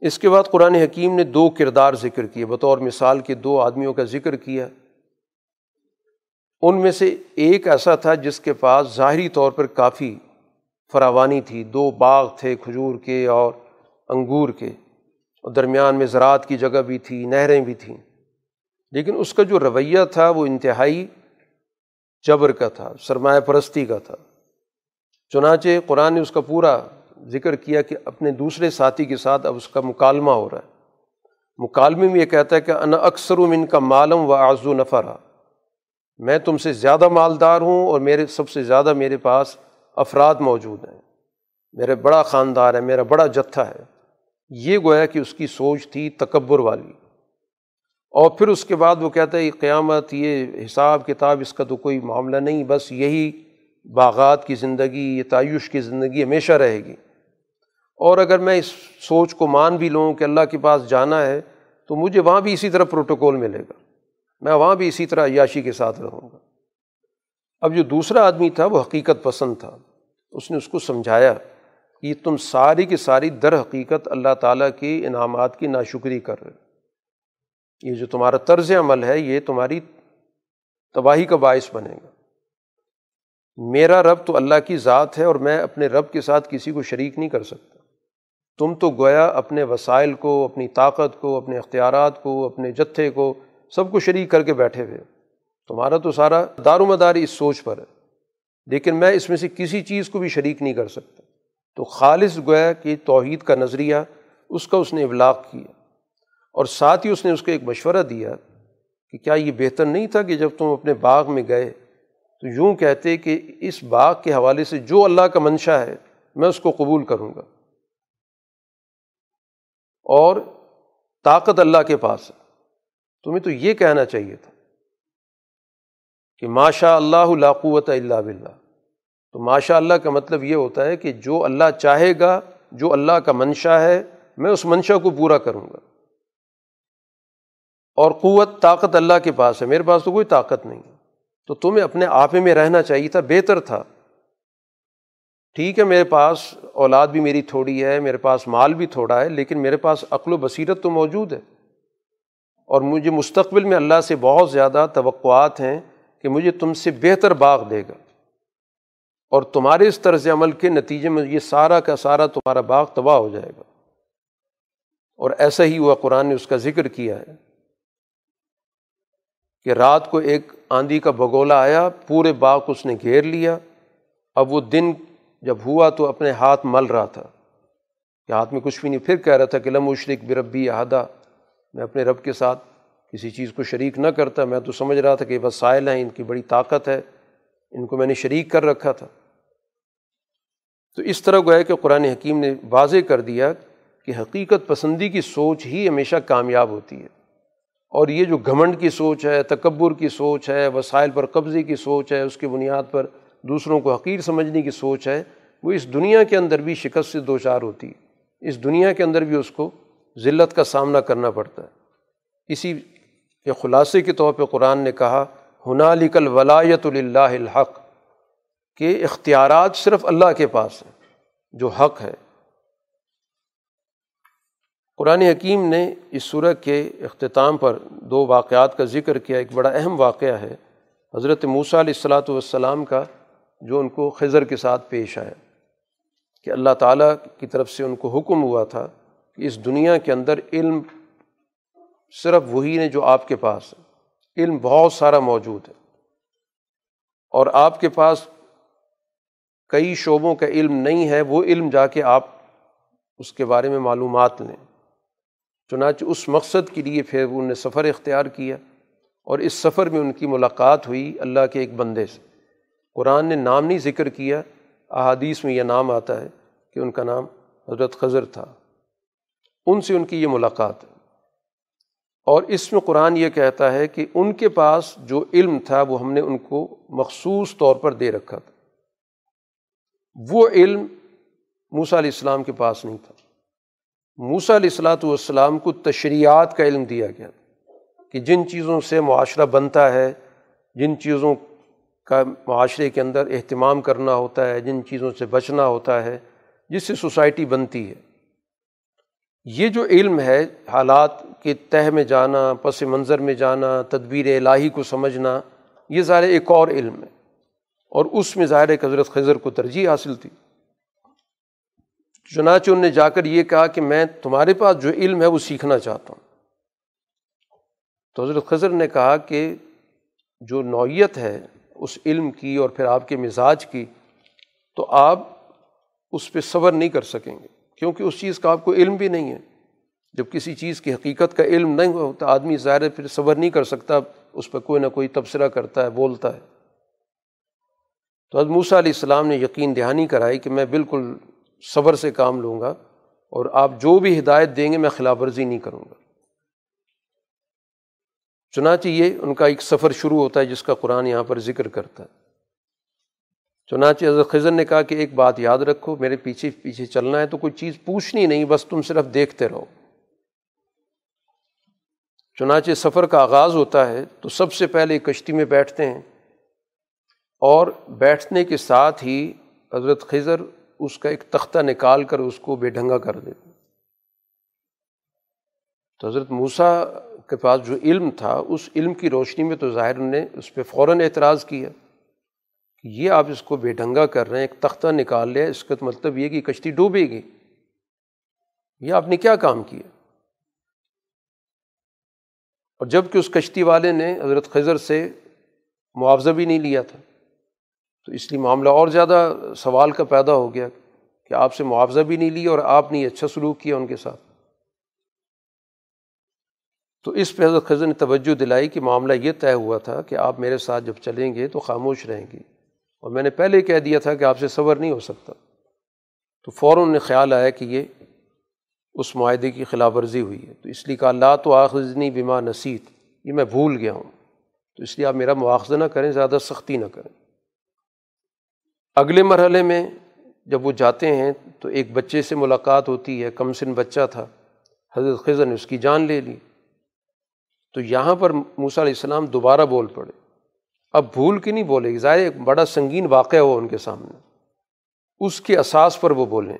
اس کے بعد قرآن حکیم نے دو کردار ذکر کیے۔ بطور مثال کے دو آدمیوں کا ذکر کیا۔ ان میں سے ایک ایسا تھا جس کے پاس ظاہری طور پر کافی فراوانی تھی۔ دو باغ تھے کھجور کے اور انگور کے، اور درمیان میں زراعت کی جگہ بھی تھی، نہریں بھی تھیں۔ لیکن اس کا جو رویہ تھا وہ انتہائی جبر کا تھا، سرمایہ پرستی کا تھا۔ چنانچہ قرآن نے اس کا پورا ذکر کیا کہ اپنے دوسرے ساتھی کے ساتھ اب اس کا مکالمہ ہو رہا ہے۔ مکالمے میں یہ کہتا ہے کہ ان اکثر من کا معلوم و آزو نفرا۔ میں تم سے زیادہ مالدار ہوں اور میرے سب سے زیادہ میرے پاس افراد موجود ہیں۔ میرے بڑا خاندار ہے، میرا بڑا جتھا ہے۔ یہ گویا کہ اس کی سوچ تھی تکبر والی۔ اور پھر اس کے بعد وہ کہتا ہے، یہ قیامت، یہ حساب کتاب، اس کا تو کوئی معاملہ نہیں، بس یہی باغات کی زندگی، یہ تعیش کی زندگی ہمیشہ رہے گی۔ اور اگر میں اس سوچ کو مان بھی لوں کہ اللہ کے پاس جانا ہے، تو مجھے وہاں بھی اسی طرح پروٹوکول ملے گا۔ میں وہاں بھی اسی طرح عیاشی کے ساتھ رہوں گا۔ اب جو دوسرا آدمی تھا، وہ حقیقت پسند تھا۔ اس نے اس کو سمجھایا کہ تم ساری کی ساری در حقیقت اللہ تعالیٰ کی انعامات کی ناشکری کر رہے یہ جو تمہارا طرز عمل ہے، یہ تمہاری تباہی کا باعث بنے گا۔ میرا رب تو اللہ کی ذات ہے اور میں اپنے رب کے ساتھ کسی کو شریک نہیں کر سکتا۔ تم تو گویا اپنے وسائل کو، اپنی طاقت کو، اپنے اختیارات کو، اپنے جتھے کو سب کو شریک کر کے بیٹھے ہوئے تمہارا تو سارا دار و مدار اس سوچ پر ہے۔ لیکن میں اس میں سے کسی چیز کو بھی شریک نہیں کر سکتا۔ تو خالص گویا کہ توحید کا نظریہ، اس کا اس نے ابلاغ کیا۔ اور ساتھ ہی اس نے اس کو ایک مشورہ دیا کہ کیا یہ بہتر نہیں تھا کہ جب تم اپنے باغ میں گئے تو یوں کہتے کہ اس باغ کے حوالے سے جو اللہ کا منشا ہے میں اس کو قبول کروں گا۔ اور طاقت اللہ کے پاس ہے۔ تمہیں تو یہ کہنا چاہیے تھا کہ ماشاء اللہ لاقوت اللہ بلّہ تو ماشاء اللہ کا مطلب یہ ہوتا ہے کہ جو اللہ چاہے گا، جو اللہ کا منشا ہے، میں اس منشا کو پورا کروں گا۔ اور قوت طاقت اللہ کے پاس ہے، میرے پاس تو کوئی طاقت نہیں۔ تو تمہیں اپنے آپے میں رہنا چاہیے تھا، بہتر تھا۔ ٹھیک ہے، میرے پاس اولاد بھی میری تھوڑی ہے، میرے پاس مال بھی تھوڑا ہے، لیکن میرے پاس عقل و بصیرت تو موجود ہے۔ اور مجھے مستقبل میں اللہ سے بہت زیادہ توقعات ہیں کہ مجھے تم سے بہتر باغ دے گا۔ اور تمہارے اس طرز عمل کے نتیجے میں یہ سارا کا سارا تمہارا باغ تباہ ہو جائے گا۔ اور ایسا ہی ہوا، قرآن نے اس کا ذکر کیا ہے۔ کہ رات کو ایک آندھی کا بگولا آیا، پورے باغ کو اس نے گھیر لیا۔ اب وہ دن جب ہوا تو اپنے ہاتھ مل رہا تھا۔ کہ ہاتھ میں کچھ بھی نہیں، پھر کہہ رہا تھا کہ لم اشرق بربی احدہ میں اپنے رب کے ساتھ کسی چیز کو شریک نہ کرتا۔ میں تو سمجھ رہا تھا کہ وسائل ہیں، ان کی بڑی طاقت ہے، ان کو میں نے شریک کر رکھا تھا۔ تو اس طرح گویا کہ قرآن حکیم نے واضح کر دیا کہ حقیقت پسندی کی سوچ ہی ہمیشہ کامیاب ہوتی ہے۔ اور یہ جو گھمنڈ کی سوچ ہے، تکبر کی سوچ ہے، وسائل پر قبضے کی سوچ ہے، اس کی بنیاد پر دوسروں کو حقیر سمجھنے کی سوچ ہے، وہ اس دنیا کے اندر بھی شکست سے دو چار ہوتی ہے۔ اس دنیا کے اندر بھی اس کو ذلت کا سامنا کرنا پڑتا ہے۔ اسی کے خلاصے کے طور پہ قرآن نے کہا ہنالکل ولایت اللہ الحق کہ اختیارات صرف اللہ کے پاس ہیں، جو حق ہے۔ قرآن حکیم نے اس صورت کے اختتام پر دو واقعات کا ذکر کیا، ایک بڑا اہم واقعہ ہے حضرت موسیٰ علیہ السلاۃ والسلام کا، جو ان کو خضر کے ساتھ پیش آیا۔ کہ اللہ تعالیٰ کی طرف سے ان کو حکم ہوا تھا کہ اس دنیا کے اندر علم صرف وہی نے جو آپ کے پاس ہے۔ علم بہت سارا موجود ہے۔ اور آپ کے پاس کئی شعبوں کا علم نہیں ہے، وہ علم جا کے آپ اس کے بارے میں معلومات لیں۔ چنانچہ اس مقصد کے لیے پھر انہوں نے سفر اختیار کیا اور اس سفر میں ان کی ملاقات ہوئی اللہ کے ایک بندے سے۔ قرآن نے نام نہیں ذکر کیا، احادیث میں یہ نام آتا ہے کہ ان کا نام حضرت خضر تھا۔ ان سے ان کی یہ ملاقات اور اس میں قرآن یہ کہتا ہے کہ ان کے پاس جو علم تھا وہ ہم نے ان کو مخصوص طور پر دے رکھا تھا۔ وہ علم موسیٰ علیہ السلام کے پاس نہیں تھا۔ موسا علیہ السلاۃ والسلام کو تشریعات کا علم دیا گیا کہ جن چیزوں سے معاشرہ بنتا ہے، جن چیزوں کا معاشرے کے اندر اہتمام کرنا ہوتا ہے، جن چیزوں سے بچنا ہوتا ہے، جس سے سوسائٹی بنتی ہے۔ یہ جو علم ہے، حالات کے تہ میں جانا، پس منظر میں جانا، تدبیر الہی کو سمجھنا، یہ ظاہر ایک اور علم ہے۔ اور اس میں ظاہر حضرت خضر کو ترجیح حاصل تھی۔ چنانچہ ان نے جا کر یہ کہا کہ میں تمہارے پاس جو علم ہے وہ سیکھنا چاہتا ہوں۔ تو حضرت خضر نے کہا کہ جو نوعیت ہے اس علم کی اور پھر آپ کے مزاج کی تو آپ اس پہ صبر نہیں کر سکیں گے، کیونکہ اس چیز کا آپ کو علم بھی نہیں ہے۔ جب کسی چیز کی حقیقت کا علم نہیں ہوتا، آدمی ظاہر پھر صبر نہیں کر سکتا، اس پہ کوئی نہ کوئی تبصرہ کرتا ہے، بولتا ہے۔ تو حضرت موسیٰ علیہ السلام نے یقین دہانی کرائی کہ میں بالکل صبر سے کام لوں گا اور آپ جو بھی ہدایت دیں گے میں خلاف ورزی نہیں کروں گا۔ چنانچہ یہ ان کا ایک سفر شروع ہوتا ہے جس کا قرآن یہاں پر ذکر کرتا ہے۔ چنانچہ حضرت خضر نے کہا کہ ایک بات یاد رکھو، میرے پیچھے پیچھے چلنا ہے تو کوئی چیز پوچھنی نہیں، بس تم صرف دیکھتے رہو۔ چنانچہ سفر کا آغاز ہوتا ہے تو سب سے پہلے کشتی میں بیٹھتے ہیں اور بیٹھنے کے ساتھ ہی حضرت خضر اس کا ایک تختہ نکال کر اس کو بے ڈھنگا کر دیتے تو حضرت موسیٰ کے پاس جو علم تھا، اس علم کی روشنی میں تو ظاہر نے اس پہ فوراً اعتراض کیا کہ یہ آپ اس کو بے ڈھنگا کر رہے ہیں، ایک تختہ نکال لیا، اس کا تو مطلب یہ کہ کشتی ڈوبے گی۔ یہ آپ نے کیا کام کیا؟ اور جبکہ اس کشتی والے نے حضرت خضر سے معاوضہ بھی نہیں لیا تھا۔ تو اس لیے معاملہ اور زیادہ سوال کا پیدا ہو گیا کہ آپ سے معاوضہ بھی نہیں لیا اور آپ نے اچھا سلوک کیا ان کے ساتھ۔ تو اس پہ حضرت خضر نے توجہ دلائی کہ معاملہ یہ طے ہوا تھا کہ آپ میرے ساتھ جب چلیں گے تو خاموش رہیں گے۔ اور میں نے پہلے کہہ دیا تھا کہ آپ سے صبر نہیں ہو سکتا۔ تو فوراً نے خیال آیا کہ یہ اس معاہدے کی خلاف ورزی ہوئی ہے۔ تو اس لیے کہا اللہ تو آخذنی بیما نصیت یہ میں بھول گیا ہوں۔ تو اس لیے آپ میرا مواخذہ نہ کریں، زیادہ سختی نہ کریں۔ اگلے مرحلے میں جب وہ جاتے ہیں تو ایک بچے سے ملاقات ہوتی ہے، کم سن بچہ تھا، حضرت خضر نے اس کی جان لے لی۔ تو یہاں پر موسیٰ علیہ السلام دوبارہ بول پڑے۔ اب بھول کے نہیں بولے گی ظاہر ایک بڑا سنگین واقعہ ہو ان کے سامنے۔ اس کے اساس پر وہ بولیں۔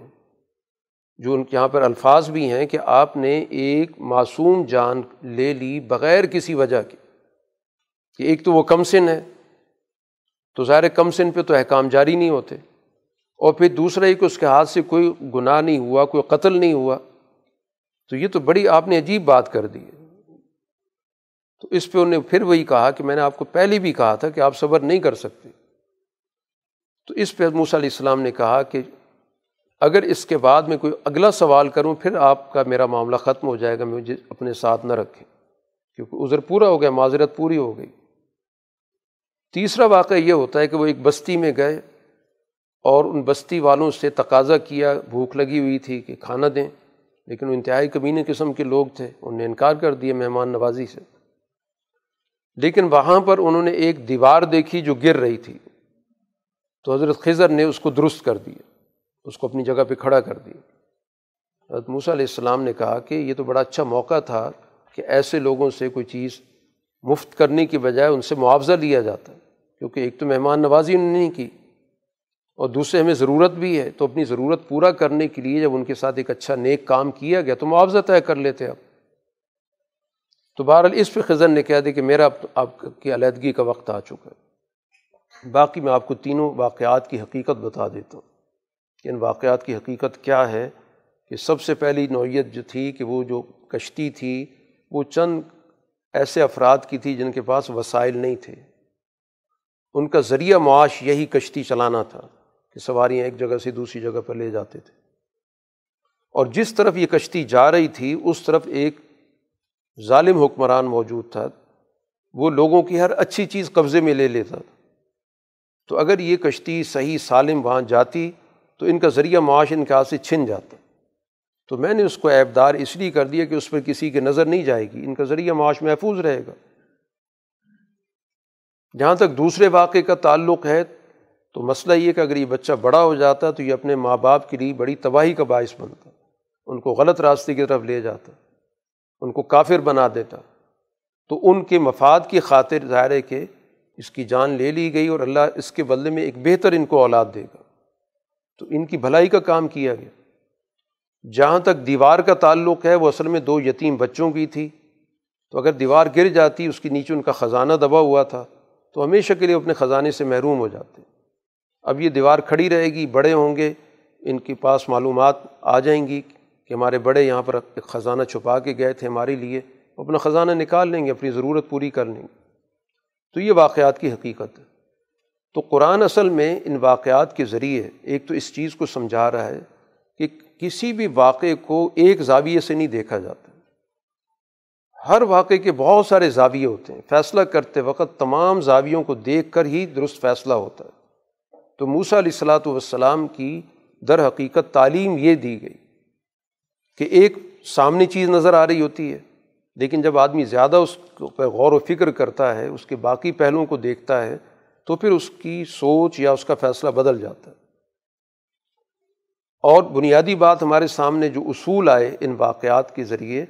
جو ان کے یہاں پر الفاظ بھی ہیں کہ آپ نے ایک معصوم جان لے لی بغیر کسی وجہ کی کہ ایک تو وہ کم سن ہے تو ظاہر کم سن پہ تو احکام جاری نہیں ہوتے۔ اور پھر دوسرا ایک اس کے ہاتھ سے کوئی گناہ نہیں ہوا، کوئی قتل نہیں ہوا۔ تو یہ تو بڑی آپ نے عجیب بات کر دی ہے۔ تو اس پہ انہیں پھر وہی کہا کہ میں نے آپ کو پہلے بھی کہا تھا کہ آپ صبر نہیں کر سکتے۔ تو اس پہ موسیٰ علیہ السلام نے کہا کہ اگر اس کے بعد میں کوئی اگلا سوال کروں، پھر آپ کا میرا معاملہ ختم ہو جائے گا، مجھے اپنے ساتھ نہ رکھیں۔ کیونکہ عذر پورا ہو گیا، معذرت پوری ہو گئی۔ تیسرا واقعہ یہ ہوتا ہے کہ وہ ایک بستی میں گئے اور ان بستی والوں سے تقاضا کیا، بھوک لگی ہوئی تھی کہ کھانا دیں، لیکن وہ انتہائی کمینہ قسم کے لوگ تھے، انہوں نے انکار کر دیا مہمان نوازی سے۔ لیکن وہاں پر انہوں نے ایک دیوار دیکھی جو گر رہی تھی۔ تو حضرت خضر نے اس کو درست کر دیا، اس کو اپنی جگہ پہ کھڑا کر دیا۔ حضرت موسیٰ علیہ السلام نے کہا کہ یہ تو بڑا اچھا موقع تھا کہ ایسے لوگوں سے کوئی چیز مفت کرنے کی بجائے ان سے معاوضہ لیا جاتا ہے، کیونکہ ایک تو مہمان نوازی انہوں نے نہیں کی، اور دوسرے ہمیں ضرورت بھی ہے، تو اپنی ضرورت پورا کرنے کے لیے جب ان کے ساتھ ایک اچھا نیک کام کیا گیا تو معاوضہ طے کر لیتے اب تو بہرحال اس پہ خزن نے کہہ دیا کہ میرا آپ کی علیحدگی کا وقت آ چکا ہے۔ باقی میں آپ کو تینوں واقعات کی حقیقت بتا دیتا ہوں۔ کہ ان واقعات کی حقیقت کیا ہے کہ سب سے پہلی نوعیت جو تھی کہ وہ جو کشتی تھی، وہ چند ایسے افراد کی تھی جن کے پاس وسائل نہیں تھے۔ ان کا ذریعہ معاش یہی کشتی چلانا تھا کہ سواریاں ایک جگہ سے دوسری جگہ پر لے جاتے تھے۔ اور جس طرف یہ کشتی جا رہی تھی، اس طرف ایک ظالم حکمران موجود تھا۔ وہ لوگوں کی ہر اچھی چیز قبضے میں لے لیتا تھا۔ تو اگر یہ کشتی صحیح سالم وہاں جاتی، تو ان کا ذریعہ معاش ان کے ہاتھ سے چھن جاتا۔ تو میں نے اس کو ایبدار اس لیے کر دیا کہ اس پر کسی کی نظر نہیں جائے گی، ان کا ذریعہ معاش محفوظ رہے گا۔ جہاں تک دوسرے واقعے کا تعلق ہے، تو مسئلہ یہ کہ اگر یہ بچہ بڑا ہو جاتا تو یہ اپنے ماں باپ کے لیے بڑی تباہی کا باعث بنتا، ان کو غلط راستے کی طرف لے جاتا، ان کو کافر بنا دیتا۔ تو ان کے مفاد کی خاطر ظاہر ہے کہ اس کی جان لے لی گئی اور اللہ اس کے بدلے میں ایک بہتر ان کو اولاد دے گا۔ تو ان کی بھلائی کا کام کیا گیا۔ جہاں تک دیوار کا تعلق ہے، وہ اصل میں دو یتیم بچوں کی تھی۔ تو اگر دیوار گر جاتی، اس کے نیچے ان کا خزانہ دبا ہوا تھا، تو ہمیشہ کے لیے اپنے خزانے سے محروم ہو جاتے۔ اب یہ دیوار کھڑی رہے گی، بڑے ہوں گے، ان کے پاس معلومات آ جائیں گی کہ ہمارے بڑے یہاں پر ایک خزانہ چھپا کے گئے تھے، ہمارے لیے اپنا خزانہ نکال لیں گے، اپنی ضرورت پوری کر لیں گے۔ تو یہ واقعات کی حقیقت ہے۔ تو قرآن اصل میں ان واقعات کے ذریعے ایک تو اس چیز کو سمجھا رہا ہے کہ کسی بھی واقعے کو ایک زاویے سے نہیں دیکھا جاتا۔ ہر واقعے کے بہت سارے زاویے ہوتے ہیں۔ فیصلہ کرتے وقت تمام زاویوں کو دیکھ کر ہی درست فیصلہ ہوتا ہے۔ تو موسا علیہ السلاۃ والسلام کی در حقیقت تعلیم یہ دی گئی کہ ایک سامنے چیز نظر آ رہی ہوتی ہے، لیکن جب آدمی زیادہ اس پہ غور و فکر کرتا ہے، اس کے باقی پہلوؤں کو دیکھتا ہے، تو پھر اس کی سوچ یا اس کا فیصلہ بدل جاتا ہے۔ اور بنیادی بات ہمارے سامنے جو اصول آئے ان واقعات کے ذریعے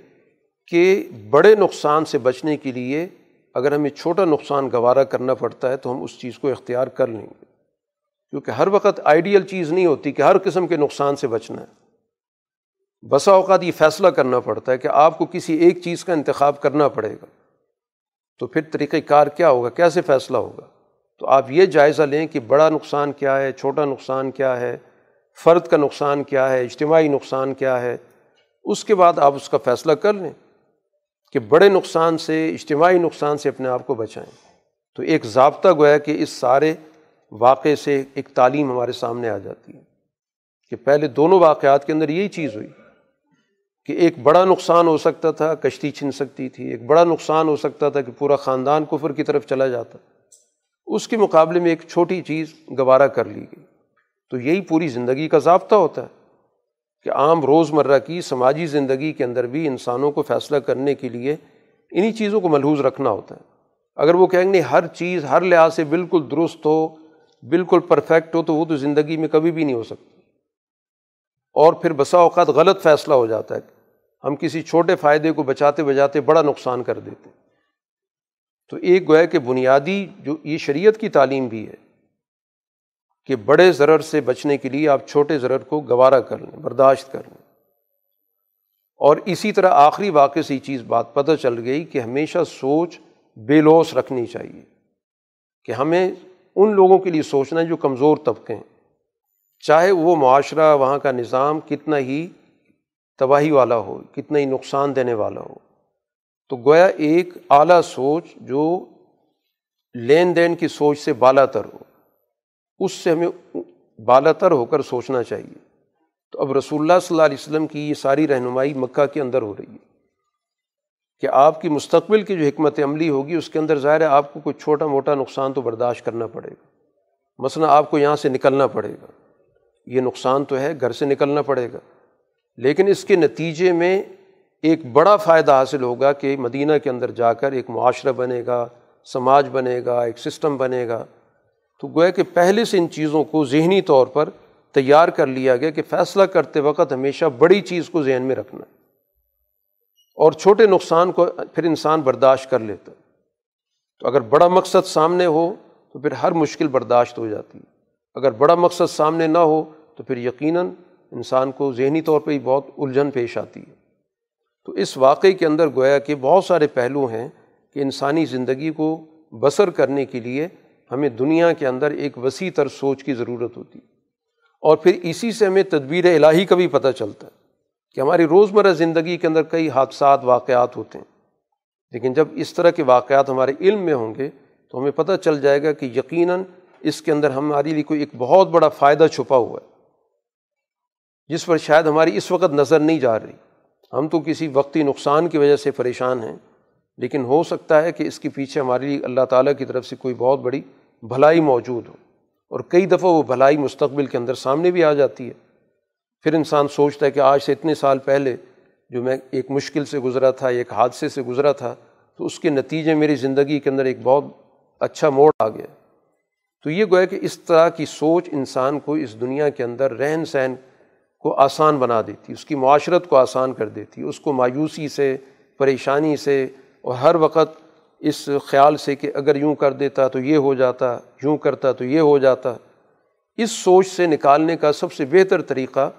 کہ بڑے نقصان سے بچنے کے لیے اگر ہمیں چھوٹا نقصان گوارا کرنا پڑتا ہے تو ہم اس چیز کو اختیار کر لیں گے۔ کیونکہ ہر وقت آئیڈیل چیز نہیں ہوتی کہ ہر قسم کے نقصان سے بچنا ہے۔ بسا اوقات یہ فیصلہ کرنا پڑتا ہے کہ آپ کو کسی ایک چیز کا انتخاب کرنا پڑے گا۔ تو پھر طریقۂ کار کیا ہوگا؟ کیسے فیصلہ ہوگا؟ تو آپ یہ جائزہ لیں کہ بڑا نقصان کیا ہے، چھوٹا نقصان کیا ہے فرد کا نقصان کیا ہے، اجتماعی نقصان کیا ہے، اس کے بعد آپ اس کا فیصلہ کر لیں کہ بڑے نقصان سے، اجتماعی نقصان سے اپنے آپ کو بچائیں۔ تو ایک ضابطہ گویا کہ اس سارے واقعے سے ایک تعلیم ہمارے سامنے آ جاتی ہے کہ پہلے دونوں واقعات کے اندر یہی چیز ہوئی کہ ایک بڑا نقصان ہو سکتا تھا، کشتی چھن سکتی تھی، ایک بڑا نقصان ہو سکتا تھا کہ پورا خاندان کفر کی طرف چلا جاتا۔ اس کے مقابلے میں ایک چھوٹی چیز گوارا کر لی گئی۔ تو یہی پوری زندگی کا ضابطہ ہوتا ہے کہ عام روز مرہ کی سماجی زندگی کے اندر بھی انسانوں کو فیصلہ کرنے کے لیے انہیں چیزوں کو ملحوظ رکھنا ہوتا ہے۔ اگر وہ کہیں گے ہر چیز ہر لحاظ سے بالکل درست ہو، بالکل پرفیکٹ ہو، تو وہ تو زندگی میں کبھی بھی نہیں ہو سکتی اور پھر بسا اوقات غلط فیصلہ ہو جاتا ہے ہم کسی چھوٹے فائدے کو بچاتے بجاتے بڑا نقصان کر دیتے تو ایک گویا کہ بنیادی جو یہ شریعت کی تعلیم بھی ہے کہ بڑے ضرر سے بچنے کے لیے آپ چھوٹے ضرر کو گوارا کر لیں، برداشت کر لیں۔ اور اسی طرح آخری واقعے سے یہ چیز بات پتہ چل گئی کہ ہمیشہ سوچ بے لوس رکھنی چاہیے، کہ ہمیں ان لوگوں کے لیے سوچنا ہے جو کمزور طبقے ہیں۔ چاہے وہ معاشرہ، وہاں کا نظام کتنا ہی تباہی والا ہو، کتنا ہی نقصان دینے والا ہو۔ تو گویا ایک اعلیٰ سوچ جو لین دین کی سوچ سے بالا تر ہو۔ اس سے ہمیں بالا تر ہو کر سوچنا چاہیے۔ تو اب رسول اللہ صلی اللہ علیہ وسلم کی یہ ساری رہنمائی مکہ کے اندر ہو رہی ہے۔ کہ آپ کی مستقبل کی جو حکمت عملی ہوگی، اس کے اندر ظاہر ہے آپ کو کوئی چھوٹا موٹا نقصان تو برداشت کرنا پڑے گا۔ مثلاً آپ کو یہاں سے نکلنا پڑے گا۔ یہ نقصان تو ہے، گھر سے نکلنا پڑے گا۔ لیکن اس کے نتیجے میں ایک بڑا فائدہ حاصل ہوگا کہ مدینہ کے اندر جا کر ایک معاشرہ بنے گا، سماج بنے گا، ایک سسٹم بنے گا۔ تو گویا کہ پہلے سے ان چیزوں کو ذہنی طور پر تیار کر لیا گیا کہ فیصلہ کرتے وقت ہمیشہ بڑی چیز کو ذہن میں رکھنا اور چھوٹے نقصان کو پھر انسان برداشت کر لیتا تو اگر بڑا مقصد سامنے ہو تو پھر ہر مشکل برداشت ہو جاتی ہے۔ اگر بڑا مقصد سامنے نہ ہو تو پھر یقیناً انسان کو ذہنی طور پہ ہی بہت الجھن پیش آتی ہے۔ تو اس واقعے کے اندر گویا کہ بہت سارے پہلو ہیں کہ انسانی زندگی کو بسر کرنے کے لیے ہمیں دنیا کے اندر ایک وسیع تر سوچ کی ضرورت ہوتی اور پھر اسی سے ہمیں تدبیر الہی کا بھی پتہ چلتا ہے کہ ہماری روزمرہ زندگی کے اندر کئی حادثات، واقعات ہوتے ہیں۔ لیکن جب اس طرح کے واقعات ہمارے علم میں ہوں گے تو ہمیں پتہ چل جائے گا کہ یقیناً اس کے اندر ہمارے لیے کوئی ایک بہت بڑا فائدہ چھپا ہوا ہے۔ جس پر شاید ہماری اس وقت نظر نہیں جا رہی۔ ہم تو کسی وقتی نقصان کی وجہ سے پریشان ہیں، لیکن ہو سکتا ہے کہ اس کے پیچھے ہمارے لیے اللہ تعالیٰ کی طرف سے کوئی بہت بڑی بھلائی موجود ہو۔ اور کئی دفعہ وہ بھلائی مستقبل کے اندر سامنے بھی آ جاتی ہے۔ پھر انسان سوچتا ہے کہ آج سے اتنے سال پہلے جو میں ایک مشکل سے گزرا تھا، ایک حادثے سے گزرا تھا، تو اس کے نتیجے میری زندگی کے اندر ایک بہت اچھا موڑ آ گیا۔ تو یہ گویا کہ اس طرح کی سوچ انسان کو اس دنیا کے اندر رہن سہن کو آسان بنا دیتی، اس کی معاشرت کو آسان کر دیتی، اس کو مایوسی سے، پریشانی سے، اور ہر وقت اس خیال سے کہ اگر یوں کر دیتا تو یہ ہو جاتا، یوں کرتا تو یہ ہو جاتا۔ اس سوچ سے نکالنے کا سب سے بہتر طریقہ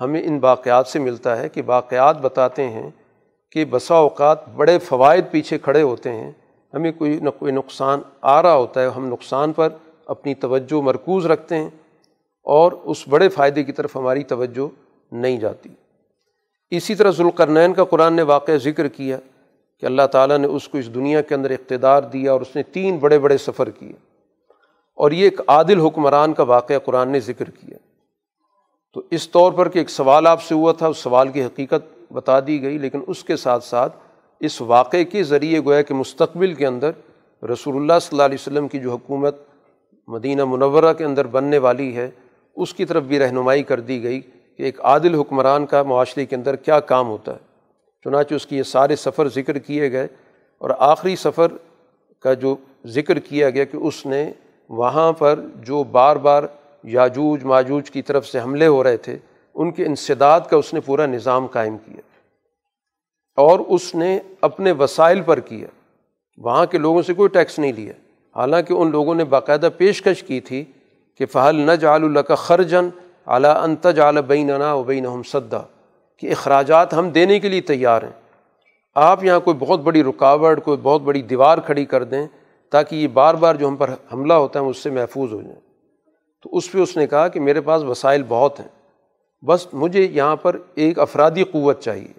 ہمیں ان واقعات سے ملتا ہے کہ واقعات بتاتے ہیں کہ بسا اوقات بڑے فوائد پیچھے کھڑے ہوتے ہیں۔ ہمیں کوئی نہ کوئی نقصان آ رہا ہوتا ہے، ہم نقصان پر اپنی توجہ مرکوز رکھتے ہیں اور اس بڑے فائدے کی طرف ہماری توجہ نہیں جاتی۔ اسی طرح ذوالقرنین کا قرآن نے واقعہ ذکر کیا۔ کہ اللہ تعالیٰ نے اس کو اس دنیا کے اندر اقتدار دیا اور اس نے تین بڑے بڑے سفر کیے۔ اور یہ ایک عادل حکمران کا واقعہ قرآن نے ذکر کیا۔ تو اس طور پر کہ ایک سوال آپ سے ہوا تھا، اس سوال کی حقیقت بتا دی گئی، لیکن اس کے ساتھ ساتھ اس واقعے کے ذریعے گویا کہ مستقبل کے اندر رسول اللہ صلی اللہ علیہ وسلم کی جو حکومت مدینہ منورہ کے اندر بننے والی ہے، اس کی طرف بھی رہنمائی کر دی گئی کہ ایک عادل حکمران کا معاشرے کے اندر کیا کام ہوتا ہے۔ چنانچہ اس کی یہ سارے سفر ذکر کیے گئے اور آخری سفر کا جو ذکر کیا گیا کہ اس نے وہاں پر جو بار بار یاجوج ماجوج کی طرف سے حملے ہو رہے تھے، ان کے انسداد کا اس نے پورا نظام قائم کیا اور اس نے اپنے وسائل پر کیا۔ وہاں کے لوگوں سے کوئی ٹیکس نہیں لیا۔ حالانکہ ان لوگوں نے باقاعدہ پیشکش کی تھی کہ فہل نہ جال اللہ کا خرجن اعلیٰ انتج اعلیٰ بین و بین صدا کہ اخراجات ہم دینے کے لیے تیار ہیں۔ آپ یہاں کوئی بہت بڑی رکاوٹ، کوئی بہت بڑی دیوار کھڑی کر دیں تاکہ یہ بار بار جو ہم پر حملہ ہوتا ہے اس سے محفوظ ہو جائیں تو اس پہ اس نے کہا کہ میرے پاس وسائل بہت ہیں۔ بس مجھے یہاں پر ایک افرادی قوت چاہیے۔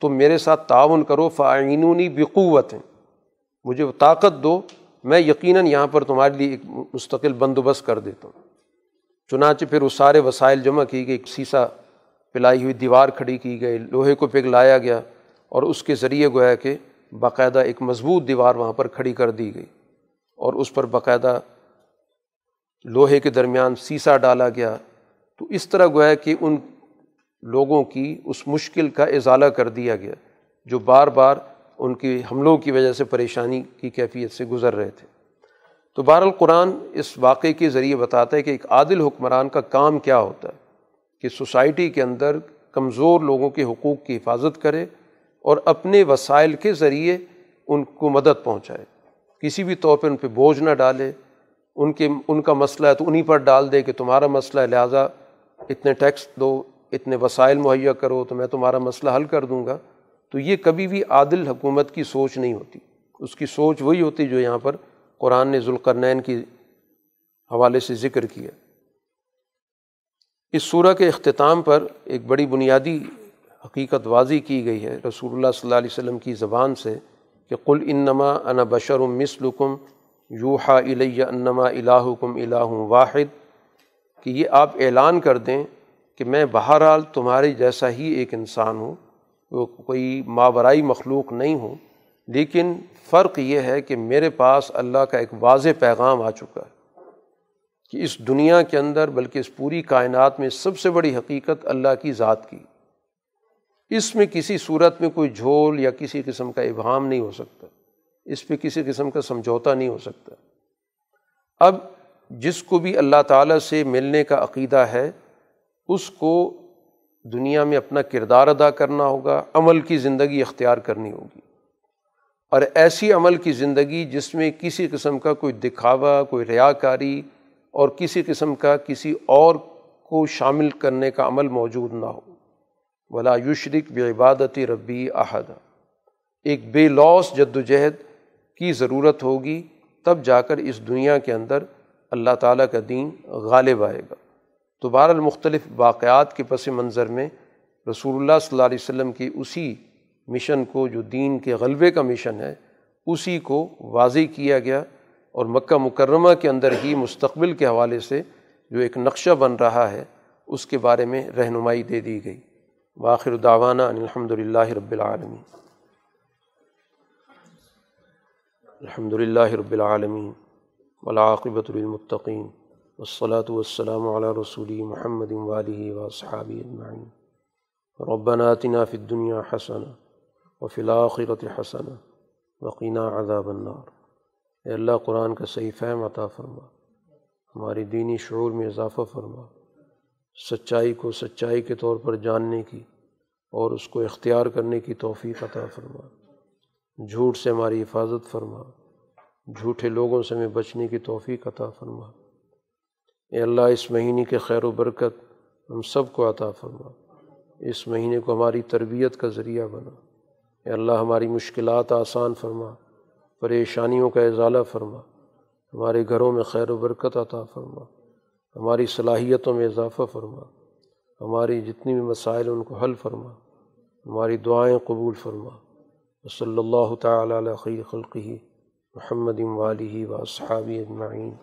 تو میرے ساتھ تعاون کرو فعینونی بقوت ہیں۔ مجھے وہ طاقت دو، میں یقیناً یہاں پر تمہارے لیے ایک مستقل بندوبست کر دیتا ہوں۔ چنانچہ پھر وہ سارے وسائل جمع کی گئی ایک سیسا پلائی ہوئی دیوار کھڑی کی گئی، لوہے کو پگھلایا گیا اور اس کے ذریعے گویا کہ باقاعدہ ایک مضبوط دیوار وہاں پر کھڑی کر دی گئی اور اس پر باقاعدہ لوہے کے درمیان سیسا ڈالا گیا۔ تو اس طرح گویا کہ ان لوگوں کی اس مشکل کا ازالہ کر دیا گیا جو بار بار ان کی حملوں کی وجہ سے پریشانی کی کیفیت سے گزر رہے تھے۔ تو بہر القرآن اس واقعے کے ذریعے بتاتا ہے کہ ایک عادل حکمران کا کام کیا ہوتا ہے۔ کہ سوسائٹی کے اندر کمزور لوگوں کے حقوق کی حفاظت کرے اور اپنے وسائل کے ذریعے ان کو مدد پہنچائے۔ کسی بھی طور پہ ان پہ بوجھ نہ ڈالے۔ ان کے، ان کا مسئلہ ہے تو انہیں پر ڈال دے کہ تمہارا مسئلہ ہے، لہٰذا اتنے ٹیکس دو، اتنے وسائل مہیا کرو تو میں تمہارا مسئلہ حل کر دوں گا۔ تو یہ کبھی بھی عادل حکومت کی سوچ نہیں ہوتی۔ اس کی سوچ وہی ہوتی جو یہاں پر قرآن نے ذوالقرنین کی حوالے سے ذکر کیا۔ اس صورح کے اختتام پر ایک بڑی بنیادی حقیقت واضح کی گئی ہے۔ رسول اللہ صلی اللہ علیہ وسلم کی زبان سے کہ قل انما انا بشر مثلکم یوحا الیہ انما الہکم الہ واحد کہ یہ آپ اعلان کر دیں کہ میں بہرحال تمہارے جیسا ہی ایک انسان ہوں، وہ کوئی ماورائی مخلوق نہیں ہوں، لیکن فرق یہ ہے کہ میرے پاس اللہ کا ایک واضح پیغام آ چکا ہے۔ کہ اس دنیا کے اندر بلکہ اس پوری کائنات میں سب سے بڑی حقیقت اللہ کی ذات کی۔ اس میں کسی صورت میں کوئی جھول یا کسی قسم کا ابہام نہیں ہو سکتا۔ اس پہ کسی قسم کا سمجھوتا نہیں ہو سکتا۔ اب جس کو بھی اللہ تعالیٰ سے ملنے کا عقیدہ ہے، اس کو دنیا میں اپنا کردار ادا کرنا ہوگا، عمل کی زندگی اختیار کرنی ہوگی۔ اور ایسی عمل کی زندگی جس میں کسی قسم کا کوئی دکھاوا، کوئی ریا کاری اور کسی قسم کا کسی اور کو شامل کرنے کا عمل موجود نہ ہو۔ ولا یشرق بے عبادت ربی احدہ ایک بے لوس جد و جہد کی ضرورت ہوگی، تب جا کر اس دنیا کے اندر اللہ تعالیٰ کا دین غالب آئے گا۔ تو بہر المختلف واقعات کے پس منظر میں رسول اللہ صلی اللہ علیہ وسلم کی اسی مشن کو، جو دین کے غلبے کا مشن ہے، اسی کو واضح کیا گیا۔ اور مکہ مکرمہ کے اندر ہی مستقبل کے حوالے سے جو ایک نقشہ بن رہا ہے، اس کے بارے میں رہنمائی دے دی گئی۔ باخر داوانہ الحمد للہ رب العالمین۔ الحمد للہ رب العالمین۔ ولاقبۃ المطقین والصلاة والسلام علی رسول محمد والی و صحابی ربنا آتنا فی الدنیا حسنہ و فلاخرت حسن وقینہ عذاب النار۔ اے اللہ قرآن کا صحیح فہم عطا فرما، ہماری دینی شعور میں اضافہ فرما، سچائی کو سچائی کے طور پر جاننے کی اور اس کو اختیار کرنے کی توفیق عطا فرما۔ جھوٹ سے ہماری حفاظت فرما، جھوٹے لوگوں سے ہمیں بچنے کی توفیق عطا فرما۔ اے اللہ، اس مہینے کے خیر و برکت ہم سب کو عطا فرما۔ اس مہینے کو ہماری تربیت کا ذریعہ بنا۔ اے اللہ، ہماری مشکلات آسان فرما۔ پریشانیوں کا اضالہ فرما۔ ہمارے گھروں میں خیر و برکت عطا فرما۔ ہماری صلاحیتوں میں اضافہ فرما۔ ہماری جتنی بھی مسائل ان کو حل فرما۔ ہماری دعائیں قبول فرما۔ صلی اللہ تعالیٰ علیہ خلقی محمد والی و صحابی اجمعین۔